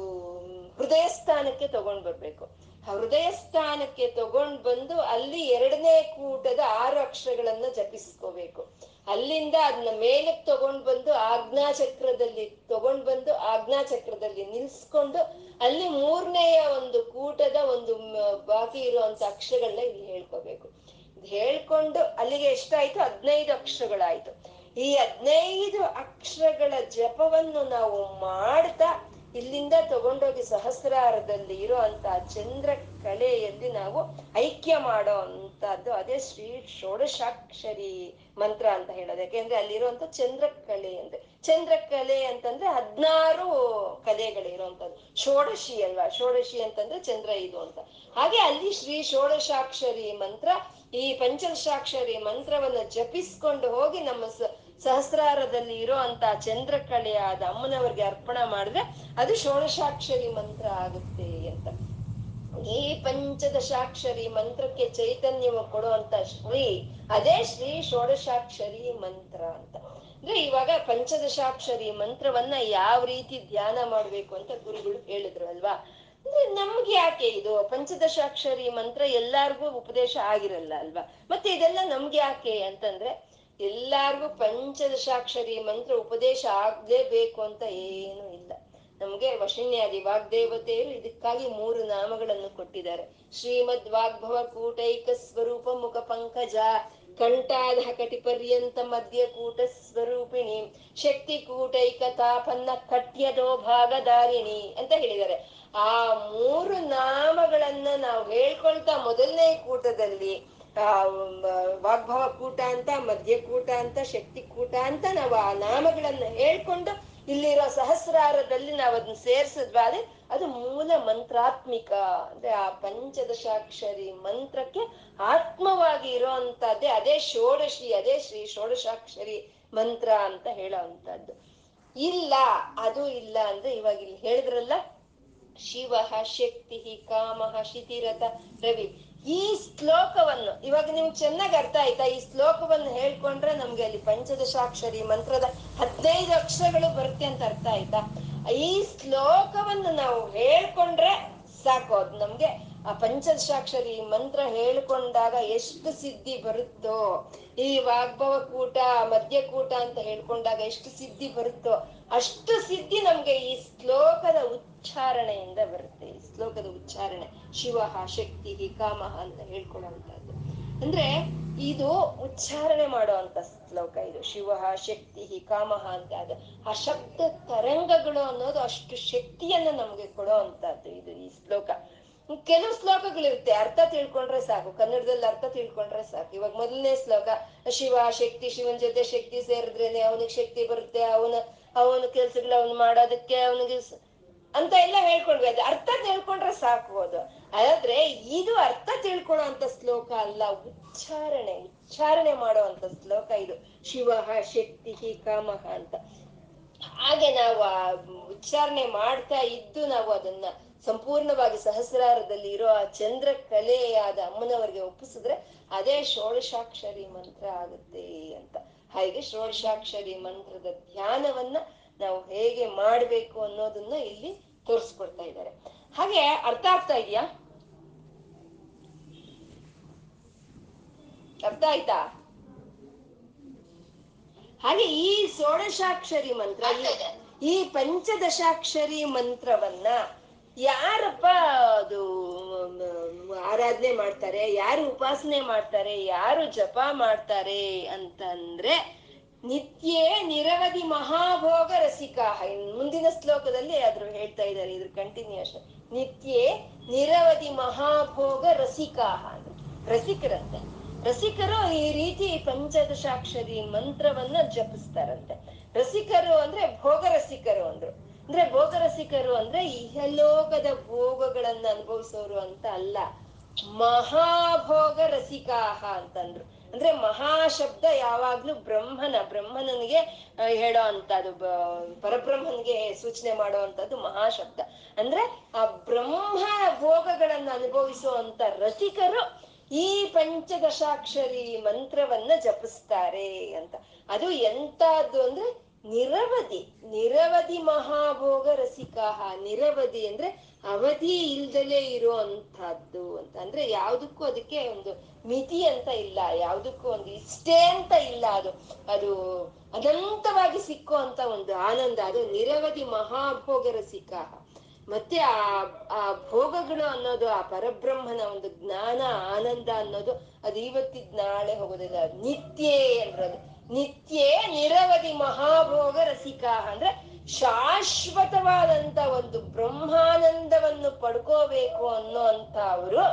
ಹೃದಯ ಸ್ಥಾನಕ್ಕೆ ತಗೊಂಡ್ ಬರ್ಬೇಕು. ಹೃದಯ ಸ್ಥಾನಕ್ಕೆ ತಗೊಂಡ್ ಬಂದು ಅಲ್ಲಿ ಎರಡನೇ ಕೂಟದ ಆರು ಅಕ್ಷರಗಳನ್ನ ಜಪಿಸ್ಕೋಬೇಕು. ಅಲ್ಲಿಂದ ಅದನ್ನ ಮೇಲಕ್ಕೆ ತಗೊಂಡ್ ಬಂದು ಆಜ್ಞಾ ಚಕ್ರದಲ್ಲಿ ತಗೊಂಡ್ ಬಂದು ಆಜ್ಞಾ ಚಕ್ರದಲ್ಲಿ ನಿಲ್ಸ್ಕೊಂಡು ಅಲ್ಲಿ ಮೂರನೆಯ ಒಂದು ಕೂಟದ ಒಂದು ಬಾಕಿ ಇರುವಂತ ಅಕ್ಷರಗಳನ್ನ ಇಲ್ಲಿ ಹೇಳ್ಕೋಬೇಕು. ಹೇಳ್ಕೊಂಡು ಅಲ್ಲಿಗೆ ಎಷ್ಟಾಯ್ತು? ಹದಿನೈದು ಅಕ್ಷರಗಳಾಯ್ತು. ಈ ಹದಿನೈದು ಅಕ್ಷರಗಳ ಜಪವನ್ನು ನಾವು ಮಾಡ್ತಾ ಇಲ್ಲಿಂದ ತಗೊಂಡೋಗಿ ಸಹಸ್ರಾರದಲ್ಲಿ ಇರುವಂತ ಚಂದ್ರ ಕಲೆಯಲ್ಲಿ ನಾವು ಐಕ್ಯ ಮಾಡೋ ಅಂತದ್ದು ಅದೇ ಶ್ರೀ ಷೋಡಶಾಕ್ಷರಿ ಮಂತ್ರ ಅಂತ ಹೇಳೋದು. ಯಾಕೆಂದ್ರೆ ಅಲ್ಲಿರುವಂತ ಚಂದ್ರ ಕಲೆ ಅಂದ್ರೆ, ಚಂದ್ರಕಲೆ ಅಂತಂದ್ರೆ ಹದ್ನಾರು ಕಲೆಗಳಿರುವಂತದ್ದು ಷೋಡಶಿ ಅಲ್ವಾ? ಷೋಡಶಿ ಅಂತಂದ್ರೆ ಚಂದ್ರ ಇದು ಅಂತ. ಹಾಗೆ ಅಲ್ಲಿ ಶ್ರೀ ಷೋಡಶಾಕ್ಷರಿ ಮಂತ್ರ, ಈ ಪಂಚದಶಾಕ್ಷರಿ ಮಂತ್ರವನ್ನ ಜಪಿಸ್ಕೊಂಡು ಹೋಗಿ ನಮ್ಮ ಸಹಸ್ರಾರದಲ್ಲಿ ಇರೋ ಅಂತ ಚಂದ್ರಕಲೆಯಾದ ಅಮ್ಮನವರಿಗೆ ಅರ್ಪಣೆ ಮಾಡಿದ್ರೆ ಅದು ಷೋಡಶಾಕ್ಷರಿ ಮಂತ್ರ ಆಗುತ್ತೆ ಅಂತ. ಈ ಪಂಚದಶಾಕ್ಷರಿ ಮಂತ್ರಕ್ಕೆ ಚೈತನ್ಯವ ಕೊಡುವಂತ ಶ್ರೀ, ಅದೇ ಶ್ರೀ ಷೋಡಶಾಕ್ಷರಿ ಮಂತ್ರ ಅಂತ. ಅಂದ್ರೆ ಇವಾಗ ಪಂಚದಶಾಕ್ಷರಿ ಮಂತ್ರವನ್ನ ಯಾವ ರೀತಿ ಧ್ಯಾನ ಮಾಡ್ಬೇಕು ಅಂತ ಗುರುಗಳು ಹೇಳಿದ್ರು ಅಲ್ವಾ ಅಂದ್ರೆ ನಮ್ಗೆ ಯಾಕೆ ಇದು ಪಂಚದಶಾಕ್ಷರಿ ಮಂತ್ರ ಎಲ್ಲಾರ್ಗೂ ಉಪದೇಶ ಆಗಿರಲ್ಲ ಅಲ್ವಾ? ಮತ್ತೆ ಇದೆಲ್ಲ ನಮ್ಗೆ ಯಾಕೆ ಅಂತಂದ್ರೆ ಎಲ್ಲಾರ್ಗೂ ಪಂಚದಶಾಕ್ಷರಿ ಮಂತ್ರ ಉಪದೇಶ ಆಗ್ಲೇಬೇಕು ಅಂತ ಏನು ಇಲ್ಲ. ನಮ್ಗೆ ವಶಿನ್ಯಾದಿ ವಾಗ್ದೇವತೆಯರು ಇದಕ್ಕಾಗಿ ಮೂರು ನಾಮಗಳನ್ನು ಕೊಟ್ಟಿದ್ದಾರೆ. ಶ್ರೀಮದ್ ವಾಗ್ಭವ ಕೂಟೈಕ ಸ್ವರೂಪ ಮುಖ ಪಂಕಜ ಕಂಠಾಧ ಕಟಿ ಪರ್ಯಂತ ಮಧ್ಯ ಕೂಟ ಸ್ವರೂಪಿಣಿ, ಶಕ್ತಿ ಕೂಟೈಕ ತಾಪನ್ನ ಕಟ್ಯದೋ ಭಾಗಧಾರಿಣಿ ಅಂತ ಹೇಳಿದ್ದಾರೆ. ಆ ಮೂರು ನಾಮಗಳನ್ನ ನಾವು ಹೇಳ್ಕೊಳ್ತಾ ಮೊದಲನೇ ಕೂಟದಲ್ಲಿ, ಆ ವಾಗ್ಭವ ಕೂಟ ಅಂತ ಮಧ್ಯ ಕೂಟ ಅಂತ, ಶಕ್ತಿ ಕೂಟ ಅಂತ ನಾವು ಆ ನಾಮಗಳನ್ನ ಹೇಳ್ಕೊಂಡು ಇಲ್ಲಿರೋ ಸಹಸ್ರಾರದಲ್ಲಿ ನಾವು ಅದನ್ನ ಸೇರಿಸಿದ್ವಾದ್ರೆ ಅದು ಮೂಲ ಮಂತ್ರಾತ್ಮಿಕ, ಅಂದ್ರೆ ಆ ಪಂಚದಶಾಕ್ಷರಿ ಮಂತ್ರಕ್ಕೆ ಆತ್ಮವಾಗಿ ಇರೋಂತದ್ದೇ ಅದೇ ಷೋಡಶಿ, ಅದೇ ಶ್ರೀ ಷೋಡಶಾಕ್ಷರಿ ಮಂತ್ರ ಅಂತ ಹೇಳೋ ಅಂತದ್ದು ಇಲ್ಲ, ಅದು ಇಲ್ಲ ಅಂದ್ರೆ ಇವಾಗ ಇಲ್ಲಿ ಹೇಳಿದ್ರಲ್ಲ, ಶಿವ ಶಕ್ತಿ ಕಾಮ ಶಿತಿರಥ ರವಿ. ಈ ಶ್ಲೋಕವನ್ನು, ಇವಾಗ ನಿಮ್ಗೆ ಚೆನ್ನಾಗಿ ಅರ್ಥ ಆಯ್ತಾ? ಈ ಶ್ಲೋಕವನ್ನು ಹೇಳ್ಕೊಂಡ್ರೆ ನಮ್ಗೆ ಅಲ್ಲಿ ಪಂಚದಶಾಕ್ಷರಿ ಮಂತ್ರದ ಹದಿನೈದು ಅಕ್ಷರಗಳು ಬರುತ್ತೆ ಅಂತ ಅರ್ಥ ಆಯ್ತಾ? ಈ ಶ್ಲೋಕವನ್ನು ನಾವು ಹೇಳ್ಕೊಂಡ್ರೆ ಸಾಕು, ಅದು ನಮ್ಗೆ ಆ ಪಂಚದಶಾಕ್ಷರಿ ಮಂತ್ರ ಹೇಳ್ಕೊಂಡಾಗ ಎಷ್ಟು ಸಿದ್ಧಿ ಬರುತ್ತೋ, ಈ ವಾಗ್ಭವ ಕೂಟ ಮಧ್ಯ ಕೂಟ ಅಂತ ಹೇಳ್ಕೊಂಡಾಗ ಎಷ್ಟು ಸಿದ್ಧಿ ಬರುತ್ತೋ, ಅಷ್ಟು ಸಿದ್ಧಿ ನಮ್ಗೆ ಈ ಶ್ಲೋಕದ ಉಚ್ಚಾರಣೆಯಿಂದ ಬರುತ್ತೆ. ಈ ಶ್ಲೋಕದ ಉಚ್ಚಾರಣೆ, ಶಿವ ಶಕ್ತಿ ಕಾಮ ಅಂತ ಹೇಳ್ಕೊಳ್ಳುವಂತದ್ದು ಅಂದ್ರೆ ಇದು ಉಚ್ಚಾರಣೆ ಮಾಡುವಂತ ಶ್ಲೋಕ ಇದು. ಶಿವ ಶಕ್ತಿ ಕಾಮ ಅಂತ ಅದು. ಆ ಶಬ್ದ ತರಂಗಗಳು ಅನ್ನೋದು ಅಷ್ಟು ಶಕ್ತಿಯನ್ನ ನಮ್ಗೆ ಕೊಡೋ ಅಂತದ್ದು ಇದು ಈ ಶ್ಲೋಕ. ಕೆಲವು ಶ್ಲೋಕಗಳಿರುತ್ತೆ, ಅರ್ಥ ತಿಳ್ಕೊಂಡ್ರೆ ಸಾಕು, ಕನ್ನಡದಲ್ಲಿ ಅರ್ಥ ತಿಳ್ಕೊಂಡ್ರೆ ಸಾಕು. ಇವಾಗ ಮೊದಲನೇ ಶ್ಲೋಕ, ಶಿವ ಶಕ್ತಿ ಶಿವನ್ ಜೊತೆ ಶಕ್ತಿ ಸೇರಿದ್ರೇನೆ ಅವನಿಗೆ ಶಕ್ತಿ ಬರುತ್ತೆ, ಅವನ ಅವನ ಕೆಲ್ಸಗಳು ಅವನು ಮಾಡೋದಕ್ಕೆ ಅವನಿಗೆ ಅಂತ ಎಲ್ಲ ಅದು ಅರ್ಥ ತಿಳ್ಕೊಂಡ್ರೆ ಸಾಕು ಅದು. ಆದ್ರೆ ಇದು ಅರ್ಥ ತಿಳ್ಕೊಳೋ ಅಂತ ಶ್ಲೋಕ ಅಲ್ಲ, ಉಚ್ಚಾರಣೆ ಉಚ್ಚಾರಣೆ ಮಾಡುವಂತ ಶ್ಲೋಕ ಇದು. ಶಿವ ಶಕ್ತಿ ಕಾಮಹ ಅಂತ. ಹಾಗೆ ನಾವು ಆ ಉಚ್ಚಾರಣೆ ಮಾಡ್ತಾ ಇದ್ದು ನಾವು ಅದನ್ನ ಸಂಪೂರ್ಣವಾಗಿ ಸಹಸ್ರಾರದಲ್ಲಿ ಇರೋ ಆ ಚಂದ್ರ ಕಲೆಯಾದ ಅಮ್ಮನವರಿಗೆ ಒಪ್ಪಿಸಿದ್ರೆ ಅದೇ ಷೋಡಶಾಕ್ಷರಿ ಮಂತ್ರ ಆಗುತ್ತೆ ಅಂತ. ಹಾಗೆ ಷೋಡಶಾಕ್ಷರಿ ಮಂತ್ರದ ಧ್ಯಾನವನ್ನ ನಾವು ಹೇಗೆ ಮಾಡ್ಬೇಕು ಅನ್ನೋದನ್ನ ಇಲ್ಲಿ ತೋರಿಸ್ಕೊಡ್ತಾ ಇದ್ದಾರೆ. ಹಾಗೆ ಅರ್ಥ ಆಗ್ತಾ ಇದೆಯಾ? ಅರ್ಥ ಆಯ್ತಾ? ಹಾಗೆ ಈ ಷೋಡಶಾಕ್ಷರಿ ಮಂತ್ರ ಈ- ಈ ಪಂಚದಶಾಕ್ಷರಿ ಮಂತ್ರವನ್ನ ಯಾರಪ್ಪ ಅದು ಆರಾಧನೆ ಮಾಡ್ತಾರೆ, ಯಾರು ಉಪಾಸನೆ ಮಾಡ್ತಾರೆ, ಯಾರು ಜಪ ಮಾಡ್ತಾರೆ ಅಂತಂದ್ರೆ ನಿತ್ಯೇ ನಿರವಧಿ ಮಹಾಭೋಗ ರಸಿಕ. ಮುಂದಿನ ಶ್ಲೋಕದಲ್ಲಿ ಆದ್ರೂ ಹೇಳ್ತಾ ಇದ್ದಾರೆ, ಇದ್ರ ಕಂಟಿನ್ಯೂಷನ್ ನಿತ್ಯೇ ನಿರವಧಿ ಮಹಾಭೋಗ ಅಂದ್ರೆ ರಸಿಕರಂತೆ. ರಸಿಕರು ಈ ರೀತಿ ಪಂಚದಶಾಕ್ಷರಿ ಮಂತ್ರವನ್ನ ಜಪಿಸ್ತಾರಂತೆ. ರಸಿಕರು ಅಂದ್ರೆ ಭೋಗ ರಸಿಕರು ಅಂದ್ರು. ಅಂದ್ರೆ ಭೋಗ ರಸಿಕರು ಅಂದ್ರೆ ಇಹಲೋಕದ ಭೋಗಗಳನ್ನ ಅನುಭವಿಸೋರು ಅಂತ ಅಲ್ಲ ಮಹಾಭೋಗ ರಸಿಕಾಹ ಅಂತಂದ್ರು. ಅಂದ್ರೆ ಮಹಾಶಬ್ದ ಯಾವಾಗ್ಲೂ ಬ್ರಹ್ಮನ, ಬ್ರಹ್ಮನನಿಗೆ ಹೇಳೋ ಅಂತದ್ದು ಪರಬ್ರಹ್ಮನಿಗೆ ಸೂಚನೆ ಮಾಡೋ ಅಂತದ್ದು ಮಹಾಶಬ್ದ. ಅಂದ್ರೆ ಆ ಬ್ರಹ್ಮ ಭೋಗಗಳನ್ನ ಅನುಭವಿಸುವಂತ ರಸಿಕರು ಈ ಪಂಚದಶಾಕ್ಷರಿ ಮಂತ್ರವನ್ನ ಜಪಿಸ್ತಾರೆ ಅಂತ. ಅದು ಎಂತದ್ದು ಅಂದ್ರೆ ನಿರವಧಿ ನಿರವಧಿ ಮಹಾಭೋಗ ರಸಿಕಾಹ. ನಿರವಧಿ ಅಂದ್ರೆ ಅವಧಿ ಇಲ್ದಲೇ ಇರುವಂತಹದ್ದು ಅಂತ. ಅಂದ್ರೆ ಯಾವ್ದಕ್ಕೂ ಅದಕ್ಕೆ ಒಂದು ಮಿತಿ ಅಂತ ಇಲ್ಲ. ಯಾವ್ದಕ್ಕೂ ಒಂದು ಇಷ್ಟೇ ಅಂತ ಇಲ್ಲ ಅದು. ಅದು ಅನಂತವಾಗಿ ಸಿಕ್ಕುವಂತ ಒಂದು ಆನಂದ. ಅದು ನಿರವಧಿ ಮಹಾಭೋಗ ರಸಿಕಾಹ. ಮತ್ತೆ ಆ ಆ ಭೋಗಗಳು ಅನ್ನೋದು, ಆ ಪರಬ್ರಹ್ಮನ ಒಂದು ಜ್ಞಾನ, ಆನಂದ ಅನ್ನೋದು ಅದು ಇವತ್ತಿದ್ ನಾಳೆ ಹೋಗೋದಿಲ್ಲ. ನಿತ್ಯ ಅಂದ್ರದು. ನಿತ್ಯೇ ನಿರವಧಿ ಮಹಾಭೋಗ ರಸಿಕ ಅಂದ್ರೆ ಶಾಶ್ವತವಾದಂತ ಒಂದು ಬ್ರಹ್ಮಾನಂದವನ್ನು ಪಡ್ಕೋಬೇಕು ಅನ್ನೋ ಅಂತ ಅವರು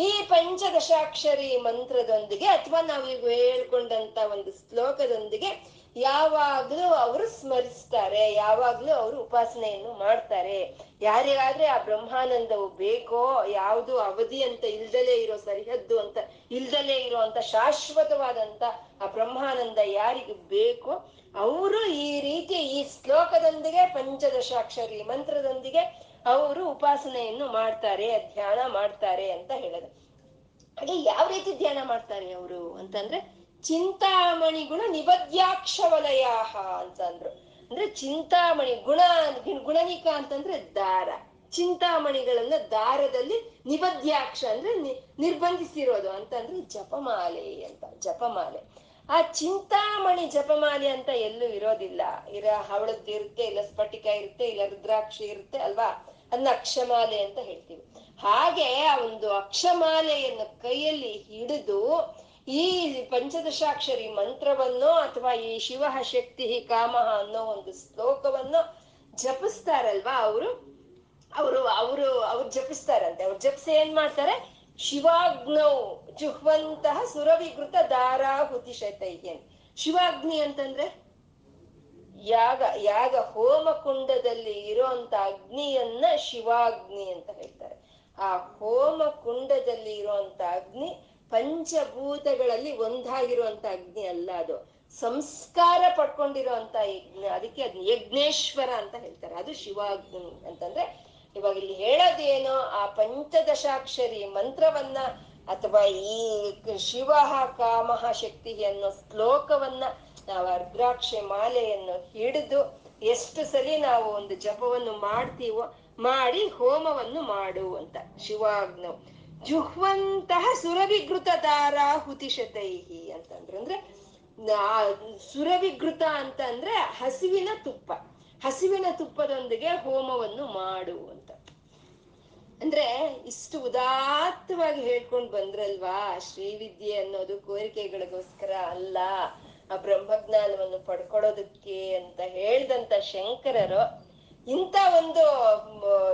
ಈ ಪಂಚದಶಾಕ್ಷರಿ ಮಂತ್ರದೊಂದಿಗೆ ಅಥವಾ ನಾವು ಈಗ ಹೇಳ್ಕೊಂಡಂತ ಒಂದು ಶ್ಲೋಕದೊಂದಿಗೆ ಯಾವಾಗ್ಲೂ ಅವರು ಸ್ಮರಿಸ್ತಾರೆ, ಯಾವಾಗ್ಲೂ ಅವರು ಉಪಾಸನೆಯನ್ನು ಮಾಡ್ತಾರೆ. ಯಾರಿಗಾದ್ರೆ ಆ ಬ್ರಹ್ಮಾನಂದವು ಬೇಕೋ, ಯಾವುದು ಅವಧಿ ಅಂತ ಇಲ್ದಲೇ ಇರೋ ಸರಿಹದ್ದು ಅಂತ, ಇಲ್ದಲೇ ಅಂತ ಶಾಶ್ವತವಾದಂತ ಆ ಬ್ರಹ್ಮಾನಂದ ಯಾರಿಗೆ ಬೇಕೋ, ಅವರು ಈ ರೀತಿ ಈ ಶ್ಲೋಕದೊಂದಿಗೆ ಪಂಚದಶಾಕ್ಷರಿ ಮಂತ್ರದೊಂದಿಗೆ ಅವರು ಉಪಾಸನೆಯನ್ನು ಮಾಡ್ತಾರೆ, ಧ್ಯಾನ ಮಾಡ್ತಾರೆ ಅಂತ ಹೇಳೋದು. ಹಾಗೆ ಯಾವ ರೀತಿ ಧ್ಯಾನ ಮಾಡ್ತಾರೆ ಅವರು ಅಂತಂದ್ರೆ ಚಿಂತಾಮಣಿ ಗುಣ ನಿಬದ್ಯಾಕ್ಷ ವಲಯಾಹ ಅಂತಂದ್ರು. ಅಂದ್ರೆ ಚಿಂತಾಮಣಿ ಗುಣ ಗುಣನಿಕ ಅಂತಂದ್ರೆ ದಾರ. ಚಿಂತಾಮಣಿಗಳನ್ನ ದಾರದಲ್ಲಿ ನಿಬದ್ಯಾಕ್ಷ ಅಂದ್ರೆ ನಿರ್ಬಂಧಿಸಿರೋದು ಅಂತಂದ್ರೆ ಜಪಮಾಲೆ ಅಂತ, ಜಪಮಾಲೆ. ಆ ಚಿಂತಾಮಣಿ ಜಪಮಾಲೆ ಅಂತ ಎಲ್ಲೂ ಇರೋದಿಲ್ಲ. ಇರ ಹವಳದ್ ಇರುತ್ತೆ, ಇಲ್ಲ ಸ್ಫಟಿಕ ಇರುತ್ತೆ, ಇಲ್ಲ ರುದ್ರಾಕ್ಷಿ ಇರುತ್ತೆ ಅಲ್ವಾ? ಅದನ್ನ ಅಕ್ಷಮಾಲೆ ಅಂತ ಹೇಳ್ತೀವಿ. ಹಾಗೆ ಆ ಒಂದು ಅಕ್ಷಮಾಲೆಯನ್ನು ಕೈಯಲ್ಲಿ ಹಿಡಿದು ಈ ಪಂಚದಶಾಕ್ಷರಿ ಮಂತ್ರವನ್ನೋ ಅಥವಾ ಈ ಶಿವ ಶಕ್ತಿ ಕಾಮಃ ಅನ್ನೋ ಒಂದು ಶ್ಲೋಕವನ್ನು ಜಪಿಸ್ತಾರಲ್ವಾ ಅವರು? ಅವರು ಅವರು, ಅವ್ರು ಜಪಿಸ್ತಾರಂತೆ. ಅವ್ರು ಜಪಿಸಿ ಏನ್ ಮಾಡ್ತಾರೆ? ಶಿವಾಗ್ನೌ ಜುಹ್ವಂತಹ ಸುರವಿಕೃತ ದಾರಾಹುತಿ ಶತೈಹಿ ಶಿವಾಗ್ನಿ ಅಂತಂದ್ರೆ? ಯಾಗ ಯಾಗ ಹೋಮ ಕುಂಡದಲ್ಲಿ ಇರೋಂತ ಅಗ್ನಿಯನ್ನ ಶಿವಾಗ್ನಿ ಅಂತ ಹೇಳ್ತಾರೆ. ಆ ಹೋಮ ಕುಂಡದಲ್ಲಿ ಇರುವಂತ ಅಗ್ನಿ ಪಂಚಭೂತಗಳಲ್ಲಿ ಒಂದಾಗಿರುವಂತ ಅಗ್ನಿ ಅಲ್ಲ ಅದು. ಸಂಸ್ಕಾರ ಪಡ್ಕೊಂಡಿರುವಂತ ಯಜ್ಞ. ಅದಕ್ಕೆ ಅದ್ ಯಜ್ಞೇಶ್ವರ ಅಂತ ಹೇಳ್ತಾರೆ. ಅದು ಶಿವಾಗ್ನಿ ಅಂತಂದ್ರೆ ಇವಾಗ ಇಲ್ಲಿ ಹೇಳೋದೇನೋ, ಆ ಪಂಚದಶಾಕ್ಷರಿ ಮಂತ್ರವನ್ನ ಅಥವಾ ಈ ಶಿವ ಕಾಮಹ ಶಕ್ತಿ ಅನ್ನೋ ಶ್ಲೋಕವನ್ನ ನಾವು ಅರ್ದ್ರಾಕ್ಷೆ ಮಾಲೆಯನ್ನು ಹಿಡಿದು ಎಷ್ಟು ಸಲಿ ನಾವು ಒಂದು ಜಪವನ್ನು ಮಾಡ್ತೀವೋ, ಮಾಡಿ ಹೋಮವನ್ನು ಮಾಡು ಅಂತ. ಶಿವಾಗ್ನವ್ ಜುಹ್ವಂತಹ ಸುರವಿಗೃತ ದಾರಾಹುತಿಶತೈಹಿ ಅಂತಂದ್ರೆ, ಅಂದ್ರೆ ಸುರವಿಗೃತ ಅಂತ ಅಂದ್ರೆ ಹಸಿವಿನ ತುಪ್ಪ. ಹಸಿವಿನ ತುಪ್ಪದೊಂದಿಗೆ ಹೋಮವನ್ನು ಮಾಡು ಅಂತ. ಅಂದ್ರೆ ಇಷ್ಟು ಉದಾತ್ತವಾಗಿ ಹೇಳ್ಕೊಂಡ್ ಬಂದ್ರಲ್ವಾ, ಶ್ರೀವಿದ್ಯೆ ಅನ್ನೋದು ಕೋರಿಕೆಗಳಿಗೋಸ್ಕರ ಅಲ್ಲ, ಆ ಬ್ರಹ್ಮಜ್ಞಾನವನ್ನು ಪಡ್ಕೊಳ್ಳೋದಕ್ಕೆ ಅಂತ ಹೇಳ್ದಂತ ಶಂಕರರು ಇಂಥ ಒಂದು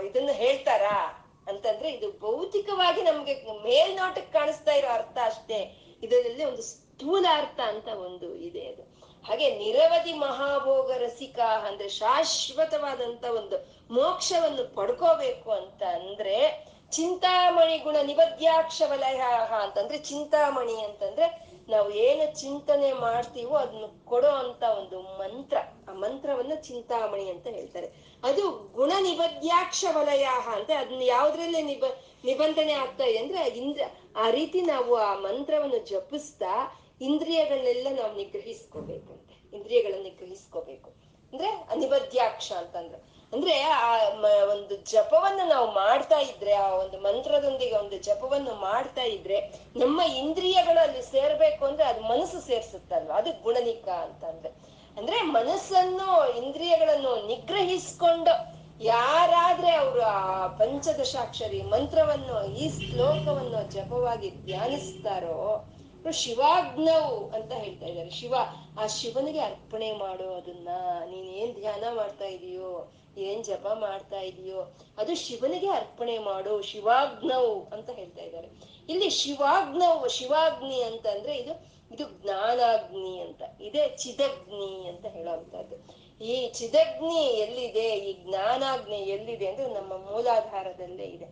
ಇದನ್ನ ಹೇಳ್ತಾರಾ? ಅಂತಂದ್ರೆ ಇದು ಭೌತಿಕವಾಗಿ ನಮ್ಗೆ ಮೇಲ್ನೋಟಕ್ಕೆ ಕಾಣಿಸ್ತಾ ಇರೋ ಅರ್ಥ ಅಷ್ಟೇ. ಇದರಲ್ಲಿ ಒಂದು ಸ್ಥೂಲ ಅರ್ಥ ಅಂತ ಒಂದು ಇದೆ ಅದು. ಹಾಗೆ ನಿರವಧಿ ಮಹಾಭೋಗ ರಸಿಕ ಅಂದ್ರೆ ಶಾಶ್ವತವಾದಂತ ಒಂದು ಮೋಕ್ಷವನ್ನು ಪಡ್ಕೋಬೇಕು ಅಂತ ಅಂದ್ರೆ ಚಿಂತಾಮಣಿ ಗುಣ ನಿಬದ್ಯಾಕ್ಷ ವಲಯ ಅಂತಂದ್ರೆ ಚಿಂತಾಮಣಿ ಅಂತಂದ್ರೆ ನಾವು ಏನು ಚಿಂತನೆ ಮಾಡ್ತೀವೋ ಅದನ್ನು ಕೊಡೋ ಅಂತ ಒಂದು ಮಂತ್ರ. ಆ ಮಂತ್ರವನ್ನ ಚಿಂತಾಮಣಿ ಅಂತ ಹೇಳ್ತಾರೆ. ಅದು ಗುಣ ನಿಬದ್ಯಾಕ್ಷ ವಲಯ ಅಂತ ಅದನ್ನ ಯಾವ್ದ್ರಲ್ಲೇ ನಿಬ, ನಿಬಂಧನೆ ಆಗ್ತಾ ಇದೆ ಅಂದ್ರೆ ಇಂದ್ರ, ಆ ರೀತಿ ನಾವು ಆ ಮಂತ್ರವನ್ನು ಜಪಿಸ್ತಾ ಇಂದ್ರಿಯಗಳನ್ನೆಲ್ಲ ನಾವು ನಿಗ್ರಹಿಸ್ಕೋಬೇಕಂತೆ, ಇಂದ್ರಿಯಗಳನ್ನ ನಿಗ್ರಹಿಸ್ಕೋಬೇಕು. ಅಂದ್ರೆ ಅನಿಬದ್ಯಾಕ್ಷ ಅಂತಂದ್ರೆ. ಅಂದ್ರೆ ಆ ಒಂದು ಜಪವನ್ನ ನಾವು ಮಾಡ್ತಾ ಇದ್ರೆ, ಆ ಒಂದು ಮಂತ್ರದೊಂದಿಗೆ ಒಂದು ಜಪವನ್ನು ಮಾಡ್ತಾ ಇದ್ರೆ ನಮ್ಮ ಇಂದ್ರಿಯಗಳು ಅಲ್ಲಿ ಸೇರ್ಬೇಕು ಅಂದ್ರೆ ಅದು ಮನಸ್ಸು ಸೇರ್ಸುತ್ತಲ್ವಾ, ಅದು ಗುಣನಿಕ ಅಂತಂದ್ರೆ. ಅಂದ್ರೆ ಮನಸ್ಸನ್ನು, ಇಂದ್ರಿಯಗಳನ್ನು ನಿಗ್ರಹಿಸ್ಕೊಂಡು ಯಾರಾದ್ರೆ ಅವರು ಆ ಪಂಚದಶಾಕ್ಷರಿ ಮಂತ್ರವನ್ನು, ಈ ಶ್ಲೋಕವನ್ನು ಜಪವಾಗಿ ಧ್ಯಾನಿಸ್ತಾರೋ ಶಿವಾಗ್ನವು ಅಂತ ಹೇಳ್ತಾ ಇದ್ದಾರೆ. ಶಿವ, ಆ ಶಿವನಿಗೆ ಅರ್ಪಣೆ ಮಾಡು, ಅದನ್ನ ನೀನ್ ಏನ್ ಧ್ಯಾನ ಮಾಡ್ತಾ ಇದೀಯೋ, ಏನ್ ಜಪ ಮಾಡ್ತಾ ಇದೀಯೋ, ಅದು ಶಿವನಿಗೆ ಅರ್ಪಣೆ ಮಾಡು, ಶಿವಾಗ್ನವು ಅಂತ ಹೇಳ್ತಾ ಇದ್ದಾರೆ. ಇಲ್ಲಿ ಶಿವಾಗ್ನವು, ಶಿವಾಗ್ನಿ ಅಂತ ಅಂದ್ರೆ ಇದು ಇದು ಜ್ಞಾನಾಗ್ನಿ ಅಂತ, ಇದೇ ಚಿದಗ್ನಿ ಅಂತ ಹೇಳುವಂತದ್ದು ಈ ಚಿದಗ್ನಿ ಎಲ್ಲಿದೆ, ಈ ಜ್ಞಾನಾಗ್ನಿ ಎಲ್ಲಿದೆ ಅಂದ್ರೆ ನಮ್ಮ ಮೂಲಾಧಾರದಲ್ಲೇ ಇದೆ.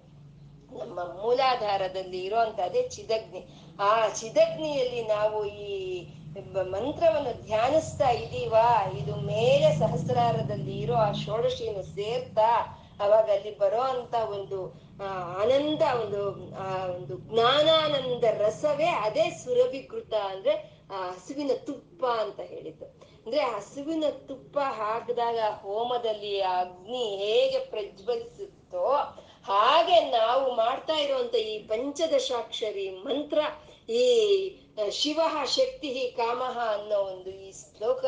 ನಮ್ಮ ಮೂಲಾಧಾರದಲ್ಲಿ ಇರುವಂತಹದೇ ಚಿದಗ್ನಿ. ಆ ಚಿದಗ್ನಿಯಲ್ಲಿ ನಾವು ಈ ಮಂತ್ರವನ್ನು ಧ್ಯಾನಿಸ್ತಾ ಇದೀವಾ, ಇದು ಮೇಲೆ ಸಹಸ್ರಾರದಲ್ಲಿ ಇರೋ ಆ ಷೋಡಶಿಯನ್ನು ಸೇರ್ತಾ ಅವಾಗ ಅಲ್ಲಿ ಬರೋ ಅಂತ ಒಂದು ಆನಂದ, ಒಂದು, ಆ, ಒಂದು ಜ್ಞಾನಾನಂದ ರಸವೇ ಅದೇ ಸುರಭಿಕೃತ ಅಂದ್ರೆ, ಆ, ಹಸುವಿನ ತುಪ್ಪ ಅಂತ ಹೇಳಿದ್ದು. ಅಂದ್ರೆ ಹಸುವಿನ ತುಪ್ಪ ಹಾಕಿದಾಗ ಹೋಮದಲ್ಲಿ ಆ ಅಗ್ನಿ ಹೇಗೆ ಪ್ರಜ್ವಲಿಸುತ್ತೋ ಹಾಗೆ ನಾವು ಮಾಡ್ತಾ ಇರುವಂತ ಈ ಪಂಚದಶಾಕ್ಷರಿ ಮಂತ್ರ, ಈ ಶಿವ ಶಕ್ತಿ ಕಾಮಹ ಅನ್ನೋ ಒಂದು ಈ ಶ್ಲೋಕ,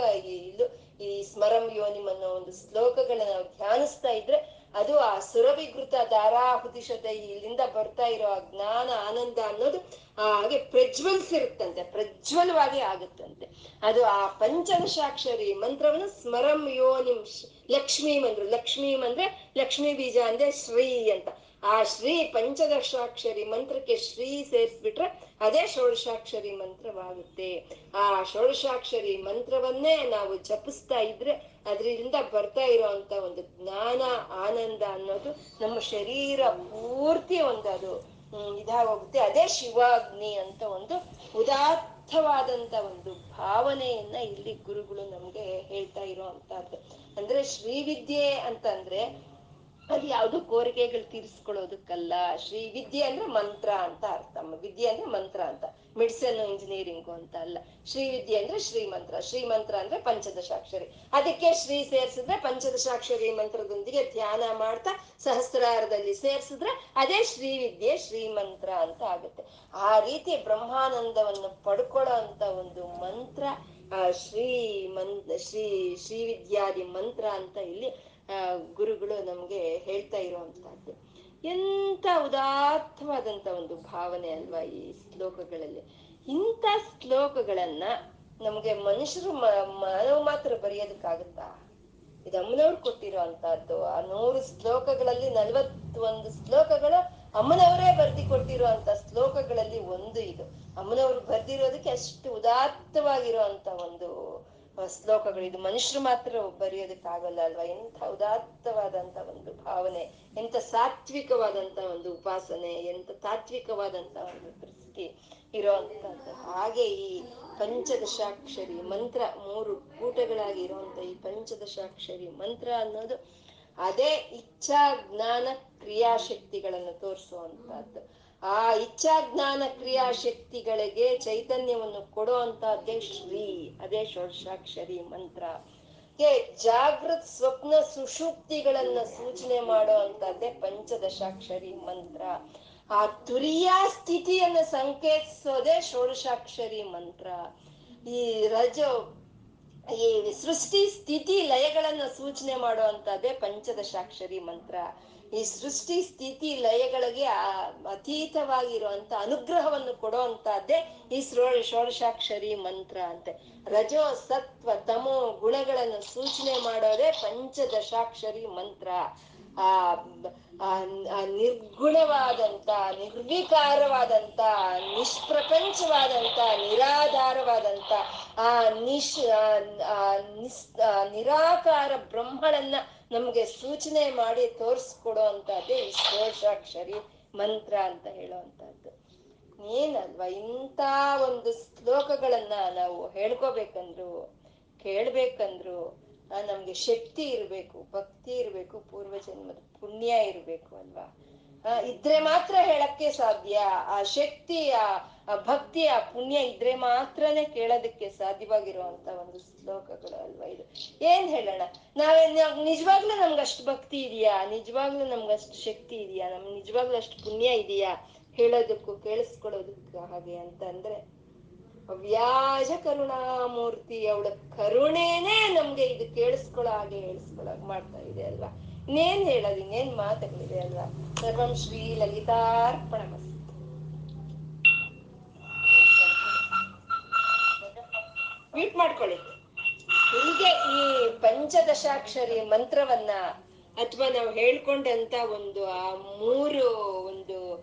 ಈ ಸ್ಮರಂ ಯೋನಿಮ್ ಅನ್ನೋ ಒಂದು ಶ್ಲೋಕಗಳನ್ನ ನಾವು ಧ್ಯಾನಿಸ್ತಾ ಇದ್ರೆ ಅದು ಆ ಸುರವಿಕೃತ ದಾರಾಹುತಿಶತೆ ಇಲ್ಲಿಂದ ಬರ್ತಾ ಇರೋ ಆ ಜ್ಞಾನ, ಆನಂದ ಅನ್ನೋದು ಹಾಗೆ ಪ್ರಜ್ವಲ್ಸಿರುತ್ತಂತೆ, ಪ್ರಜ್ವಲವಾಗಿ ಆಗುತ್ತಂತೆ. ಅದು ಆ ಪಂಚದಶಾಕ್ಷರಿ ಮಂತ್ರವನ್ನು ಸ್ಮರಂ ಯೋ ನಿಮ್ ಲಕ್ಷ್ಮೀ ಮಂದ್ರು ಲಕ್ಷ್ಮೀ ಅಂದ್ರೆ ಲಕ್ಷ್ಮೀ ಬೀಜ ಅಂದ್ರೆ ಶ್ರೀ ಅಂತ. ಆ ಶ್ರೀ ಪಂಚದಶಾಕ್ಷರಿ ಮಂತ್ರಕ್ಕೆ ಶ್ರೀ ಸೇರಿಸ್ಬಿಟ್ರೆ ಅದೇ ಷೋಡಶಾಕ್ಷರಿ ಮಂತ್ರವಾಗುತ್ತೆ. ಆ ಷೋಡಶಾಕ್ಷರಿ ಮಂತ್ರವನ್ನೇ ನಾವು ಜಪಿಸ್ತಾ ಇದ್ರೆ ಅದರಿಂದ ಬರ್ತಾ ಇರೋಂತ ಒಂದು ಜ್ಞಾನ, ಆನಂದ ಅನ್ನೋದು ನಮ್ಮ ಶರೀರ ಪೂರ್ತಿ ಒಂದು ಅದು ಇದಾಗೋಗುತ್ತೆ. ಅದೇ ಶಿವಾಗ್ನಿ ಅಂತ ಒಂದು ಉದಾತ್ತವಾದಂತ ಒಂದು ಭಾವನೆಯನ್ನ ಇಲ್ಲಿ ಗುರುಗಳು ನಮ್ಗೆ ಹೇಳ್ತಾ ಇರೋ ಅಂತದ್ದು ಅಂದ್ರೆ ಶ್ರೀವಿದ್ಯೆ ಅಂತಂದ್ರೆ ಅದು ಯಾವ್ದು ಕೋರಿಕೆಗಳು ತೀರಿಸ್ಕೊಳ್ಳೋದಕ್ಕಲ್ಲ, ಶ್ರೀ ವಿದ್ಯೆ ಅಂದ್ರೆ ಮಂತ್ರ ಅಂತ ಅರ್ಥ. ವಿದ್ಯೆ ಅಂದ್ರೆ ಮಂತ್ರ ಅಂತ. ಮೆಡಿಸನ್ ಇಂಜಿನಿಯರಿಂಗು ಅಂತ ಅಲ್ಲ. ಶ್ರೀ ವಿದ್ಯೆ ಅಂದ್ರೆ ಶ್ರೀಮಂತ್ರ ಶ್ರೀಮಂತ್ರ ಅಂದ್ರೆ ಪಂಚದಶಾಕ್ಷರಿ. ಅದಕ್ಕೆ ಶ್ರೀ ಸೇರ್ಸಿದ್ರೆ ಪಂಚದಶಾಕ್ಷರಿ ಮಂತ್ರದೊಂದಿಗೆ ಧ್ಯಾನ ಮಾಡ್ತಾ ಸಹಸ್ರಾರದಲ್ಲಿ ಸೇರ್ಸಿದ್ರೆ ಅದೇ ಶ್ರೀ ವಿದ್ಯೆ ಶ್ರೀಮಂತ್ರ ಅಂತ ಆಗುತ್ತೆ. ಆ ರೀತಿ ಬ್ರಹ್ಮಾನಂದವನ್ನು ಪಡ್ಕೊಳ್ಳೋ ಅಂತ ಒಂದು ಮಂತ್ರ, ಆ ಶ್ರೀ ಮಂತ್ ಶ್ರೀ ಶ್ರೀ ವಿದ್ಯಾದಿ ಮಂತ್ರ ಅಂತ ಇಲ್ಲಿ ಗುರುಗಳು ನಮ್ಗೆ ಹೇಳ್ತಾ ಇರುವಂತಹದ್ದು. ಎಂತ ಉದಾತ್ತವಾದಂತ ಒಂದು ಭಾವನೆ ಅಲ್ವಾ ಈ ಶ್ಲೋಕಗಳಲ್ಲಿ. ಇಂಥ ಶ್ಲೋಕಗಳನ್ನ ನಮ್ಗೆ ಮನುಷ್ಯರು ಮನವ್ ಮಾತ್ರ ಬರೆಯೋದಕ್ಕಾಗುತ್ತಾ? ಇದು ಅಮ್ಮನವ್ರು ಕೊಟ್ಟಿರೋ ಅಂತದ್ದು ಆ ನೂರು ಶ್ಲೋಕಗಳಲ್ಲಿ ನಲ್ವತ್ತೊಂದು ಶ್ಲೋಕಗಳು ಅಮ್ಮನವರೇ ಬರ್ದಿ ಕೊಟ್ಟಿರೋ ಅಂತ ಶ್ಲೋಕಗಳಲ್ಲಿ ಒಂದು ಇದು. ಅಮ್ಮನವ್ರು ಬರ್ದಿರೋದಕ್ಕೆ ಅಷ್ಟು ಉದಾತ್ತವಾಗಿರೋ ಅಂತ ಒಂದು ಶ್ಲೋಕಗಳು. ಇದು ಮನುಷ್ಯರು ಮಾತ್ರ ಬರೆಯೋದಕ್ಕಾಗಲ್ಲ ಅಲ್ವಾ? ಎಂಥ ಉದಾತ್ತವಾದಂತ ಒಂದು ಭಾವನೆ, ಎಂಥ ಸಾತ್ವಿಕವಾದಂತ ಒಂದು ಉಪಾಸನೆ, ಎಂಥ ತಾತ್ವಿಕವಾದಂತ ಒಂದು ದೃಷ್ಟಿ ಇರೋಂಥದ್ದು ಹಾಗೆ ಈ ಪಂಚದಶಾಕ್ಷರಿ ಮಂತ್ರ, ಮೂರು ಕೂಟಗಳಾಗಿ ಇರುವಂತ ಈ ಪಂಚದಶಾಕ್ಷರಿ ಮಂತ್ರ ಅನ್ನೋದು ಅದೇ ಇಚ್ಛಾ, ಜ್ಞಾನ, ಕ್ರಿಯಾಶಕ್ತಿಗಳನ್ನು ತೋರಿಸುವಂತಹದ್ದು ಆ ಇಚ್ಛಾ ಜ್ಞಾನ ಕ್ರಿಯಾಶಕ್ತಿಗಳಿಗೆ ಚೈತನ್ಯವನ್ನು ಕೊಡುವಂತಹದ್ದೇ ಶ್ರೀ, ಅದೇ ಷೋಡಶಾಕ್ಷರಿ ಮಂತ್ರ. ಜಾಗೃತ್ ಸ್ವಪ್ನ ಸುಷುಪ್ತಿಗಳನ್ನ ಸೂಚನೆ ಮಾಡುವಂತಹದ್ದೇ ಪಂಚದಶಾಕ್ಷರಿ ಮಂತ್ರ. ಆ ತುರಿಯ ಸ್ಥಿತಿಯನ್ನು ಸಂಕೇತಿಸೋದೇ ಷೋಡಶಾಕ್ಷರಿ ಮಂತ್ರ. ಈ ರಜ, ಈ ಸೃಷ್ಟಿ ಸ್ಥಿತಿ ಲಯಗಳನ್ನ ಸೂಚನೆ ಮಾಡುವಂತದ್ದೇ ಪಂಚದಶಾಕ್ಷರಿ ಮಂತ್ರ. ಈ ಸೃಷ್ಟಿ ಸ್ಥಿತಿ ಲಯಗಳಿಗೆ ಆ- ಅತೀತವಾಗಿರುವಂತ ಅನುಗ್ರಹವನ್ನು ಕೊಡುವಂತದ್ದೇ ಈ ಶ್ರೋ ಷೋಡಶಾಕ್ಷರಿ ಮಂತ್ರ ಅಂತೆ. ರಜೋ ಸತ್ವ ತಮೋ ಗುಣಗಳನ್ನು ಸೂಚನೆ ಮಾಡೋದೇ ಪಂಚದಶಾಕ್ಷರಿ ಮಂತ್ರ. ಆ ನಿರ್ಗುಣವಾದಂತ, ನಿರ್ವಿಕಾರವಾದಂತ, ನಿಷ್ಪ್ರಪಂಚವಾದಂತ, ನಿರಾಧಾರವಾದಂತ ಆ ನಿಶ್ ನಿರಾಕಾರ ಬ್ರಹ್ಮಳನ್ನ ನಮ್ಗೆ ಸೂಚನೆ ಮಾಡಿ ತೋರಿಸ್ಕೊಡೋ ಈ ಷೋಡಶಾಕ್ಷರಿ ಮಂತ್ರ ಅಂತ ಹೇಳುವಂತಹದ್ದು ಏನಲ್ವಾ, ಇಂಥ ಒಂದು ಶ್ಲೋಕಗಳನ್ನ ನಾವು ಹೇಳ್ಕೋಬೇಕಂದ್ರು, ಕೇಳ್ಬೇಕಂದ್ರು ನಮ್ಗೆ ಶಕ್ತಿ ಇರ್ಬೇಕು, ಭಕ್ತಿ ಇರ್ಬೇಕು ಪೂರ್ವ ಜನ್ಮದ ಪುಣ್ಯ ಇರ್ಬೇಕು ಅಲ್ವಾ? ಇದ್ರೆ ಮಾತ್ರ ಹೇಳಕ್ಕೆ ಸಾಧ್ಯ, ಆ ಶಕ್ತಿ ಆ ಭಕ್ತಿ, ಆ ಪುಣ್ಯ ಇದ್ರೆ ಮಾತ್ರನೇ ಕೇಳೋದಕ್ಕೆ ಸಾಧ್ಯವಾಗಿರುವಂತ ಒಂದು ಶ್ಲೋಕಗಳು ಅಲ್ವಾ ಇದು? ಏನ್ ಹೇಳೋಣ? ನಾವೇ ನಿಜವಾಗ್ಲೂ ನಮ್ಗೆ ಅಷ್ಟು ಭಕ್ತಿ ಇದೆಯಾ? ನಿಜವಾಗ್ಲೂ ನಮ್ಗೆ ಅಷ್ಟು ಶಕ್ತಿ ಇದೆಯಾ? ನಮ್ಗೆ ನಿಜವಾಗ್ಲೂ ಅಷ್ಟು ಪುಣ್ಯ ಇದೆಯಾ? ಹೇಳೋದಕ್ಕೂ ಕೇಳಿಸ್ಕೊಳ್ಳೋದಕ್ಕೂ ಹಾಗೆ ಅಂತ ಅಂದ್ರೆ ಅವ್ಯಾಜ ಕರುಣಾಮೂರ್ತಿ, ಅವಳ ಕರುಣೇನೆ ನಮ್ಗೆ ಇದು ಕೇಳಿಸ್ಕೊಳ್ಳೋ ಹಾಗೆ ಹೇಳಿಸ್ಕೊಳ್ಳೋ ಮಾಡ್ತಾ ಇದೆ ಅಲ್ವಾ? ಇನ್ನೇನ್ ಹೇಳೋದು? ಇನ್ನೇನ್ ಮಾತುಗಳಿದೆ ಅಲ್ವಾ? ಸರ್ವಂ ಶ್ರೀ ಲಲಿತಾರ್ಪಣ ಮ್ಯೂಟ್ ಮಾಡ್ಕೊಳ್ಳಿ. ಹೀಗೆ ಈ ಪಂಚದಶಾಕ್ಷರಿ ಮಂತ್ರವನ್ನ ಅಥವಾ ನಾವು ಹೇಳ್ಕೊಂಡಂತ ಒಂದು, ಆ ಮೂರು ಒಂದು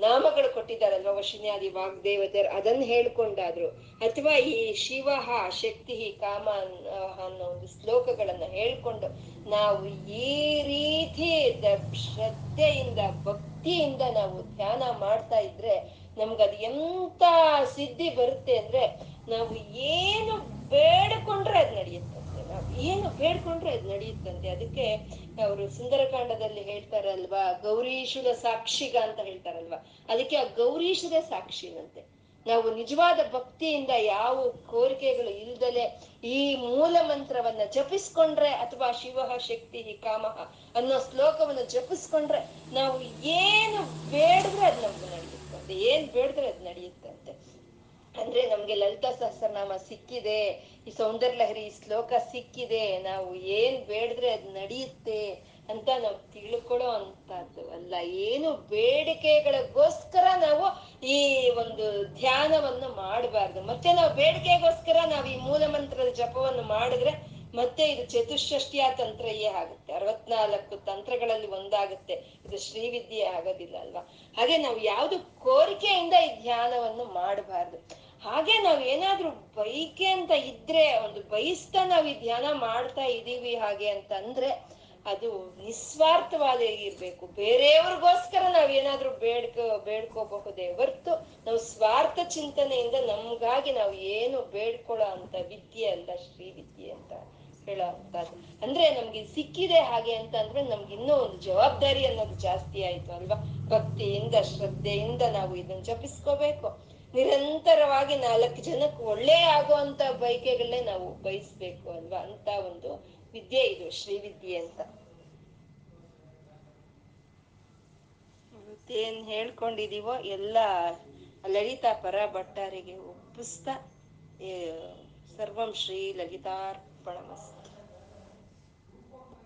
ನಾಮಗಳು ಕೊಟ್ಟಿದ್ದಾರಲ್ವ ವಶಿನ್ಯಾದಿ ವಾಗ್ದೇವತರ್ ಅದನ್ನ ಹೇಳ್ಕೊಂಡಾದ್ರು. ಅಥವಾ ಈ ಶಿವ ಶಕ್ತಿ, ಕಾಮ ಅನ್- ಅನ್ನೋ ಒಂದು ಶ್ಲೋಕಗಳನ್ನ ಹೇಳ್ಕೊಂಡು ನಾವು ಈ ರೀತಿ ಶ್ರದ್ಧೆಯಿಂದ, ಭಕ್ತಿಯಿಂದ ನಾವು ಧ್ಯಾನ ಮಾಡ್ತಾ ಇದ್ರೆ ನಮ್ಗದು ಎಂತ ಸಿದ್ಧಿ ಬರುತ್ತೆ ಅಂದ್ರೆ ನಾವು ಏನು ಬೇಡ್ಕೊಂಡ್ರೆ ಅದ್ ನಡೆಯುತ್ತಂತೆ ನಾವು ಏನು ಬೇಡ್ಕೊಂಡ್ರೆ ಅದಕ್ಕೆ ಅವರು ಸುಂದರಕಾಂಡದಲ್ಲಿ ಹೇಳ್ತಾರಲ್ವಾ ಗೌರೀಶುರ ಸಾಕ್ಷಿಗ ಅಂತ ಹೇಳ್ತಾರಲ್ವಾ. ಅದಕ್ಕೆ ಆ ಗೌರೀಶುರ ಸಾಕ್ಷಿನಂತೆ. ನಾವು ನಿಜವಾದ ಭಕ್ತಿಯಿಂದ ಯಾವ ಕೋರಿಕೆಗಳು ಇಲ್ದಲೆ ಈ ಮೂಲ ಮಂತ್ರವನ್ನ ಜಪಿಸ್ಕೊಂಡ್ರೆ ಅಥವಾ ಶಿವ ಶಕ್ತಿ ಕಾಮಹ ಅನ್ನೋ ಶ್ಲೋಕವನ್ನು ಜಪಿಸ್ಕೊಂಡ್ರೆ ನಾವು ಏನು ಬೇಡಿದ್ರೆ ಅದ್ ನಮ್ಗೆ ನಡೆಯುತ್ತೆ ಏನ್ ಬೇಡಿದ್ರೆ ಅದ್ ನಡೆಯುತ್ತಂತೆ ಅಂದ್ರೆ ನಮ್ಗೆ ಲಲಿತಾ ಸಹಸ್ರನಾಮ ಸಿಕ್ಕಿದೆ, ಈ ಸೌಂದರ್ಯ ಲಹರಿ ಈ ಶ್ಲೋಕ ಸಿಕ್ಕಿದೆ, ನಾವು ಏನ್ ಬೇಡಿದ್ರೆ ಅದ್ ನಡೆಯುತ್ತೆ ಅಂತ ನಾವು ತಿಳ್ಕೊಳ್ಳೋ ಅಂತದ್ದು ಅಲ್ಲ. ಏನು ಬೇಡಿಕೆಗಳಿಗೋಸ್ಕರ ನಾವು ಈ ಒಂದು ಧ್ಯಾನವನ್ನು ಮಾಡಬಾರ್ದು. ಮತ್ತೆ ನಾವು ಬೇಡಿಕೆಗೋಸ್ಕರ ನಾವು ಈ ಮೂಲ ಮಂತ್ರದ ಜಪವನ್ನು ಮಾಡಿದ್ರೆ ಮತ್ತೆ ಇದು ಚತುಷ್ಷಷ್ಟಿಯ ತಂತ್ರಯೇ ಆಗುತ್ತೆ. ಅರವತ್ನಾಲ್ಕು ತಂತ್ರಗಳಲ್ಲಿ ಒಂದಾಗುತ್ತೆ. ಇದು ಶ್ರೀವಿದ್ಯೆ ಆಗೋದಿಲ್ಲ ಅಲ್ವಾ? ಹಾಗೆ ನಾವು ಯಾವ್ದು ಕೋರಿಕೆಯಿಂದ ಈ ಧ್ಯಾನವನ್ನು ಮಾಡಬಾರ್ದು. ಹಾಗೆ ನಾವ್ ಏನಾದ್ರೂ ಬೈಕೆ ಅಂತ ಇದ್ರೆ, ಒಂದು ಬಯಸ್ತಾ ನಾವು ಈ ಧ್ಯಾನ ಮಾಡ್ತಾ ಇದೀವಿ ಹಾಗೆ ಅಂತ ಅಂದ್ರೆ ಅದು ನಿಸ್ವಾರ್ಥವಾದ ಇರ್ಬೇಕು. ಬೇರೆಯವ್ರಿಗೋಸ್ಕರ ನಾವ್ ಏನಾದ್ರೂ ಬೇಡ್ಕೋ, ಬೇಡ್ಕೋಬಹುದೇ ಹೊರ್ತು ನಾವು ಸ್ವಾರ್ಥ ಚಿಂತನೆಯಿಂದ ನಮ್ಗಾಗಿ ನಾವು ಏನು ಬೇಡ್ಕೊಳ್ಳೋ ಅಂತ ವಿದ್ಯೆ ಅಲ್ಲ ಶ್ರೀ ವಿದ್ಯೆ ಅಂತ. ಹೇಳೋ ಅಂತದ್ದು ಅಂದ್ರೆ ನಮ್ಗೆ ಸಿಕ್ಕಿದೆ ಹಾಗೆ ಅಂತ ಅಂದ್ರೆ ನಮ್ಗೆ ಇನ್ನೂ ಒಂದು ಜವಾಬ್ದಾರಿ ಅನ್ನೋದು ಜಾಸ್ತಿ ಆಯ್ತು ಅಲ್ವಾ? ಭಕ್ತಿಯಿಂದ, ಶ್ರದ್ಧೆಯಿಂದ ನಾವು ಇದನ್ನ ಜಪಿಸ್ಕೋಬೇಕು. ನಿರಂತರವಾಗಿ ನಾಲ್ಕು ಜನಕ್ಕೆ ಒಳ್ಳೆ ಆಗುವಂತ ಬಯಕೆಗಳನ್ನೇ ನಾವು ಬಯಸ್ಬೇಕು ಅಲ್ವಾ? ಅಂತ ಒಂದು ವಿದ್ಯೆ ಇದು ಶ್ರೀವಿದ್ಯೆ ಅಂತ. ಏನ್ ಹೇಳ್ಕೊಂಡಿದೀವೋ, ಎಲ್ಲ ಲಲಿತಾ ಪರ ಭಟ್ಟಾರಿಗೆ ಒಪ್ಪಿಸ್ತಾ ಸರ್ವಂ ಶ್ರೀ ಲಲಿತಾರ್ಪಣಮಸ್ತು